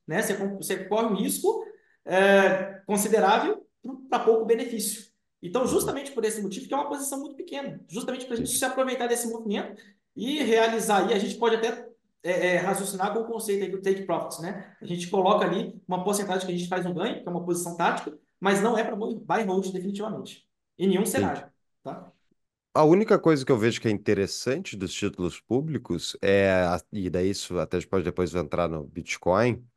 né? Você, você corre um risco é, considerável para pouco benefício. Então, justamente por esse motivo, que é uma posição muito pequena, justamente para a gente se aproveitar desse movimento e realizar aí, a gente pode até é, é, raciocinar com o conceito do take profits, né? A gente coloca ali uma porcentagem que a gente faz um ganho, que é uma posição tática, mas não é para buy hold definitivamente. Em nenhum cenário, tá? A única coisa que eu vejo que é interessante dos títulos públicos é, e daí isso até pode depois entrar no Bitcoin,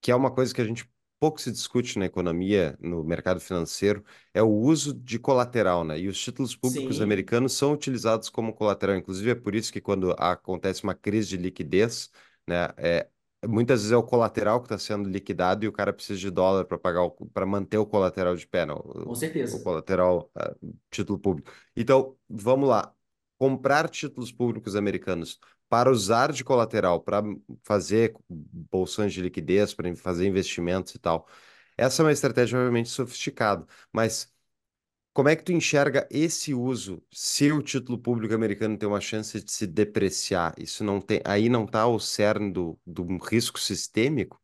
que é uma coisa que a gente pouco se discute na economia, no mercado financeiro, é o uso de colateral, né? E os títulos públicos Sim, americanos são utilizados como colateral. Inclusive, é por isso que quando acontece uma crise de liquidez, né, é, muitas vezes é o colateral que está sendo liquidado e o cara precisa de dólar para pagar para manter o colateral de pé, não, com o, o certeza. colateral, ah, título público. Então, vamos lá. Comprar títulos públicos americanos para usar de colateral, para fazer bolsões de liquidez, para fazer investimentos e tal. Essa é uma estratégia obviamente sofisticada, mas como é que tu enxerga esse uso se o título público americano tem uma chance de se depreciar? Isso não tem, aí não está o cerne do, do risco sistêmico?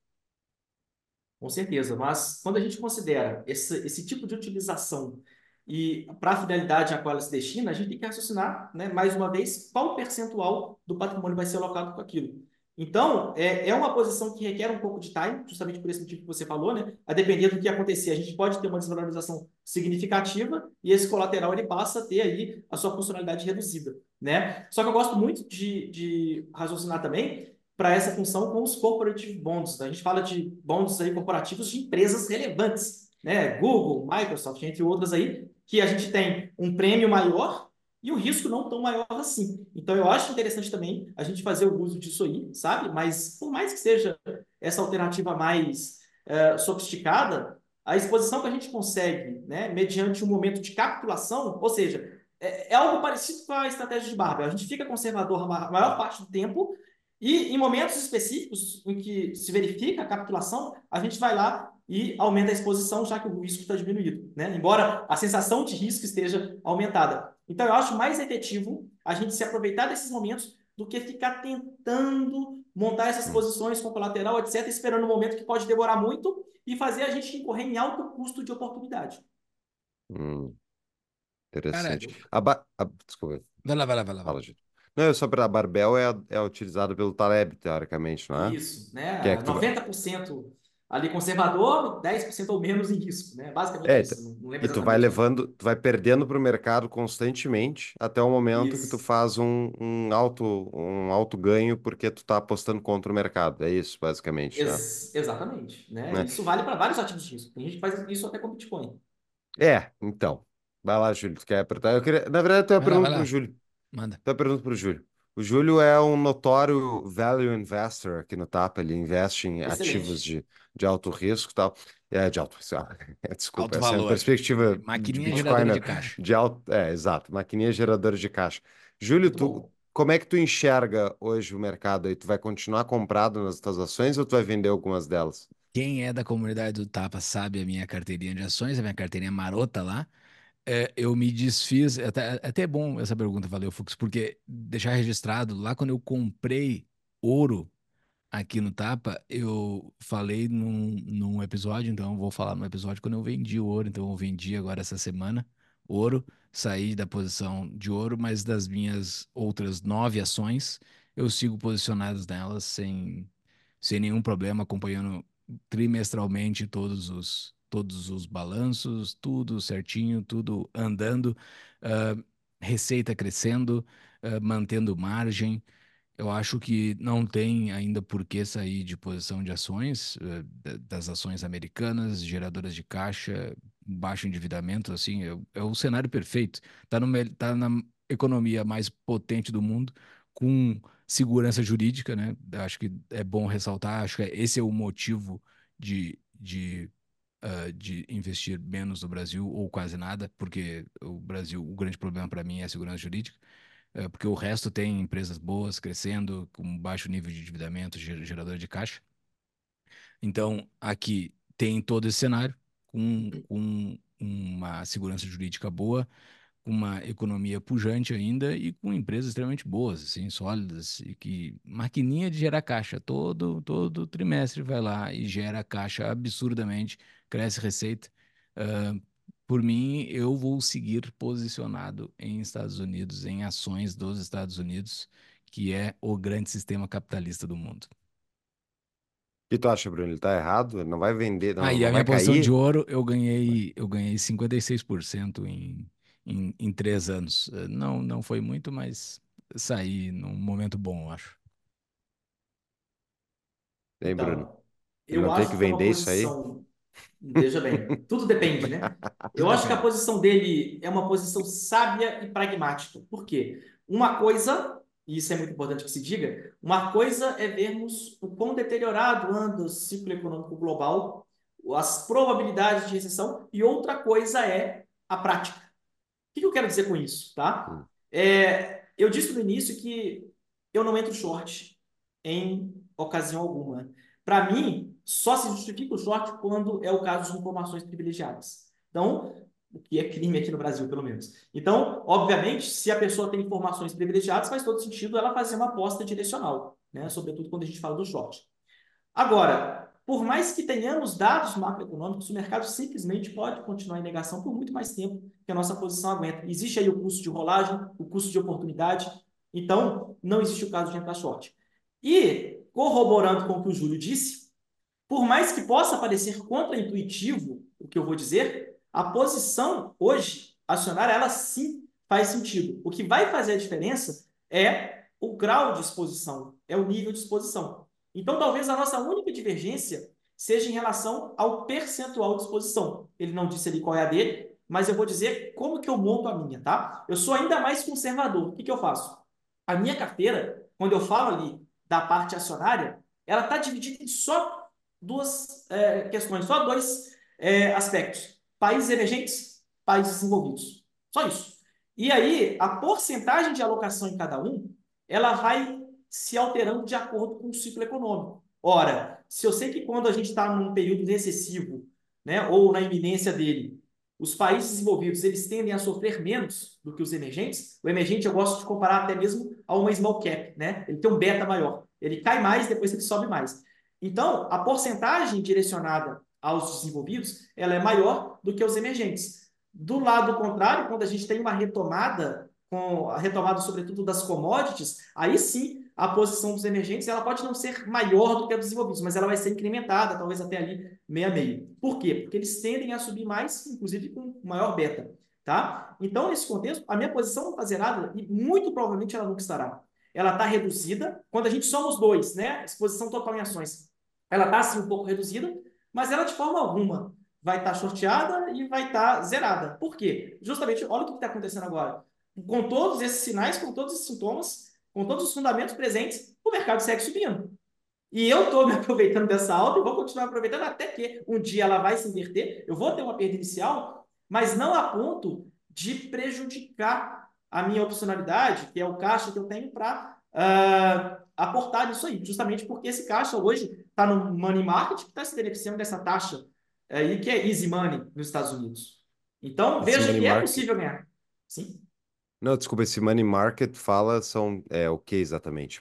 Com certeza, mas quando a gente considera esse, esse tipo de utilização e para a finalidade a qual ela se destina, a gente tem que raciocinar, né, mais uma vez, qual percentual do patrimônio vai ser alocado com aquilo. Então, é, é uma posição que requer um pouco de time, justamente por esse motivo que você falou, né? A depender do que acontecer, a gente pode ter uma desvalorização significativa e esse colateral ele passa a ter aí a sua funcionalidade reduzida, né? Só que eu gosto muito de, de raciocinar também para essa função com os corporate bonds. A gente fala de bonds aí corporativos de empresas relevantes, né? Google, Microsoft, entre outras aí, que a gente tem um prêmio maior e o risco não tão maior assim. Então, eu acho interessante também a gente fazer o uso disso aí, sabe? Mas, por mais que seja essa alternativa mais uh, sofisticada, a exposição que a gente consegue, né, mediante um momento de capitulação, ou seja, é, é algo parecido com a estratégia de Barbell. A gente fica conservador a maior parte do tempo e em momentos específicos em que se verifica a capitulação, a gente vai lá e aumenta a exposição, já que o risco está diminuído, né? Embora a sensação de risco esteja aumentada. Então, eu acho mais efetivo a gente se aproveitar desses momentos do que ficar tentando montar essas Hum, posições com colateral, etc., esperando um momento que pode demorar muito e fazer a gente incorrer em alto custo de oportunidade. hum, Cara, interessante. A ba... a- Desculpa, vai lá, vai lá, vai lá. fala, Júlio. Não, eu só para a Barbell é, é utilizado pelo Taleb, teoricamente, não é? Isso, é né? que tu vai? 90% ali conservador, 10% ou menos em risco, né? Basicamente É, isso, não não lembro e tu vai exatamente, levando, tu vai perdendo para o mercado constantemente até o momento que tu Isso, faz um, um alto, um alto ganho porque tu tá apostando contra o mercado. É isso, basicamente, né? Ex- exatamente, né? Né? Isso vale para vários ativos de risco. Tem gente que faz isso até com Bitcoin. É, então. Vai lá, Júlio, tu quer apertar? Eu queria... Na verdade, eu tenho uma Vai pergunta para o. Júlio. Manda. Então, eu pergunto para o Júlio. O Júlio é um notório value investor aqui no Tapa. Ele investe em ativos Excelente. de, de alto risco e tal. É, de alto risco. ah, Desculpa, Alto essa é a valor. perspectiva de Maquininha Bitcoin, geradora né? de caixa. De alto, é, exato. Maquininha geradora de caixa. Júlio, Muito tu, bom. como é que tu enxerga hoje o mercado aí? Tu vai continuar comprado nas tuas ações ou tu vai vender algumas delas? Quem é da comunidade do Tapa sabe a minha carteirinha de ações, a minha carteirinha marota lá. É, eu me desfiz, é até, é até bom essa pergunta, valeu, Fux, porque deixar registrado, lá quando eu comprei ouro aqui no Tapa, eu falei num, num episódio, então eu vou falar no episódio quando eu vendi ouro, então eu vendi agora essa semana ouro, saí da posição de ouro, mas das minhas outras nove ações, eu sigo posicionados nelas sem, sem nenhum problema, acompanhando trimestralmente todos os, todos os balanços, tudo certinho, tudo andando, ah, receita crescendo, ah, mantendo margem. Eu acho que não tem ainda por que sair de posição de ações, da- das ações americanas, geradoras de caixa, baixo endividamento, assim, é, é o cenário perfeito. Tá mel- tá na economia mais potente do mundo, com segurança jurídica, né? Acho que é bom ressaltar, acho que esse é o motivo de, de, ah, de investir menos no Brasil, ou quase nada, porque o Brasil, o grande problema para mim é a segurança jurídica é, porque o resto tem empresas boas, crescendo, com baixo nível de endividamento, ger- gerador de caixa. Então, aqui tem todo esse cenário, com, com uma segurança jurídica boa, com uma economia pujante ainda e com empresas extremamente boas, assim, sólidas, e que maquininha de gerar caixa, todo, todo trimestre vai lá e gera caixa absurdamente, cresce receita. Ah, por mim, eu vou seguir posicionado em Estados Unidos, em ações dos Estados Unidos, que é o grande sistema capitalista do mundo. Que tu acha, Bruno? Ele tá errado? Ele não vai vender, Ah, não, e não a minha posição de ouro, eu ganhei, eu ganhei 56% em, em, em três anos. Eh, Não, não foi muito, mas saí num momento bom, eu acho. Hein, Bruno? Então, Ele eu não tem que acho que é vender isso aí? posição. Veja bem, tudo depende, né? Eu acho que a posição dele é uma posição sábia e pragmática. Por quê? Uma coisa, e isso é muito importante que se diga, uma coisa é vermos o quão deteriorado anda o ciclo econômico global, as probabilidades de recessão, e outra coisa é a prática. O que eu quero dizer com isso, tá? Hum. É, eu disse no início que eu não entro short em ocasião alguma. Para mim, só se justifica o short quando é o caso de informações privilegiadas. Então, o que é crime aqui no Brasil, pelo menos. Então, obviamente, se a pessoa tem informações privilegiadas, faz todo sentido ela fazer uma aposta direcional, né? sobretudo quando a gente fala do short. Agora, por mais que tenhamos dados macroeconômicos, o mercado simplesmente pode continuar em negação por muito mais tempo que a nossa posição aguenta. Existe aí o custo de rolagem, o custo de oportunidade, então não existe o caso de entrar short. E, corroborando com o que o Júlio disse, por mais que possa parecer contraintuitivo o que eu vou dizer, a posição hoje acionária, ela sim faz sentido. O que vai fazer a diferença é o grau de exposição, é o nível de exposição. Então, talvez a nossa única divergência seja em relação ao percentual de exposição. Ele não disse ali qual é a dele, mas eu vou dizer como que eu monto a minha, tá? Eu sou ainda mais conservador. O que, que eu faço? A minha carteira, quando eu falo ali da parte acionária, ela está dividida em só duas é, questões, só dois é, aspectos. Países emergentes, países desenvolvidos. Só isso. E aí, a porcentagem de alocação em cada um, ela vai se alterando de acordo com o ciclo econômico. Ora, se eu sei que quando a gente está num período recessivo, né, ou na iminência dele, os países desenvolvidos eles tendem a sofrer menos do que os emergentes. O emergente eu gosto de comparar até mesmo a uma small cap, né? Ele tem um beta maior. Ele cai mais, depois ele sobe mais. Então, a porcentagem direcionada aos desenvolvidos, ela é maior do que os emergentes. Do lado contrário, quando a gente tem uma retomada, com a retomada sobretudo das commodities, aí sim a posição dos emergentes ela pode não ser maior do que a dos desenvolvidos, mas ela vai ser incrementada, talvez até ali meia meio. Por quê? Porque eles tendem a subir mais, inclusive com maior beta. Tá? Então, nesse contexto, a minha posição não está zerada e muito provavelmente ela nunca estará. Ela está reduzida quando a gente somos dois, né? Exposição total em ações. Ela está assim um pouco reduzida, mas ela de forma alguma vai estar tá e vai estar tá zerada. Por quê? Justamente, olha o que está acontecendo agora. Com todos esses sinais, com todos esses sintomas, com todos os fundamentos presentes, o mercado segue subindo. E eu estou me aproveitando dessa alta e vou continuar aproveitando até que um dia ela vai se inverter. Eu vou ter uma perda inicial, mas não a ponto de prejudicar a minha opcionalidade, que é o caixa que eu tenho para uh, ah, aportar nisso aí. Justamente porque esse caixa hoje está no money market, que está se beneficiando dessa taxa aí, que é easy money nos Estados Unidos. Então, veja que é market. possível ganhar. Sim. Não, desculpa, esse money market fala são é o que exatamente?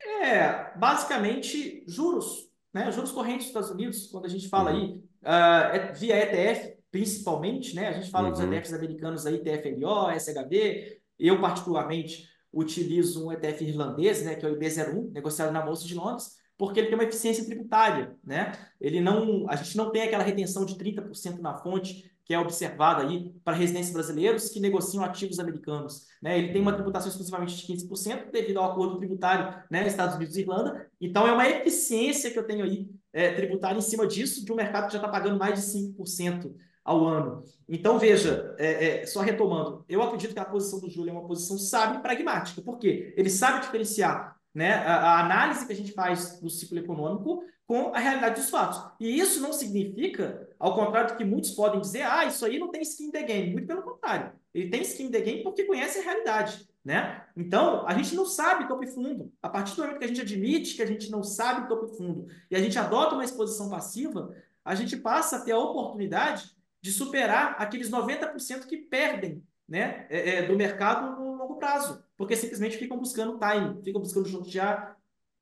É, basicamente juros, né? Juros correntes dos Estados Unidos, quando a gente fala uhum. aí, uh, é via ETF, principalmente, né? A gente fala uhum. dos ETFs americanos aí, TFLO, SHB. Eu, particularmente, utilizo um ETF irlandês, né? Que é o IB01, negociado na Bolsa de Londres, porque ele tem uma eficiência tributária, né? Ele não, a gente não tem aquela retenção de 30% na fonte que é observado aí para residentes brasileiros que negociam ativos americanos. Né? Ele tem uma tributação exclusivamente de 15% devido ao acordo tributário né, Estados Unidos e Irlanda. Então, é uma eficiência que eu tenho aí é, tributária em cima disso, de um mercado que já está pagando mais de 5% ao ano. Então, veja, é, é, só retomando, eu acredito que a posição do Júlio é uma posição sábia e pragmática. Por quê? Ele sabe diferenciar né, a, a análise que a gente faz do ciclo econômico com a realidade dos fatos. E isso não significa, ao contrário do que muitos podem dizer, ah, isso aí não tem skin in the game. Muito pelo contrário. Ele tem skin in the game porque conhece a realidade. Né? Então, a gente não sabe topo e fundo. A partir do momento que a gente admite que a gente não sabe topo e fundo e a gente adota uma exposição passiva, a gente passa a ter a oportunidade de superar aqueles 90% que perdem né, é, é, do mercado no longo prazo, porque simplesmente ficam buscando time, ficam buscando shortear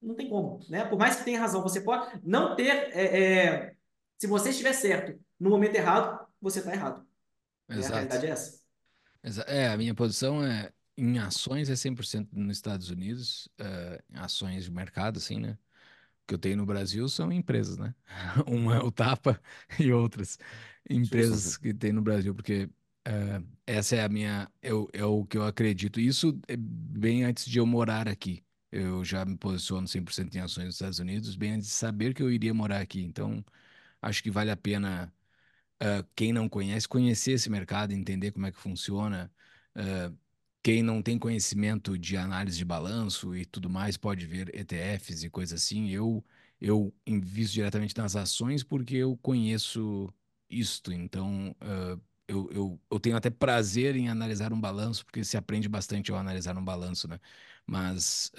não tem como, né? Por mais que tenha razão, você pode não ter. É, é, se você estiver certo no momento errado, você está errado. Exato. a realidade é essa. É, a minha posição é em ações é 100% nos Estados Unidos, uh, ações de mercado, assim, né? O que eu tenho no Brasil são empresas, né? Uma é o Tapa e outras empresas que tem no Brasil, porque uh, essa é a minha, é o, é o que eu acredito. Isso é bem antes de eu morar aqui eu já me posiciono 100% em ações nos Estados Unidos, bem antes de saber que eu iria morar aqui. Então, acho que vale a pena uh, quem não conhece conhecer esse mercado, entender como é que funciona. Uh, quem não tem conhecimento de análise de balanço e tudo mais pode ver ETFs e coisas assim. Eu eu invisto diretamente nas ações porque eu conheço isto. Então uh, eu, eu, eu tenho até prazer em analisar um balanço porque se aprende bastante ao analisar um balanço, né? Mas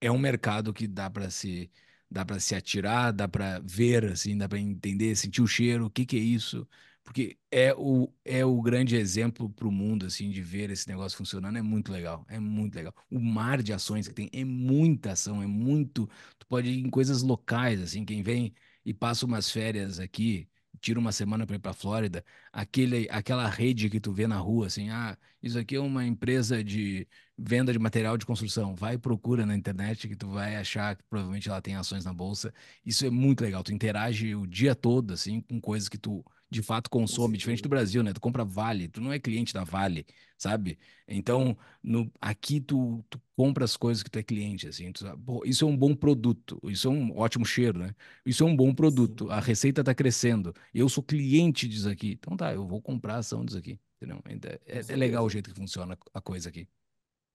é um mercado que dá para se dá para se atirar, dá para ver assim, dá para entender, sentir o cheiro, o que que é isso? Porque é o, é o grande exemplo para o mundo, assim, de ver esse negócio funcionando. É muito legal, é muito legal. O mar de ações que tem é muita ação, é muito. Tu pode ir em coisas locais, assim, quem vem e passa umas férias aqui, tira uma semana para ir para Flórida, aquele, aquela rede que tu vê na rua, assim, ah, isso aqui é uma empresa de venda de material de construção. Vai procura na internet que tu vai achar que provavelmente ela tem ações na bolsa. Isso é muito legal. Tu interage o dia todo, assim, com coisas que tu de fato consome, diferente do Brasil, né? Tu compra Vale, tu não é cliente da Vale, sabe? Então, no, aqui tu, tu compra as coisas que tu é cliente, assim. Tu, pô, isso é um bom produto, isso é um ótimo cheiro, né? Isso é um bom produto, a receita tá crescendo, eu sou cliente disso aqui. Então tá, eu vou comprar ação disso aqui, entendeu? É, é, é legal o jeito que funciona a coisa aqui.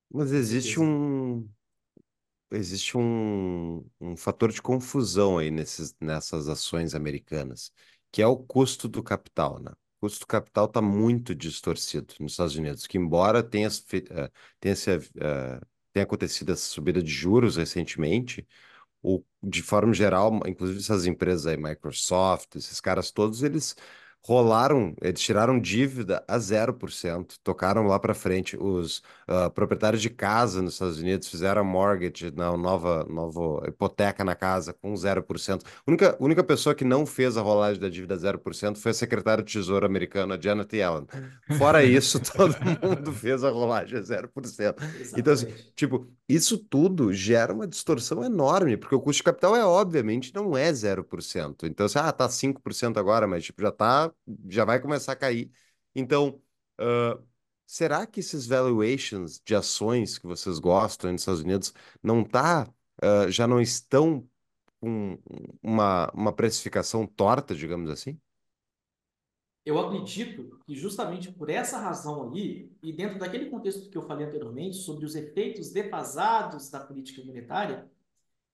Mas existe um, existe um, um fator de confusão aí nesses, nessas ações americanas que é o custo do capital, né? O custo do capital está muito distorcido nos Estados Unidos, que embora tenha, uh, tenha, se, uh, tenha acontecido essa subida de juros recentemente, o, de forma geral, inclusive essas empresas aí, Microsoft, esses caras todos, eles rolaram, eles tiraram dívida a 0%, tocaram lá para frente. Os uh, proprietários de casa nos Estados Unidos fizeram mortgage, não, nova, nova hipoteca na casa com 0%. A única, única pessoa que não fez a rolagem da dívida a 0% foi a secretária de Tesouro americana, Janet Yellen. Fora isso, todo mundo fez a rolagem a 0%. Exatamente. Então, assim, tipo, isso tudo gera uma distorção enorme, porque o custo de capital é, obviamente, não é 0%. Então, assim, ah, tá 5% agora, mas tipo, já tá já vai começar a cair. Então, uh, será que esses valuations de ações que vocês gostam nos Estados Unidos não tá, uh, já não estão com uma, uma precificação torta, digamos assim? Eu acredito que justamente por essa razão aí, e dentro daquele contexto que eu falei anteriormente sobre os efeitos defasados da política monetária,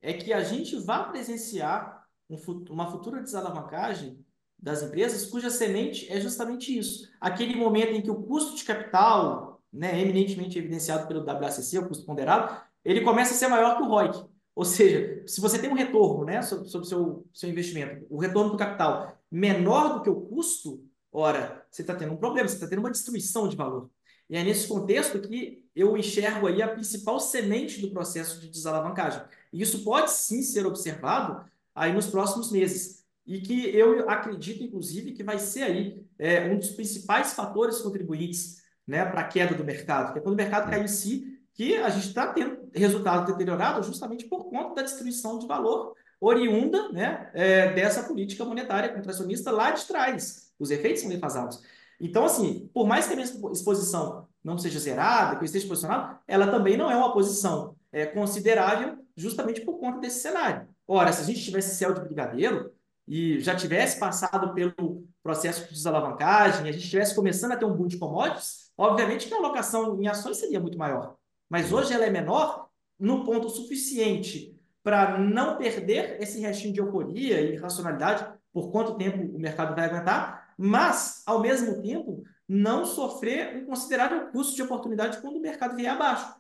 é que a gente vai presenciar um, uma futura desalavancagem das empresas, cuja semente é justamente isso. Aquele momento em que o custo de capital, né, eminentemente evidenciado pelo WACC, o custo ponderado, ele começa a ser maior que o ROIC. Ou seja, se você tem um retorno né, sobre, o seu, seu investimento, o retorno do capital menor do que o custo, ora, você está tendo um problema, você está tendo uma destruição de valor. E é nesse contexto que eu enxergo aí a principal semente do processo de desalavancagem. E isso pode sim ser observado aí nos próximos meses e que eu acredito, inclusive, que vai ser aí é, um dos principais fatores contribuintes né, para a queda do mercado, que é quando o mercado cai em si, que a gente está tendo resultado deteriorado justamente por conta da destruição de valor oriunda né, é, dessa política monetária contracionista lá de trás. Os efeitos são defasados. Então, assim, por mais que a minha exposição não seja zerada, que eu esteja posicionado, ela também não é uma posição é, considerável justamente por conta desse cenário. Ora, se a gente tivesse céu de brigadeiro, e já tivesse passado pelo processo de desalavancagem, a gente estivesse começando a ter um boom de commodities, obviamente que a alocação em ações seria muito maior. Mas hoje ela é menor no ponto suficiente para não perder esse restinho de euforia e racionalidade por quanto tempo o mercado vai aguentar, mas, ao mesmo tempo, não sofrer um considerável custo de oportunidade quando o mercado vier abaixo.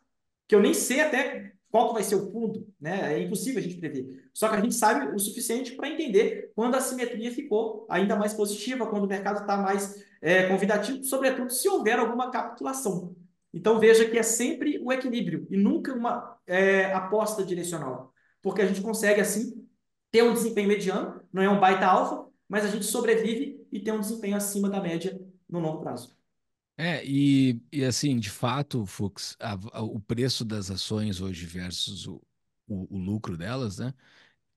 Que eu nem sei até qual que vai ser o fundo, né? É impossível a gente prever. Só que a gente sabe o suficiente para entender quando a simetria ficou ainda mais positiva, quando o mercado está mais é, convidativo, sobretudo se houver alguma capitulação. Então veja que é sempre o equilíbrio e nunca uma é, aposta direcional, porque a gente consegue assim ter um desempenho mediano, não é um baita alfa, mas a gente sobrevive e tem um desempenho acima da média no longo prazo. É, e, e assim, de fato, Fux, a- a- o preço das ações hoje versus o, o, o lucro delas, né,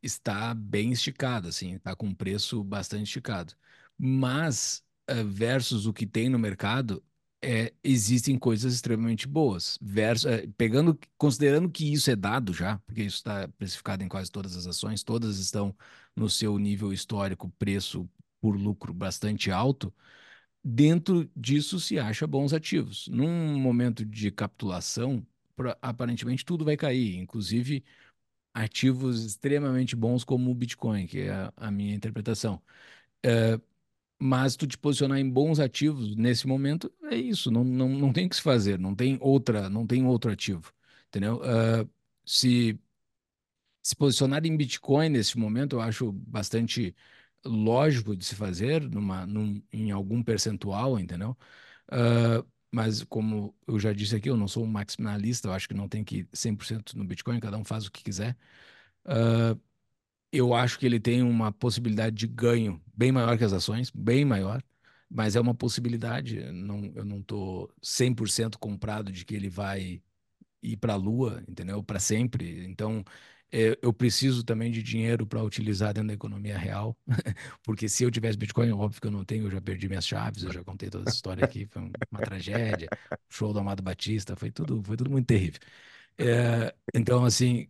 está bem esticado, assim, está com um preço bastante esticado. Mas, eh, versus o que tem no mercado, é, existem coisas extremamente boas. Verso, é, pegando, considerando que isso é dado já, porque isso está precificado em quase todas as ações, todas estão no seu nível histórico, preço por lucro bastante alto. Dentro disso se acha bons ativos. Num momento de capitulação, pra, aparentemente tudo vai cair, inclusive ativos extremamente bons como o Bitcoin, que é a, a minha interpretação. É, mas tu te posicionar em bons ativos nesse momento é isso, não, não, não tem o que se fazer, não tem outra, não tem outro ativo, entendeu? Uh, se se posicionar em Bitcoin nesse momento, eu acho bastante lógico de se fazer numa, num, em algum percentual, entendeu? Uh, mas como eu já disse aqui, eu não sou um maximalista, eu acho que não tem que ir 100% no Bitcoin, cada um faz o que quiser. Uh, eu acho que ele tem uma possibilidade de ganho bem maior que as ações, bem maior, mas é uma possibilidade. Não, eu não estou 100% comprado de que ele vai ir para a Lua, entendeu? Para sempre. Então, eu preciso também de dinheiro para utilizar dentro da economia real, porque se eu tivesse Bitcoin, óbvio que eu não tenho, eu já perdi minhas chaves, eu já contei toda essa história aqui, foi uma tragédia, show do Amado Batista, foi tudo, foi tudo muito terrível. É, então, assim,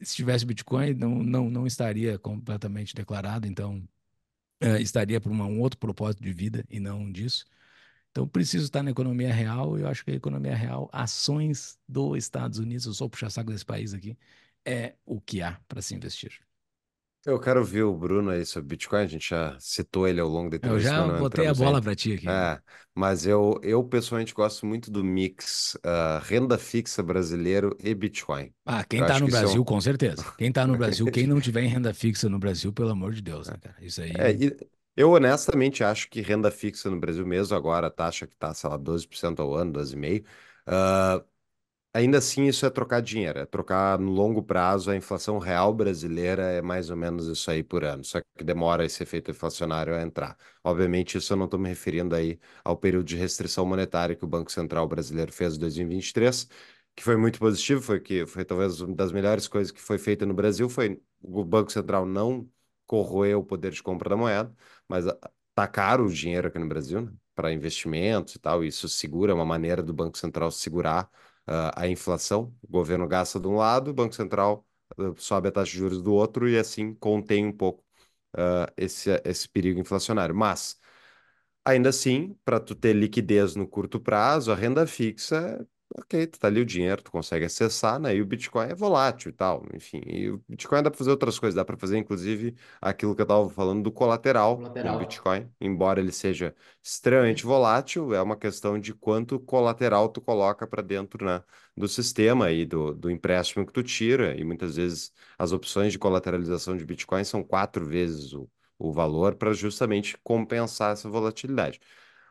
se tivesse Bitcoin, não, não, não estaria completamente declarado, então é, estaria por uma, um outro propósito de vida e não disso. Então, preciso estar na economia real, eu acho que a economia real, ações dos Estados Unidos, eu sou puxa-saco desse país aqui, é o que há para se investir. Eu quero ver o Bruno aí sobre Bitcoin, a gente já citou ele ao longo da Eu já botei a bola para ti aqui. É, mas eu, eu pessoalmente gosto muito do mix uh, renda fixa brasileiro e Bitcoin. Ah, quem está no Brasil, é um... com certeza. Quem está no Brasil, quem não tiver em renda fixa no Brasil, pelo amor de Deus, né, cara? Isso aí. É, eu honestamente acho que renda fixa no Brasil mesmo, agora a taxa que está, sei lá, 12% ao ano, 12,5%, uh, Ainda assim, isso é trocar dinheiro, é trocar no longo prazo. A inflação real brasileira é mais ou menos isso aí por ano, só que demora esse efeito inflacionário a entrar. Obviamente, isso eu não estou me referindo aí ao período de restrição monetária que o Banco Central brasileiro fez em 2023, que foi muito positivo, foi que foi talvez uma das melhores coisas que foi feita no Brasil, foi o Banco Central não corroer o poder de compra da moeda, mas tá caro o dinheiro aqui no Brasil, né, para investimentos e tal, e isso segura, é uma maneira do Banco Central segurar uh, a inflação. O governo gasta de um lado, o Banco Central uh, sobe a taxa de juros do outro e assim contém um pouco uh, esse, esse perigo inflacionário. Mas, ainda assim, para tu ter liquidez no curto prazo, a renda fixa ok, tu tá ali o dinheiro, tu consegue acessar, né? E o Bitcoin é volátil e tal, enfim. E o Bitcoin dá para fazer outras coisas, dá para fazer inclusive aquilo que eu tava falando do colateral, colateral com o Bitcoin, embora ele seja extremamente volátil, é uma questão de quanto colateral tu coloca para dentro, né, do sistema e do, do empréstimo que tu tira, e muitas vezes as opções de colateralização de Bitcoin são quatro vezes o, o valor para justamente compensar essa volatilidade.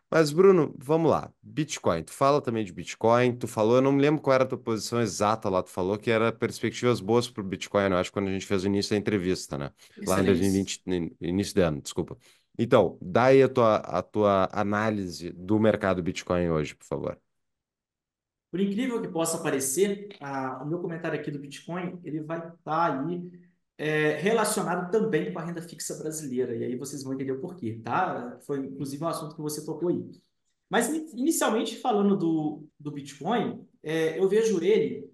Mas, Bruno, vamos lá. Bitcoin. Tu fala também de Bitcoin. Tu falou, eu não me lembro qual era a tua posição exata lá. Tu falou que era perspectivas boas para o Bitcoin, eu acho, quando a gente fez o início da entrevista, né? Lá em 2020, início de ano, desculpa. Então, dá aí a tua, a tua análise do mercado Bitcoin hoje, por favor. Por incrível que possa parecer, a, o meu comentário aqui do Bitcoin, ele vai estar tá aí é, relacionado também com a renda fixa brasileira. E aí vocês vão entender o porquê, tá? Foi inclusive um assunto que você tocou aí. Mas inicialmente falando do, do Bitcoin, é, eu vejo ele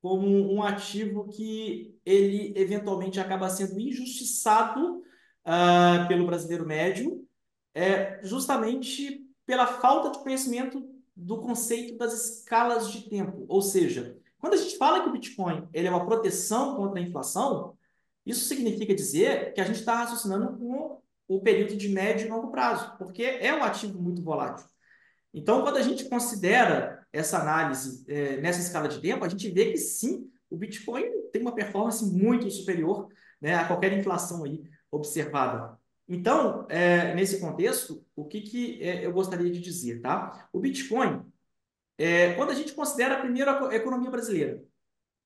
como um ativo que ele eventualmente acaba sendo injustiçado uh, pelo brasileiro médio, é, justamente pela falta de conhecimento do conceito das escalas de tempo. Ou seja, quando a gente fala que o Bitcoin ele é uma proteção contra a inflação, isso significa dizer que a gente está raciocinando com o período de médio e longo prazo, porque é um ativo muito volátil. Então, quando a gente considera essa análise é, nessa escala de tempo, a gente vê que sim, o Bitcoin tem uma performance muito superior né, a qualquer inflação aí observada. Então, é, nesse contexto, o que, que é, eu gostaria de dizer, tá? O Bitcoin, é, quando a gente considera primeiro a economia brasileira,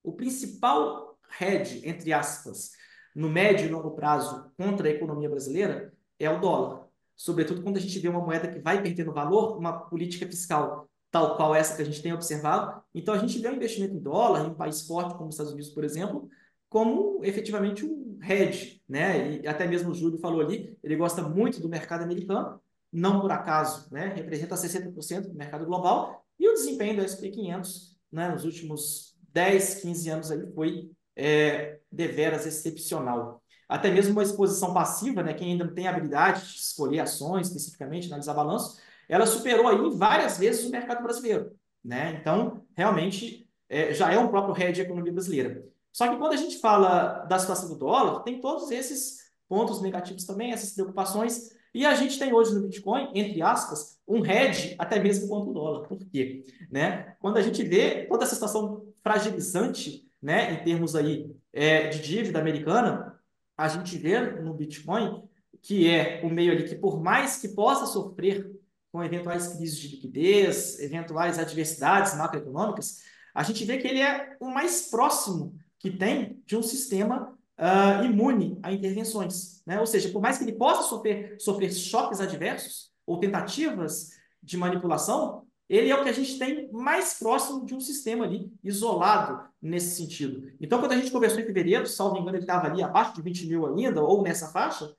o principal hedge, entre aspas, no médio e longo prazo contra a economia brasileira é o dólar. Sobretudo quando a gente vê uma moeda que vai perdendo valor, uma política fiscal tal qual essa que a gente tem observado. Então, a gente vê o investimento em dólar, em um país forte como os Estados Unidos, por exemplo, como efetivamente um hedge, né? E até mesmo o Júlio falou ali, ele gosta muito do mercado americano, não por acaso, né, representa 60% do mercado global, e o desempenho do S&P 500 né, nos últimos 10, 15 anos aí foi é, deveras excepcional. Até mesmo uma exposição passiva, né, quem ainda não tem habilidade de escolher ações especificamente, analisar balanço, ela superou aí várias vezes o mercado brasileiro. Né? Então, realmente, é, já é um próprio head de economia brasileira. Só que quando a gente fala da situação do dólar, tem todos esses pontos negativos também, essas preocupações, e a gente tem hoje no Bitcoin, entre aspas, um hedge até mesmo contra o dólar. Por quê? Né? Quando a gente vê toda essa situação fragilizante, né, em termos aí é, de dívida americana, a gente vê no Bitcoin que é o meio ali que, por mais que possa sofrer com eventuais crises de liquidez, eventuais adversidades macroeconômicas, a gente vê que ele é o mais próximo que tem de um sistema uh, imune a intervenções. Né? Ou seja, por mais que ele possa sofrer, sofrer choques adversos ou tentativas de manipulação, ele é o que a gente tem mais próximo de um sistema ali, isolado nesse sentido. Então, quando a gente conversou em fevereiro, salvo engano, ele estava ali abaixo de 20 mil ainda, ou nessa faixa,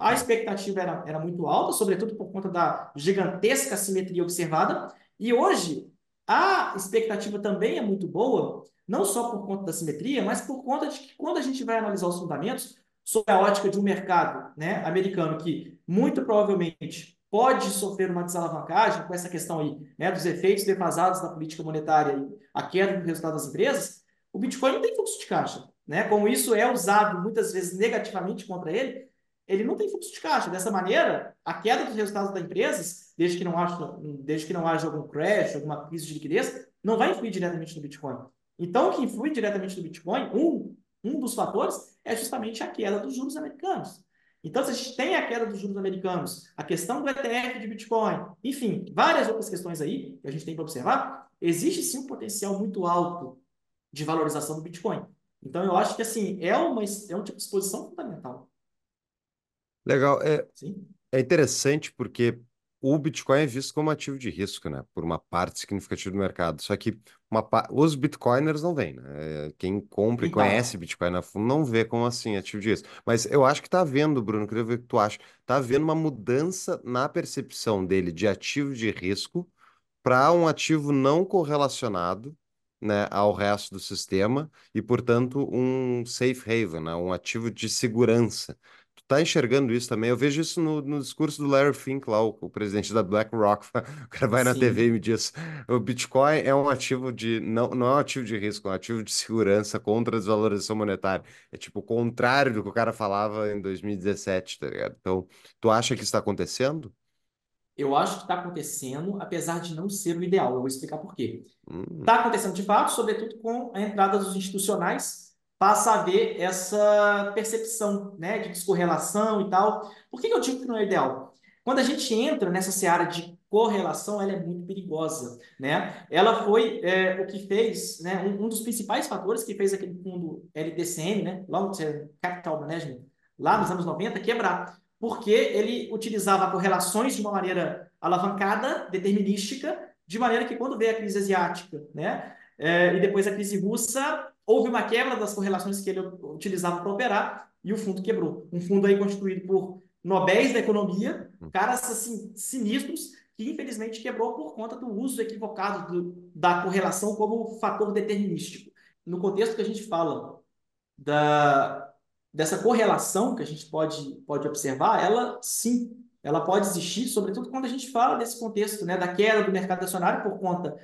a uhum. expectativa era, era muito alta, sobretudo por conta da gigantesca simetria observada. E hoje, a expectativa também é muito boa, não só por conta da simetria, mas por conta de que quando a gente vai analisar os fundamentos, sob a ótica de um mercado né, americano que muito provavelmente pode sofrer uma desalavancagem com essa questão aí, né, dos efeitos defasados da política monetária e a queda do resultado das empresas, o Bitcoin não tem fluxo de caixa. Né? Como isso é usado muitas vezes negativamente contra ele, ele não tem fluxo de caixa. Dessa maneira, a queda dos resultados das empresas, desde que não haja, desde que não haja algum crash, alguma crise de liquidez, não vai influir diretamente no Bitcoin. Então, o que influi diretamente no Bitcoin, um, um dos fatores, é justamente a queda dos juros americanos. Então, se a gente tem a queda dos juros americanos, a questão do ETF de Bitcoin, enfim, várias outras questões aí que a gente tem para observar, existe sim um potencial muito alto de valorização do Bitcoin. Então, eu acho que assim é, uma, é um tipo de exposição fundamental. Legal. É, Sim. é interessante porque o Bitcoin é visto como ativo de risco, né? Por uma parte significativa do mercado. Só que uma, os Bitcoiners não veem, né? Quem compra e conhece Bitcoin na fundo não vê como assim ativo de risco. Mas eu acho que tá vendo, Bruno, queria ver o que tu acha. Tá vendo uma mudança na percepção dele de ativo de risco para um ativo não correlacionado né, ao resto do sistema e, portanto, um safe haven, né, um ativo de segurança tá enxergando isso também. Eu vejo isso no, no discurso do Larry Fink, lá, o, o presidente da BlackRock. O cara vai na TV e me diz: o Bitcoin é um ativo de. Não, não é um ativo de risco, é um ativo de segurança contra a desvalorização monetária. É tipo o contrário do que o cara falava em 2017, tá ligado? Então, tu acha que isso está acontecendo? Eu acho que está acontecendo, apesar de não ser o ideal. Eu vou explicar por quê. Está hum. Tá acontecendo de fato, sobretudo com a entrada dos institucionais passa a haver essa percepção né, de descorrelação e tal. Por que, que eu digo que não é ideal? Quando a gente entra nessa seara de correlação, ela é muito perigosa. Né? Ela foi é, o que fez, né, um, um, dos principais fatores que fez aquele fundo LTCM, né, Long Term Capital Management, lá nos anos 90, quebrar. Porque ele utilizava correlações de uma maneira alavancada, determinística, de maneira que quando veio a crise asiática, né, é, e depois a crise russa, houve uma quebra das correlações que ele utilizava para operar e o fundo quebrou. Um fundo aí constituído por nobéis da economia, hum. caras assim sinistros, que infelizmente quebrou por conta do uso equivocado do, da correlação como fator determinístico. No contexto que a gente fala da, dessa correlação que a gente pode, pode observar, ela sim, ela pode existir, sobretudo quando a gente fala desse contexto né, da queda do mercado acionário por conta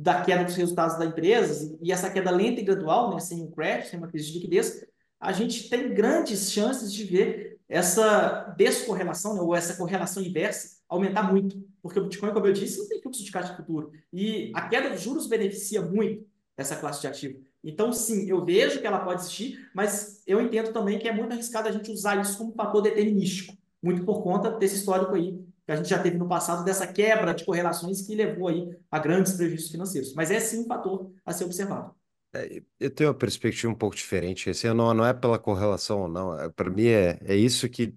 da queda dos resultados da empresa, e essa queda lenta e gradual, né, sem um crash, sem uma crise de liquidez, a gente tem grandes chances de ver essa descorrelação, né, ou essa correlação inversa aumentar muito, porque o Bitcoin, como eu disse, não tem fluxo de caixa futuro, e a queda dos juros beneficia muito essa classe de ativo. Então, sim, eu vejo que ela pode existir, mas eu entendo também que é muito arriscado a gente usar isso como fator determinístico, muito por conta desse histórico aí que a gente já teve no passado dessa quebra de correlações que levou aí a grandes prejuízos financeiros. Mas é sim um fator a ser observado. É, eu tenho uma perspectiva um pouco diferente. Assim, não, não é pela correlação ou não. É, Para mim é, é isso que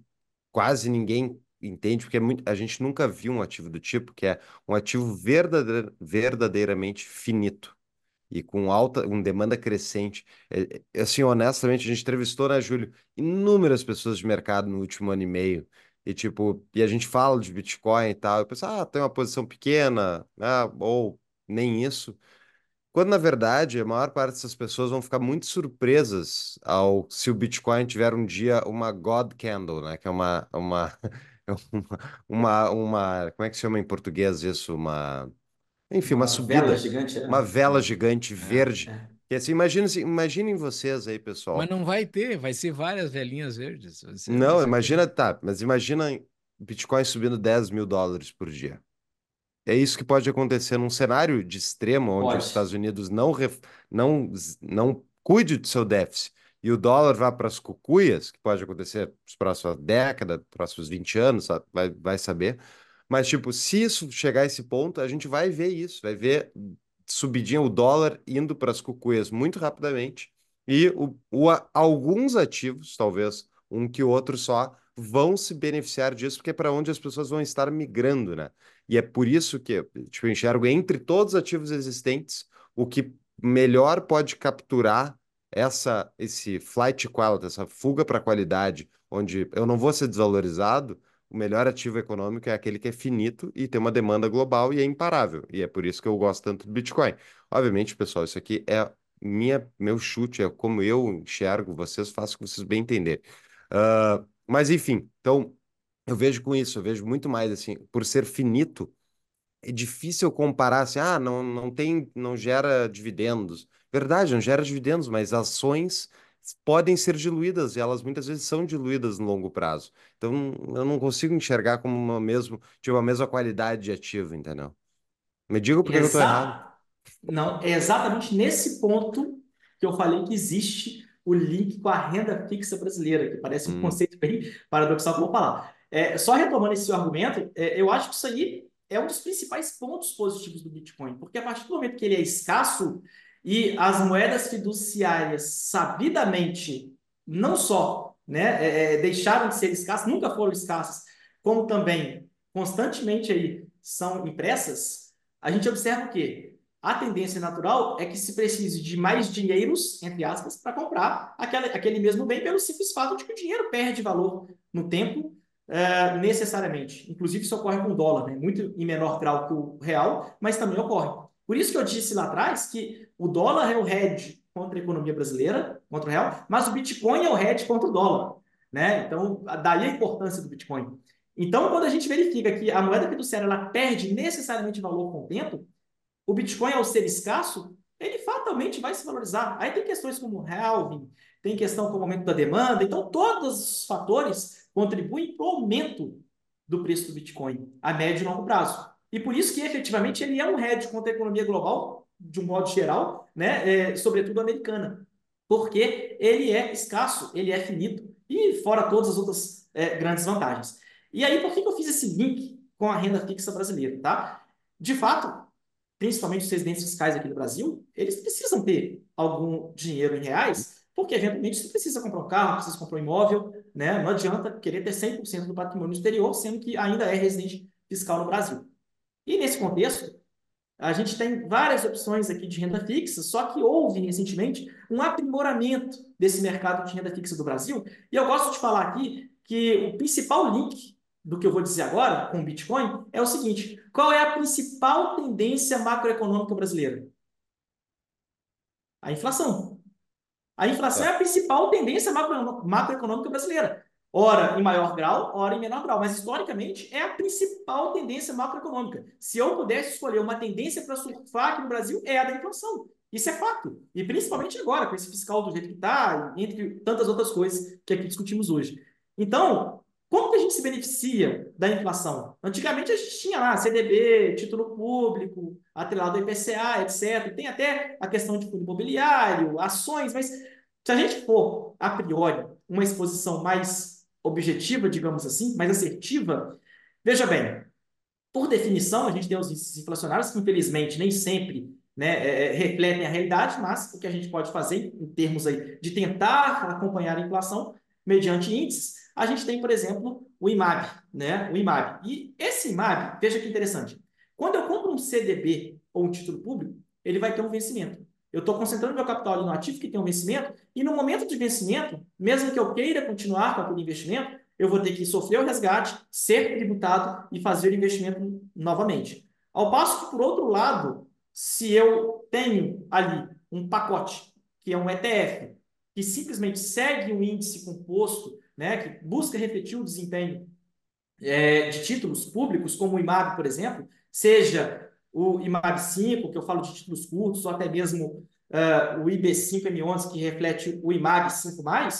quase ninguém entende, porque é muito, a gente nunca viu um ativo do tipo, que é um ativo verdadeir, verdadeiramente finito e com alta, com demanda crescente. É, é, assim, honestamente, a gente entrevistou, né, Júlio, inúmeras pessoas de mercado no último ano e meio E tipo, e a gente fala de Bitcoin e tal, e pensa, ah, tem uma posição pequena, ah, ou nem isso. Quando na verdade a maior parte dessas pessoas vão ficar muito surpresas ao se o Bitcoin tiver um dia uma God Candle, né? Que é uma uma uma, uma como é que se chama em português isso? Uma enfim, uma Uma subida, vela gigante, é? uma vela gigante É, verde. é. Que assim, imagina, imaginem vocês aí, pessoal. Mas não vai ter, vai ser várias velhinhas verdes. Não, imagina, tá, mas imagina Bitcoin subindo 10 mil dólares por dia. É isso que pode acontecer num cenário de extremo, onde os Pode. Estados Unidos não, ref- não, não cuide do seu déficit e o dólar vá para as cucuias, que pode acontecer nos próximos década, próximos 20 anos, sabe? Vai, vai saber. Mas, tipo, se isso chegar a esse ponto, a gente vai ver isso, vai ver subidinha o dólar indo para as cucuias muito rapidamente e o, o, alguns ativos, talvez um que outro só, vão se beneficiar disso, porque é para onde as pessoas vão estar migrando, né? E é por isso que tipo, eu enxergo entre todos os ativos existentes o que melhor pode capturar essa esse flight quality, essa fuga para a qualidade, onde eu não vou ser desvalorizado. O melhor ativo econômico é aquele que é finito e tem uma demanda global e é imparável. E é por isso que eu gosto tanto do Bitcoin. Obviamente, pessoal, isso aqui é minha, meu chute, é como eu enxergo, vocês façam o que vocês bem entenderem. Ah, mas enfim, então eu vejo com isso, eu vejo muito mais assim, por ser finito, é difícil comparar assim, ah, não, não tem, não gera dividendos. Verdade, não gera dividendos, mas ações podem ser diluídas e elas muitas vezes são diluídas no longo prazo. Então eu não consigo enxergar como uma mesmo, tipo, a mesma qualidade de ativo, entendeu? Me diga por que eu tô errado. Não, é exatamente nesse ponto que eu falei que existe o link com a renda fixa brasileira, que parece um Hum. conceito bem paradoxal que eu vou falar. É, só retomando esse seu argumento, é, eu acho que isso aí é um dos principais pontos positivos do Bitcoin, porque a partir do momento que ele é escasso e as moedas fiduciárias sabidamente não só né, é, é, deixaram de ser escassas, nunca foram escassas, como também constantemente aí são impressas, a gente observa o quê? A tendência natural é que se precise de mais dinheiros, entre aspas, para comprar aquele, aquele mesmo bem pelo simples fato de que o dinheiro perde valor no tempo, eh, necessariamente. Inclusive, isso ocorre com o dólar, né? muito em menor grau que o real, mas também ocorre. Por isso que eu disse lá atrás que o dólar é o hedge contra a economia brasileira, contra o real, mas o Bitcoin é o hedge contra o dólar. Né? Então, daí a importância do Bitcoin. Então, quando a gente verifica que a moeda fiduciária ela perde necessariamente valor com o tempo, o Bitcoin, ao ser escasso, ele fatalmente vai se valorizar. Aí tem questões como halving, tem questão como aumento da demanda. Então, todos os fatores contribuem para o aumento do preço do Bitcoin a médio e longo prazo. E por isso que, efetivamente, ele é um hedge contra a economia global, de um modo geral, né? É, sobretudo americana. Porque ele é escasso, ele é finito. E fora todas as outras é, grandes vantagens. E aí, por que, eu fiz esse link com a renda fixa brasileira, tá? De fato, principalmente os residentes fiscais aqui do Brasil, eles precisam ter algum dinheiro em reais, porque eventualmente você precisa comprar um carro, precisa comprar um imóvel, né? Não adianta querer ter 100% do patrimônio exterior, sendo que ainda é residente fiscal no Brasil. E nesse contexto, a gente tem várias opções aqui de renda fixa, só que houve recentemente um aprimoramento desse mercado de renda fixa do Brasil, e eu gosto de falar aqui que o principal link do que eu vou dizer agora com o Bitcoin é o seguinte: qual é a principal tendência macroeconômica brasileira? A inflação. A inflação é a principal tendência macro, macroeconômica brasileira. Ora em maior grau, ora em menor grau. Mas historicamente é a principal tendência macroeconômica. Se eu pudesse escolher uma tendência para surfar aqui no Brasil, é a da inflação. Isso é fato. E principalmente agora, com esse fiscal do jeito que está, entre tantas outras coisas que aqui discutimos hoje. Então, como que a gente se beneficia da inflação? Antigamente a gente tinha lá CDB, título público, atrelado ao IPCA, etc. Tem até a questão de fundo imobiliário, ações, mas se a gente for, a priori, uma exposição mais objetiva, digamos assim, mais assertiva, veja bem, por definição, a gente tem os índices inflacionários que, infelizmente, nem sempre né, é, refletem a realidade, mas o que a gente pode fazer em termos aí de tentar acompanhar a inflação mediante índices, a gente tem, por exemplo, o IMAB, né? O IMAB. E esse IMAB, veja que interessante. Quando eu compro um CDB ou um título público, ele vai ter um vencimento. Eu estou concentrando meu capital ali no ativo que tem um vencimento, e no momento de vencimento, mesmo que eu queira continuar com aquele investimento, eu vou ter que sofrer o resgate, ser tributado e fazer o investimento novamente. Ao passo que, por outro lado, se eu tenho ali um pacote, que é um ETF, que simplesmente segue um índice composto, né, que busca refletir o desempenho é, de títulos públicos, como o IMAB, por exemplo, seja o IMAB 5, que eu falo de títulos curtos, ou até mesmo uh, o IB5M11, que reflete o IMAB 5+,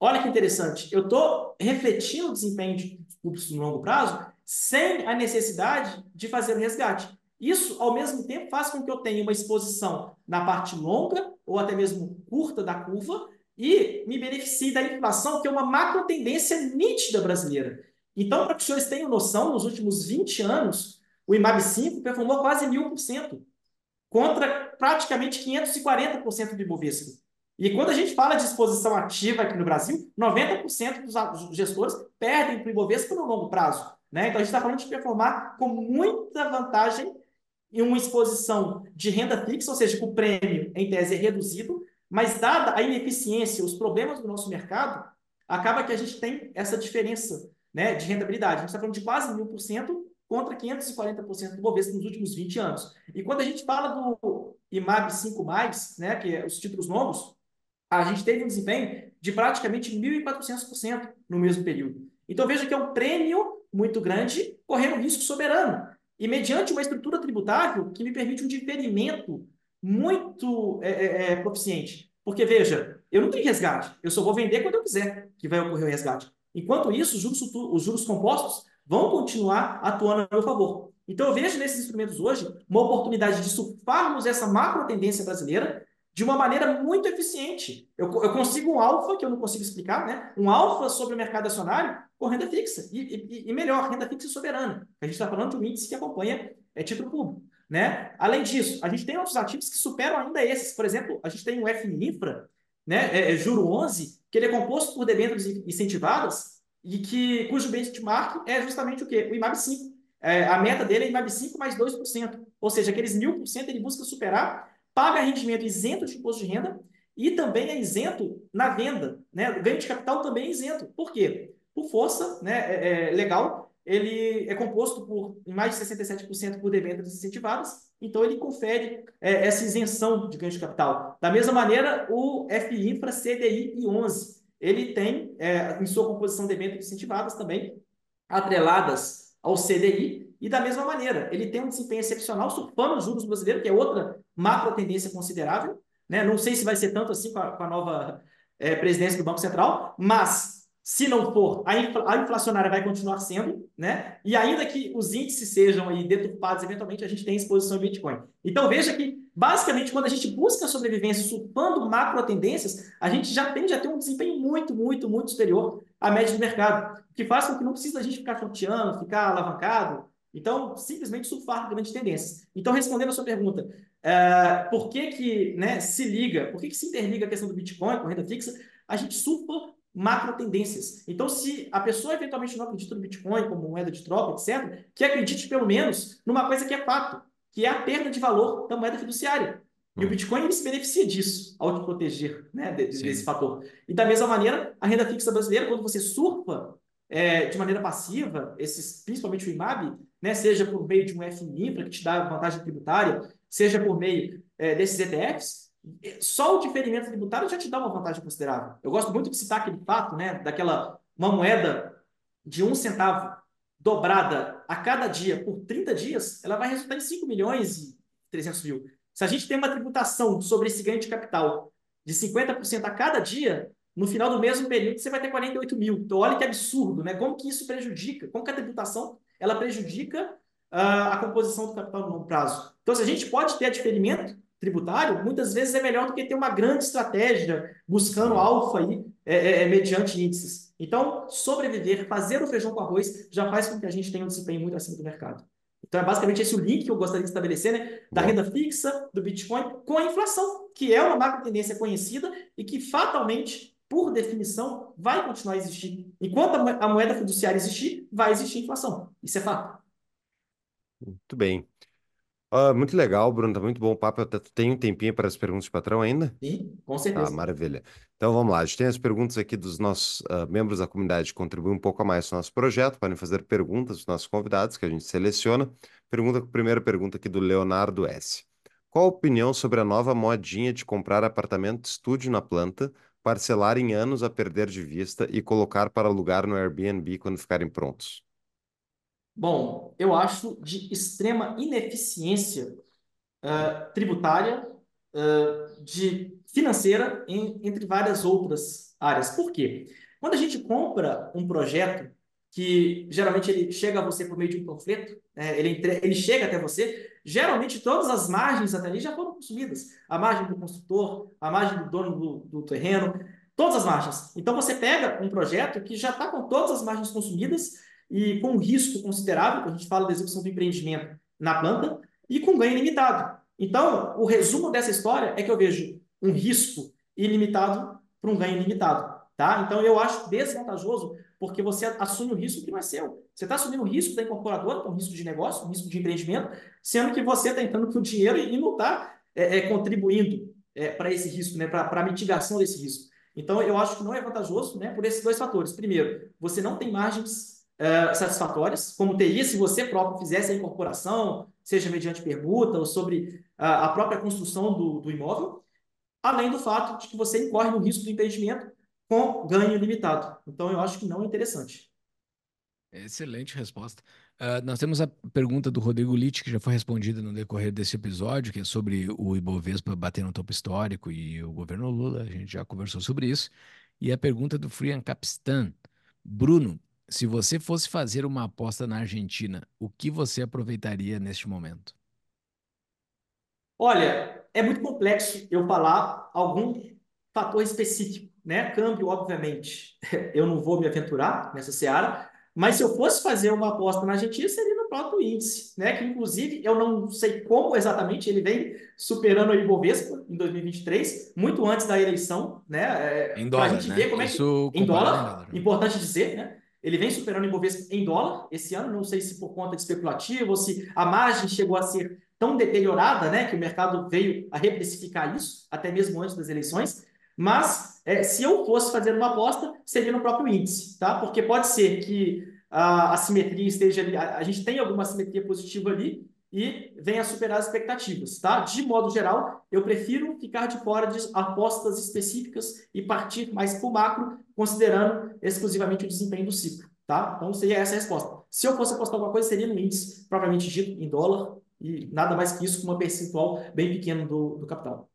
olha que interessante, eu estou refletindo o desempenho de públicos no longo prazo sem a necessidade de fazer o resgate. Isso, ao mesmo tempo, faz com que eu tenha uma exposição na parte longa ou até mesmo curta da curva e me beneficie da inflação, que é uma macro tendência nítida brasileira. Então, para que os senhores tenham noção, nos últimos 20 anos, o IMAB 5 performou quase 1.000%, contra praticamente 540% do Ibovespa. E quando a gente fala de exposição ativa aqui no Brasil, 90% dos gestores perdem para o Ibovespa no longo prazo. Né? Então, a gente está falando de performar com muita vantagem em uma exposição de renda fixa, ou seja, com o prêmio, em tese, reduzido, mas dada a ineficiência, os problemas do nosso mercado, acaba que a gente tem essa diferença né, de rentabilidade. A gente está falando de quase mil por cento contra 540% do Bovespa nos últimos 20 anos. E quando a gente fala do IMAB 5+, né, que é os títulos novos, a gente teve um desempenho de praticamente 1.400% no mesmo período. Então veja que é um prêmio muito grande correndo risco soberano. E mediante uma estrutura tributável que me permite um diferimento muito é, é, é, proficiente. Porque, veja, eu não tenho resgate, eu só vou vender quando eu quiser que vai ocorrer o resgate. Enquanto isso, os juros, os juros compostos vão continuar atuando a meu favor. Então, eu vejo nesses instrumentos hoje uma oportunidade de surfarmos essa macro tendência brasileira de uma maneira muito eficiente. Eu, eu consigo um alfa, que eu não consigo explicar, né? um alfa sobre o mercado acionário com renda fixa. E, e, e melhor, renda fixa soberana. A gente está falando de um índice que acompanha é, título público. Né? Além disso, a gente tem outros ativos que superam ainda esses. Por exemplo, a gente tem o F-Infra, né? é, é, juro 11, que ele é composto por debêntures incentivadas e que, cujo benchmark é justamente o quê? O IMAB 5. É, a meta dele é IMAB 5 mais 2%. Ou seja, aqueles 1.000% ele busca superar, paga rendimento isento de imposto de renda e também é isento na venda. Né? O ganho de capital também é isento. Por quê? Por força né, é, é legal, ele é composto por mais de 67% por debêntures incentivadas, então ele confere é, essa isenção de ganho de capital. Da mesma maneira, o FINFRA CDI e 11 ele tem, é, em sua composição, debêntures incentivadas também, atreladas ao CDI, e da mesma maneira, ele tem um desempenho excepcional, surfando os juros brasileiros, que é outra macro tendência considerável. Né? Não sei se vai ser tanto assim com a, com a nova é, presidência do Banco Central, mas se não for, a, a inflacionária vai continuar sendo, né? E ainda que os índices sejam aí deturpados, eventualmente a gente tem exposição em Bitcoin. Então veja que, basicamente, quando a gente busca sobrevivência surfando macro tendências, a gente já tende a ter um desempenho muito, muito, muito superior à média do mercado, que faz com que não precisa a gente ficar shorteando, ficar alavancado. Então, simplesmente surfar grandes tendências. Então, respondendo a sua pergunta, é, por que que né, se liga, por que que se interliga a questão do Bitcoin com renda fixa? A gente surfa macro tendências. Então, se a pessoa eventualmente não acredita no Bitcoin como moeda de troca, etc., que acredite pelo menos numa coisa que é fato, que é a perda de valor da moeda fiduciária. E o hum. Bitcoin ele se beneficia disso, ao te proteger né, desse fator. E da mesma maneira, a renda fixa brasileira, quando você surfa é, de maneira passiva, esses, principalmente o IMAB, né, seja por meio de um FMI, para que te dá vantagem tributária, seja por meio é, desses ETFs, só o diferimento tributário já te dá uma vantagem considerável. Eu gosto muito de citar aquele fato, né, daquela uma moeda de um centavo dobrada a cada dia por 30 dias, ela vai resultar em 5 milhões e 300 mil. Se a gente tem uma tributação sobre esse ganho de capital de 50% a cada dia, no final do mesmo período você vai ter 48 mil. Então, olha que absurdo, né? Como que isso prejudica? Como que a tributação ela prejudica uh, a composição do capital no longo prazo? Então, se a gente pode ter diferimento, tributário, muitas vezes é melhor do que ter uma grande estratégia buscando alfa aí, é, é, é, mediante índices. Então, sobreviver, fazer o feijão com arroz, já faz com que a gente tenha um desempenho muito acima do mercado. Então, é basicamente esse o link que eu gostaria de estabelecer, né? Da renda fixa, do Bitcoin, com a inflação, que é uma macro tendência conhecida e que fatalmente, por definição, vai continuar a existir. Enquanto a moeda fiduciária existir, vai existir inflação. Isso é fato. Muito bem. Ah, muito legal, Bruno. Tá muito bom o papo. Até tu tem um tempinho para as perguntas de patrão ainda? Sim, com Tá, certeza. maravilha. Então vamos lá. A gente tem as perguntas aqui dos nossos ah, membros da comunidade que contribuem um pouco a mais com o nosso projeto. Podem fazer perguntas dos nossos convidados que a gente seleciona. Pergunta, primeira pergunta aqui do Leonardo S. Qual a opinião sobre a nova modinha de comprar apartamento estúdio na planta, parcelar em anos a perder de vista e colocar para alugar no Airbnb quando ficarem prontos? Bom, eu acho de extrema ineficiência ah, tributária, ah, de financeira, em- entre várias outras áreas. Por quê? Quando a gente compra um projeto que geralmente ele chega a você por meio de um panfleto, né, ele, entre- ele chega até você, geralmente todas as margens até ali já foram consumidas. A margem do construtor, a margem do dono do, do terreno, todas as margens. Então você pega um projeto que já está com todas as margens consumidas e com um risco considerável, quando a gente fala da execução do empreendimento na planta, e com ganho limitado. Então, o resumo dessa história é que eu vejo um risco ilimitado para um ganho limitado. Tá? Então, eu acho desvantajoso porque você assume o risco que não é seu. Você está assumindo o risco da incorporadora, é um risco de negócio, um risco de empreendimento, sendo que você está entrando com o dinheiro e não está é, é, contribuindo é, para esse risco, né? para a mitigação desse risco. Então, eu acho que não é vantajoso né? por esses dois fatores. Primeiro, você não tem margens uh, satisfatórias, como teria se você próprio fizesse a incorporação, seja mediante permuta ou sobre uh, a própria construção do, do imóvel, além do fato de que você incorre no risco do impedimento com ganho limitado. Então, eu acho que não é interessante. Excelente resposta. Uh, nós temos a pergunta do Rodrigo Litt, que já foi respondida no decorrer desse episódio, que é sobre o Ibovespa bater no topo histórico e o governo Lula. A gente já conversou sobre isso. E a pergunta do Frian Capistan. Bruno, se você fosse fazer uma aposta na Argentina, o que você aproveitaria neste momento? Olha, é muito complexo eu falar algum fator específico, né? Câmbio, obviamente, eu não vou me aventurar nessa seara, mas se eu fosse fazer uma aposta na Argentina, seria no próprio índice, né? Que inclusive eu não sei como exatamente ele vem superando o Ibovespa em 2023, muito antes da eleição, né? Em dólar, gente né? ver como é Isso que em comparado dólar, em dólar, né? importante dizer, né? Ele vem superando o Ibovespa em dólar esse ano, não sei se por conta de especulativo ou se a margem chegou a ser tão deteriorada, né, que o mercado veio a reprecificar isso, até mesmo antes das eleições. Mas é, se eu fosse fazer uma aposta, seria no próprio índice, tá? Porque pode ser que a assimetria esteja ali, a, a gente tem alguma assimetria positiva ali e venha superar as expectativas, tá? De modo geral, eu prefiro ficar de fora de apostas específicas e partir mais para o macro, considerando exclusivamente o desempenho do ciclo, tá? Então seria essa a resposta. Se eu fosse apostar alguma coisa, seria no índice, propriamente dito, em dólar, e nada mais que isso, com uma percentual bem pequena do, do capital.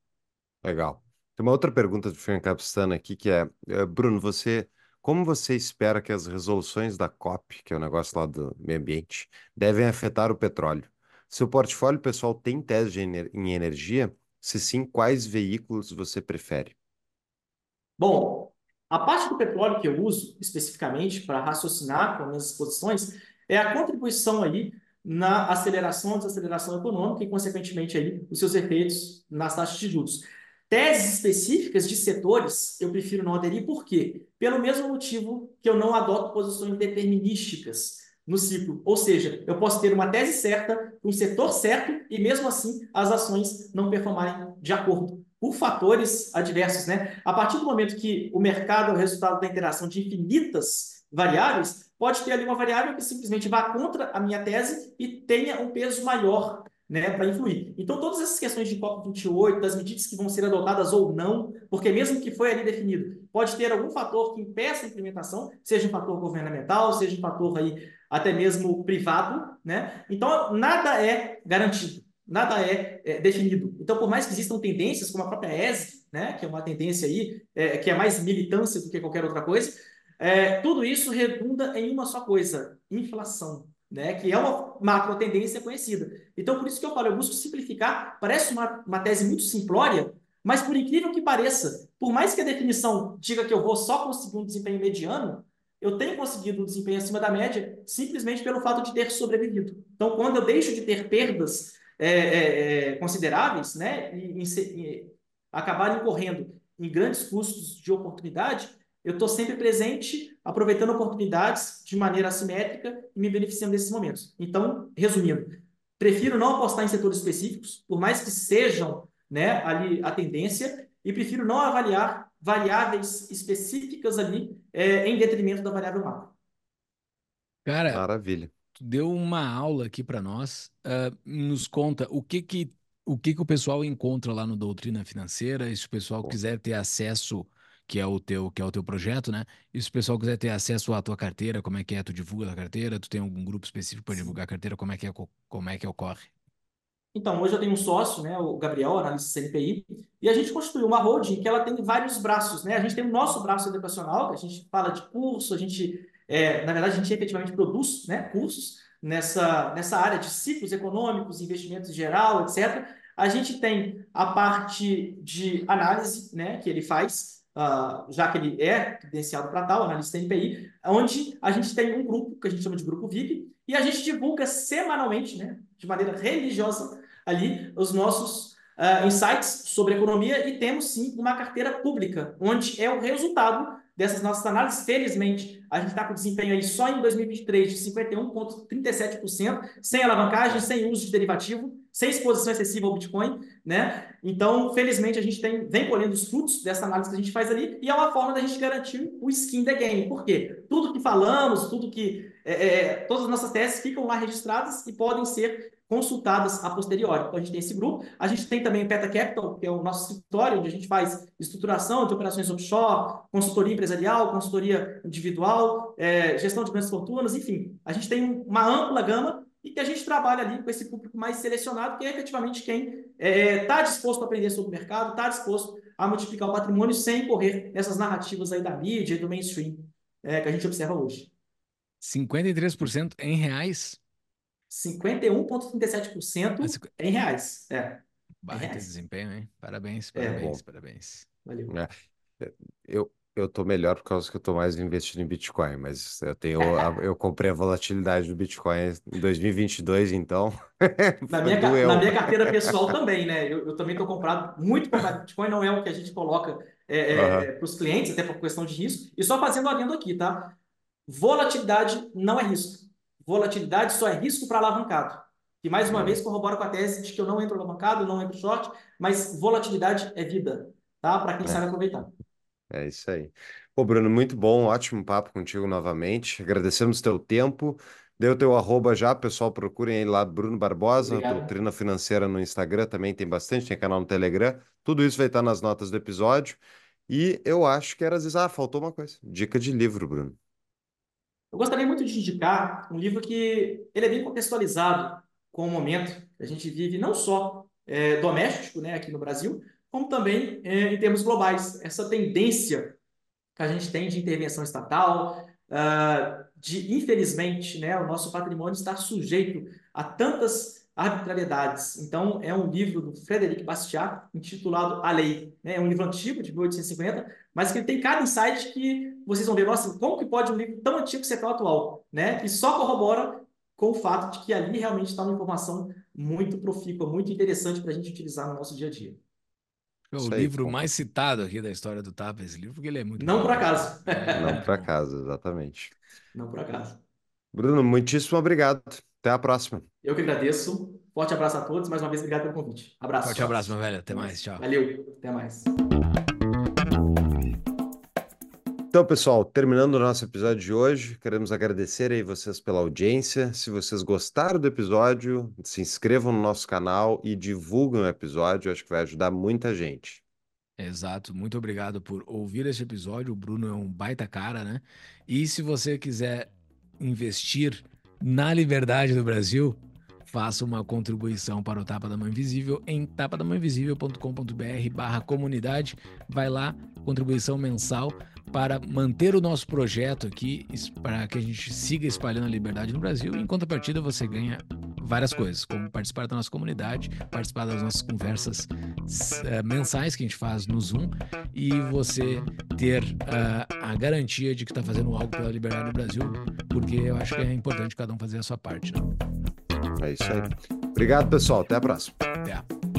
Legal. Tem uma outra pergunta do Frank Capistano aqui que é, eh, Bruno, você, como você espera que as resoluções da COP, que é o negócio lá do meio ambiente, devem afetar o petróleo? Seu portfólio pessoal tem tese em energia? Se sim, quais veículos você prefere? Bom, a parte do petróleo que eu uso especificamente para raciocinar com as minhas exposições é a contribuição aí na aceleração desaceleração econômica e, consequentemente, aí, os seus efeitos nas taxas de juros. Teses específicas de setores eu prefiro não aderir, por quê? Pelo mesmo motivo que eu não adoto posições determinísticas no ciclo. Ou seja, eu posso ter uma tese certa, um setor certo, e mesmo assim as ações não performarem de acordo, por fatores adversos. Né? A partir do momento que o mercado é o resultado da interação de infinitas variáveis, pode ter ali uma variável que simplesmente vá contra a minha tese e tenha um peso maior né, para influir. Então, todas essas questões de COP28, das medidas que vão ser adotadas ou não, porque mesmo que foi ali definido, pode ter algum fator que impeça a implementação, seja um fator governamental, seja um fator aí até mesmo privado, né? Então, nada é garantido, nada é, é definido. Então, por mais que existam tendências, como a própria ESG, né, que é uma tendência aí, é, que é mais militância do que qualquer outra coisa, é, tudo isso redunda em uma só coisa, inflação né, que é uma macro tendência conhecida. Então, por isso que eu falo, eu busco simplificar, parece uma, uma tese muito simplória, mas por incrível que pareça, por mais que a definição diga que eu vou só conseguir um desempenho mediano, eu tenho conseguido um desempenho acima da média simplesmente pelo fato de ter sobrevivido. Então, quando eu deixo de ter perdas é, é, consideráveis, né, e, e, e acabar incorrendo em grandes custos de oportunidade, eu estou sempre presente, aproveitando oportunidades de maneira assimétrica e me beneficiando desses momentos. Então, resumindo, Prefiro não apostar em setores específicos, por mais que sejam né, ali a tendência, e prefiro não avaliar variáveis específicas ali é, em detrimento da variável macro. Cara, Maravilha. tu deu uma aula aqui para nós. Ah, nos conta o que que o que que o pessoal encontra lá no Doutrina Financeira, e se o pessoal Bom. quiser ter acesso, que é o teu, que é o teu projeto, né? E se o pessoal quiser ter acesso à tua carteira, como é que é? Tu divulga a carteira? Tu tem algum grupo específico para divulgar a carteira? Como é que é, co- como é que ocorre? Então, hoje eu tenho um sócio, né, o Gabriel, analista CNPI, e a gente constituiu uma holding que ela tem vários braços, né? A gente tem o nosso braço educacional, que a gente fala de curso, a gente, é, na verdade, a gente efetivamente produz, né, cursos nessa, nessa área de ciclos econômicos, investimentos em geral, etc. A gente tem a parte de análise, né, que ele faz, ah, já que ele é credenciado para tal, analista CNPI, onde a gente tem um grupo que a gente chama de Grupo VIP, e a gente divulga semanalmente, né, de maneira religiosa, ali os nossos ah, insights sobre economia e temos sim uma carteira pública, onde é o resultado dessas nossas análises. Felizmente, a gente está com desempenho aí só em 2023 de 51,37%, sem alavancagem, sem uso de derivativo, sem exposição excessiva ao Bitcoin, né? Então, felizmente, a gente tem, vem colhendo os frutos dessa análise que a gente faz ali e é uma forma da gente garantir o skin the game. Por quê? Tudo que falamos, tudo que. é, é, todas as nossas teses ficam lá registradas e podem ser consultadas a posteriori. Então, a gente tem esse grupo. A gente tem também o Peta Capital, que é o nosso escritório, onde a gente faz estruturação de operações offshore, consultoria empresarial, consultoria individual, é, gestão de grandes fortunas, enfim. A gente tem uma ampla gama e que a gente trabalha ali com esse público mais selecionado, que é efetivamente quem está disposto a aprender sobre o mercado, está disposto a multiplicar o patrimônio sem correr nessas narrativas aí da mídia e do mainstream é, que a gente observa hoje. 53% em reais? 51,37% Mas cinqu- em reais. É, Baita reais. desempenho, hein? Parabéns, É, parabéns, bom. parabéns. valeu. É, eu, eu tô melhor por causa que eu tô mais investido em Bitcoin, mas eu tenho, a- eu comprei a volatilidade do Bitcoin em 2022, então Na minha, na minha carteira pessoal também, né? Eu, eu também estou comprado, muito comprado. Bitcoin não é o que a gente coloca Aham. para os clientes, até por questão de risco. E só fazendo adendo aqui, tá? Volatilidade não é risco. Volatilidade só é risco para alavancado. E mais uma Uhum. vez corrobora com a tese de que eu não entro alavancado, não entro short, mas volatilidade é vida, tá? Para quem É. sabe aproveitar. É isso aí. Pô, Bruno, muito bom, ótimo papo contigo novamente. Agradecemos teu tempo. Deu teu arroba já, pessoal, procurem aí lá, Bruno Barbosa, Obrigado. Doutrina Financeira no Instagram também tem bastante, tem canal no Telegram. Tudo isso vai estar nas notas do episódio. E eu acho que era às vezes, ah, faltou uma coisa. Dica de livro, Bruno. Eu gostaria muito de indicar um livro que ele é bem contextualizado com o momento que a gente vive, não só é, doméstico, né, aqui no Brasil, como também é, em termos globais. Essa tendência que a gente tem de intervenção estatal, ah, de, infelizmente, né, o nosso patrimônio estar sujeito a tantas arbitrariedades. Então, é um livro do Frederic Bastiat, intitulado A Lei. né? É um livro antigo, de 1850, mas que tem cada insight que vocês vão ver, nossa, como que pode um livro tão antigo ser tão atual? Né? Que só corrobora com o fato de que ali realmente está uma informação muito profícua, muito interessante para a gente utilizar no nosso dia a dia. É o aí, livro mais citado aqui da história do Tapa, esse livro, porque ele é muito Não bom. por acaso. É, Não para bom. casa, exatamente. Não por acaso. Bruno, muitíssimo obrigado. Até a próxima. Eu que agradeço. Forte abraço a todos. Mais uma vez, obrigado pelo convite. Abraço. Forte abraço, meu velho. Até mais. Tchau. Valeu. Até mais. Então, pessoal, terminando o nosso episódio de hoje, queremos agradecer aí vocês pela audiência. Se vocês gostaram do episódio, se inscrevam no nosso canal e divulguem o episódio, acho que vai ajudar muita gente. Exato, muito obrigado por ouvir este episódio. O Bruno é um baita cara, né? E se você quiser investir na liberdade do Brasil, faça uma contribuição para o Tapa da Mãe Invisível em tapadamãeinvisível.com.br barra comunidade. Vai lá, contribuição mensal para manter o nosso projeto aqui, para que a gente siga espalhando a liberdade no Brasil. Em contrapartida, você ganha várias coisas, como participar da nossa comunidade, participar das nossas conversas eh, mensais que a gente faz no Zoom e você ter ah, a garantia de que está fazendo algo pela liberdade no Brasil, porque eu acho que é importante cada um fazer a sua parte. Né? É isso aí. Obrigado, pessoal. Até a próxima. Até.